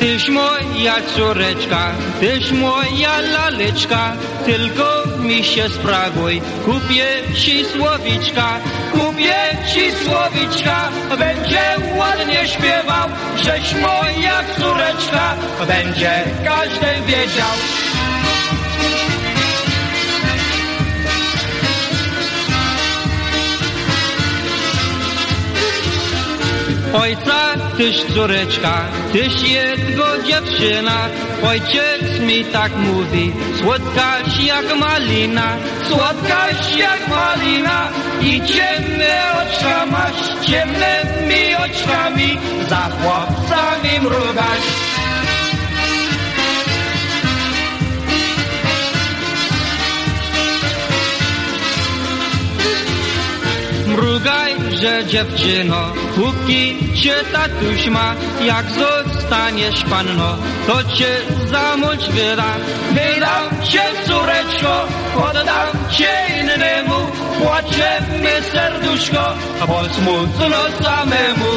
Tyś moja córeczka, tyś moja laleczka, tylko mi się spraguj, kupię ci słowiczka, kupię ci słowiczka, będzie ładnie śpiewał, żeś moja córeczka, będzie każdy wiedział. Ojca, tyś córeczka, tyś jego dziewczyna. Ojciec mi tak mówi, słodkaś jak malina, słodkaś jak malina. I ciemne oczka masz, ciemnymi oczkami, za chłopcami mrugasz. Mrugaj, że dziewczyno, póki cię tatuś ma, jak zostaniesz panno, to cię za mąż wyda. Wydam cię, córeczko, oddam cię innemu, płacze serduszko, bo smutno samemu.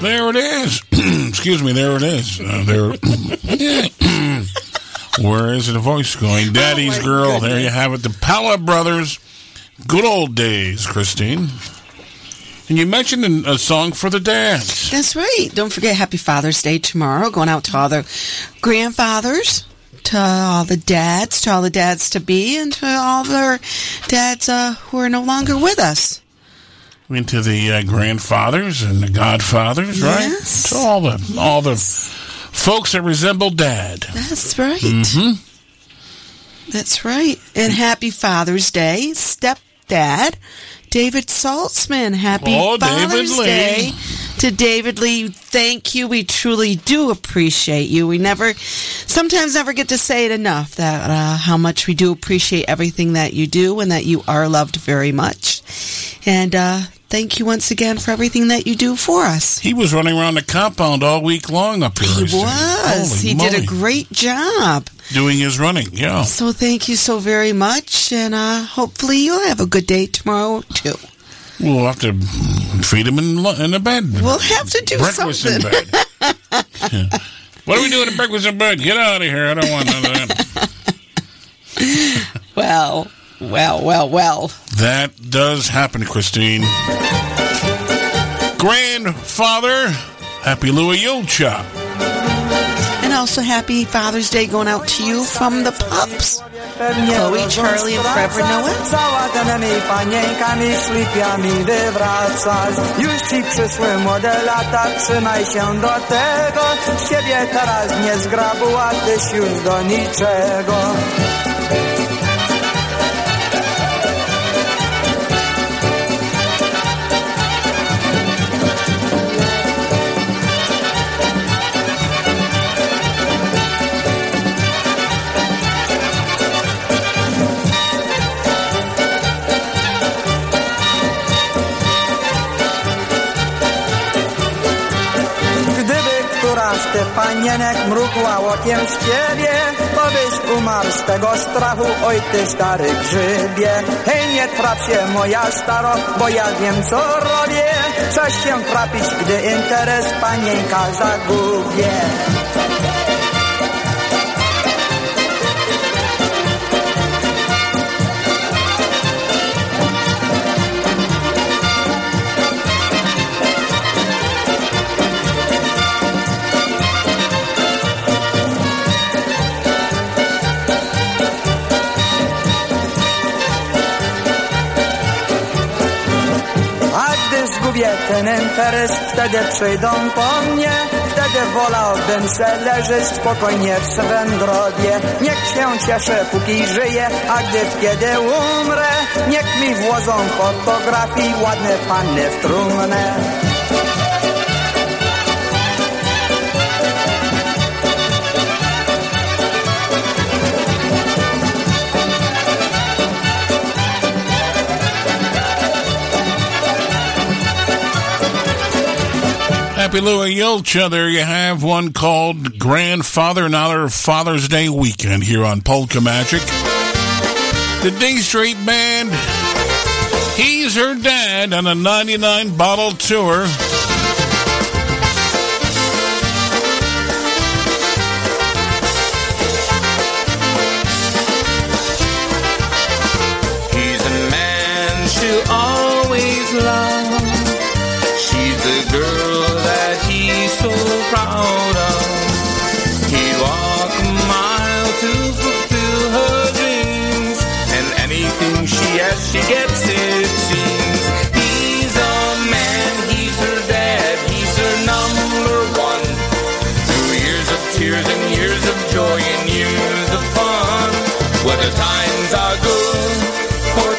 There it is. Excuse me. There it is. Uh, there. Where is the voice going? Daddy's Oh, girl. There you have it. The Pala brothers. Good old days, Christine. And you mentioned a song for the dads. That's right. Don't forget Happy Father's Day tomorrow. Going out to all the grandfathers, to all the dads, to all the dads to be, and to all their dads uh, who are no longer with us. Into the uh, grandfathers and the godfathers, right? Yes. To all the all the folks that resemble dad. That's right. Mm-hmm. That's right. And happy Father's Day, stepdad, David Saltzman. Happy Oh, David Father's Lee. Day to David Lee. Thank you. We truly do appreciate you. We never, sometimes never get to say it enough that uh, how much we do appreciate everything that you do and that you are loved very much. And uh, thank you once again for everything that you do for us. He was running around the compound all week long up here. He was. Holy he did a great job. doing his running. Yeah. So thank you so very much, and uh, hopefully you'll have a good day tomorrow too. We'll have to feed him in, in the bed. We'll have to do breakfast something. in bed. Yeah. What are we doing at breakfast in bed? Get out of here! I don't want none of that. Well, well, well, well. That does happen, Christine. Grandfather, happy Louis Yulcha. And also happy Father's Day going out to you from the pups. Chloe, Charlie, and Trevor Noah. Załatanymi panienkami. Już ci przyszły młode lata, trzymaj się do tego. Siebie teraz nie zgrabuła, tyś już do niczego. Panienek mrugła okiem w ciebie, to byś umarł z tego strachu, oj ty stary grzybie. Hej, nie trap się moja staro, bo ja wiem co robię. Coś się trapić, gdy interes panienka zagubię. Zgubię ten interes, wtedy przyjdą po mnie. Wtedy wolałbym se leżeć spokojnie w swym grobie. Niech się cieszę, póki żyję, a gdy kiedy umrę, niech mi włożą fotografii ładne panny w trumnę. Happy Lou Yelcha. There you have one called Grandfather and Father's Day Weekend here on Polka Magic. The D Street Band. He's her dad on a 99 bottle tour.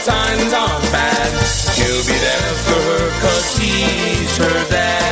times aren't bad. He'll be there for her cause he's her dad.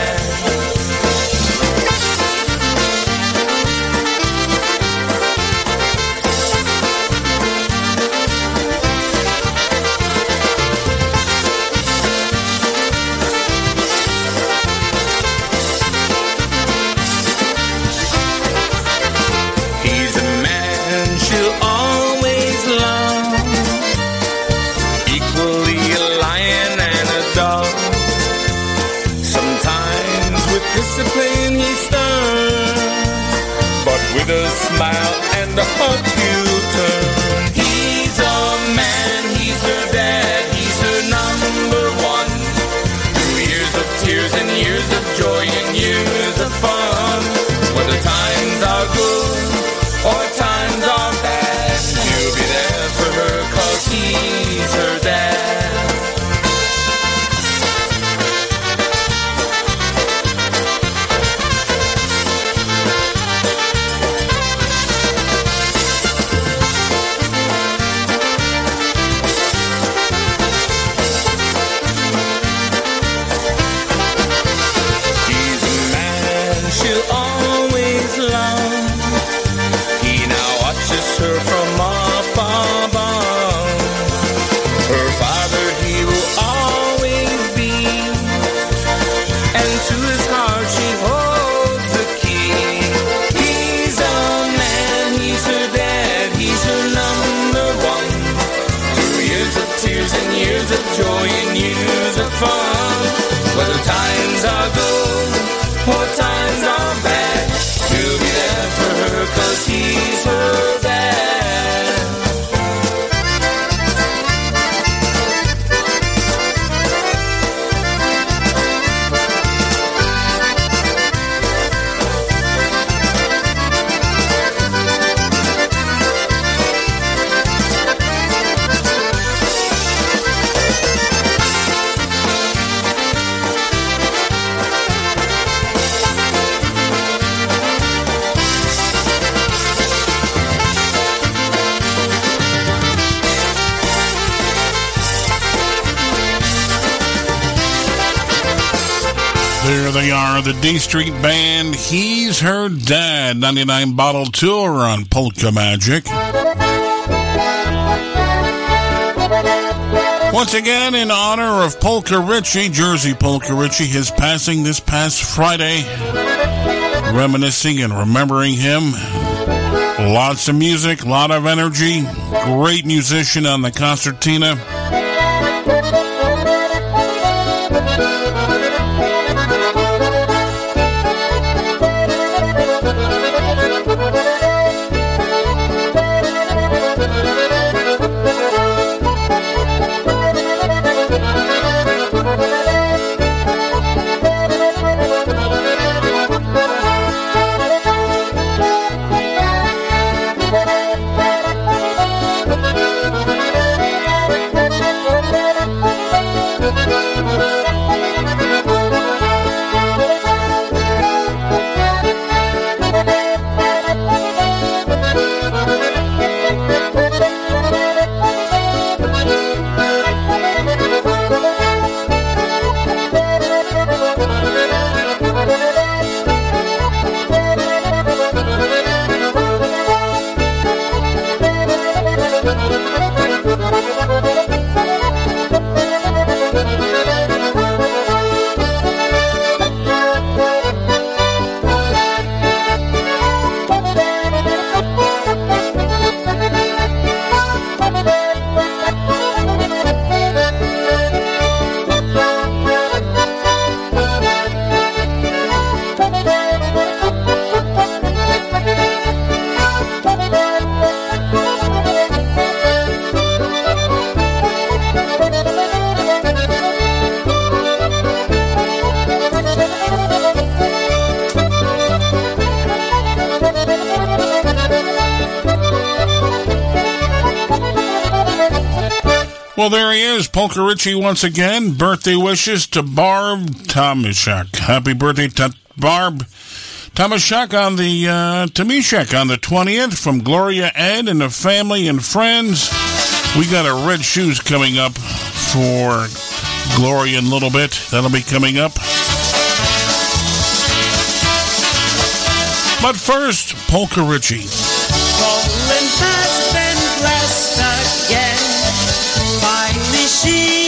Street Band, He's Her Dad, 99 Bottle Tour on Polka Magic. Once again, in honor of Polka Richie, Jersey Polka Richie, his passing this past Friday. Reminiscing and remembering him. Lots of music, lot of energy, great musician on the concertina. Polka Richie once again. Birthday wishes to Barb Tomaszek. Happy birthday to Barb Tomaszek on the uh, Tomaszek on the 20th from Gloria Ed and the family and friends. We got a red shoes coming up for Gloria in a little bit. That'll be coming up. But first, Polka Richie. 心。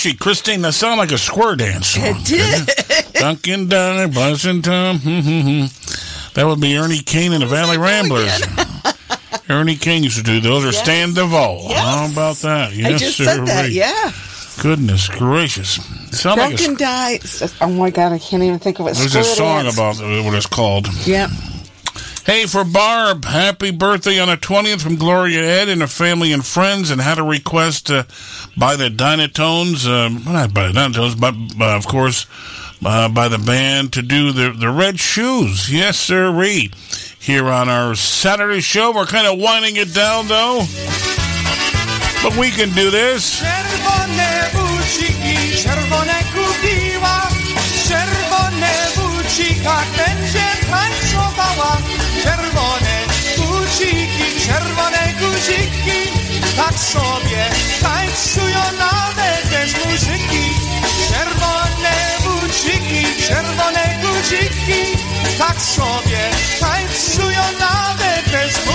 Polka Christine, that sounded like a square dance song. It did. Dunkin' Donner, Blessing Tom. That would be Ernie Kane and the Valley Ramblers. Ernie Kane used to do those, or Stan Duvall. How about that? I just said that, yeah. Goodness gracious. Sound like a, Oh my God, I can't even think of it. there's a song dance. about what it's called. Yep. Hey, for Barb, happy birthday on the 20th from Gloria Ed and her family and friends, and had a request uh, by the Dynatones, uh, not by the Dynatones, but uh, of course uh, by the band to do the, the Red Shoes. Yes, sirree. Here on our Saturday show, we're kind of winding it down, though. But we can do this. Czerwone czerwone Tak sobie tańcują nawet bez muzyki. Czerwone buciki, czerwone guziki Tak sobie tańcują nawet bez muzyki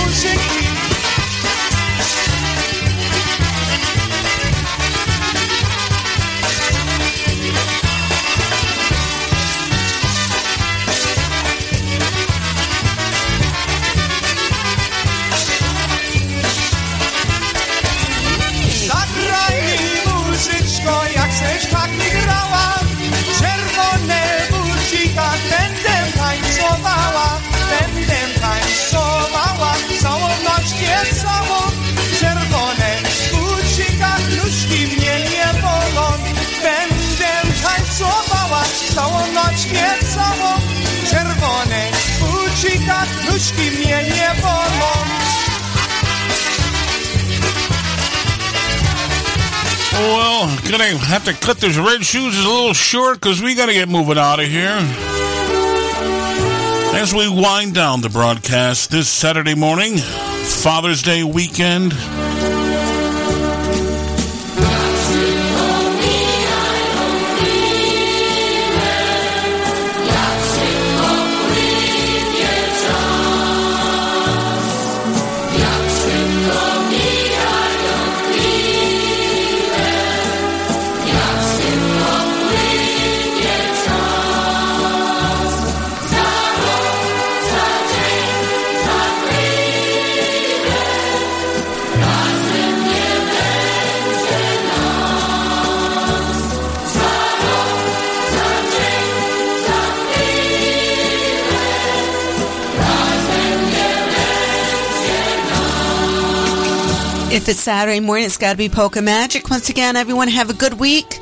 bucika, nóżki mnie nie bolą well, gonna have to cut those red shoes a little short because we gotta get moving out of here. As we wind down the broadcast this Saturday morning, Father's Day weekend. If it's Saturday morning, it's got to be Polka Magic. Once again, everyone have a good week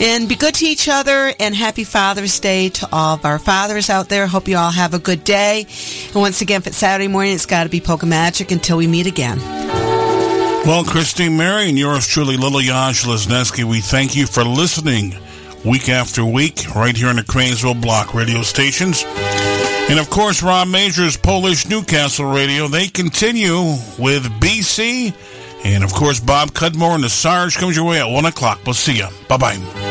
and be good to each other and happy Father's Day to all of our fathers out there. Hope you all have a good day. And once again, if it's Saturday morning, it's got to be Polka Magic until we meet again. Well, Christine Mary and yours truly, Lily Yash Lesniewski, we thank you for listening week after week right here on the Cranesville Block radio stations. And of course, Rob Major's Polish Newcastle Radio. They continue with BC. And of course, Bob Cudmore and the Sarge comes your way at 1 o'clock. We'll see you. Bye bye.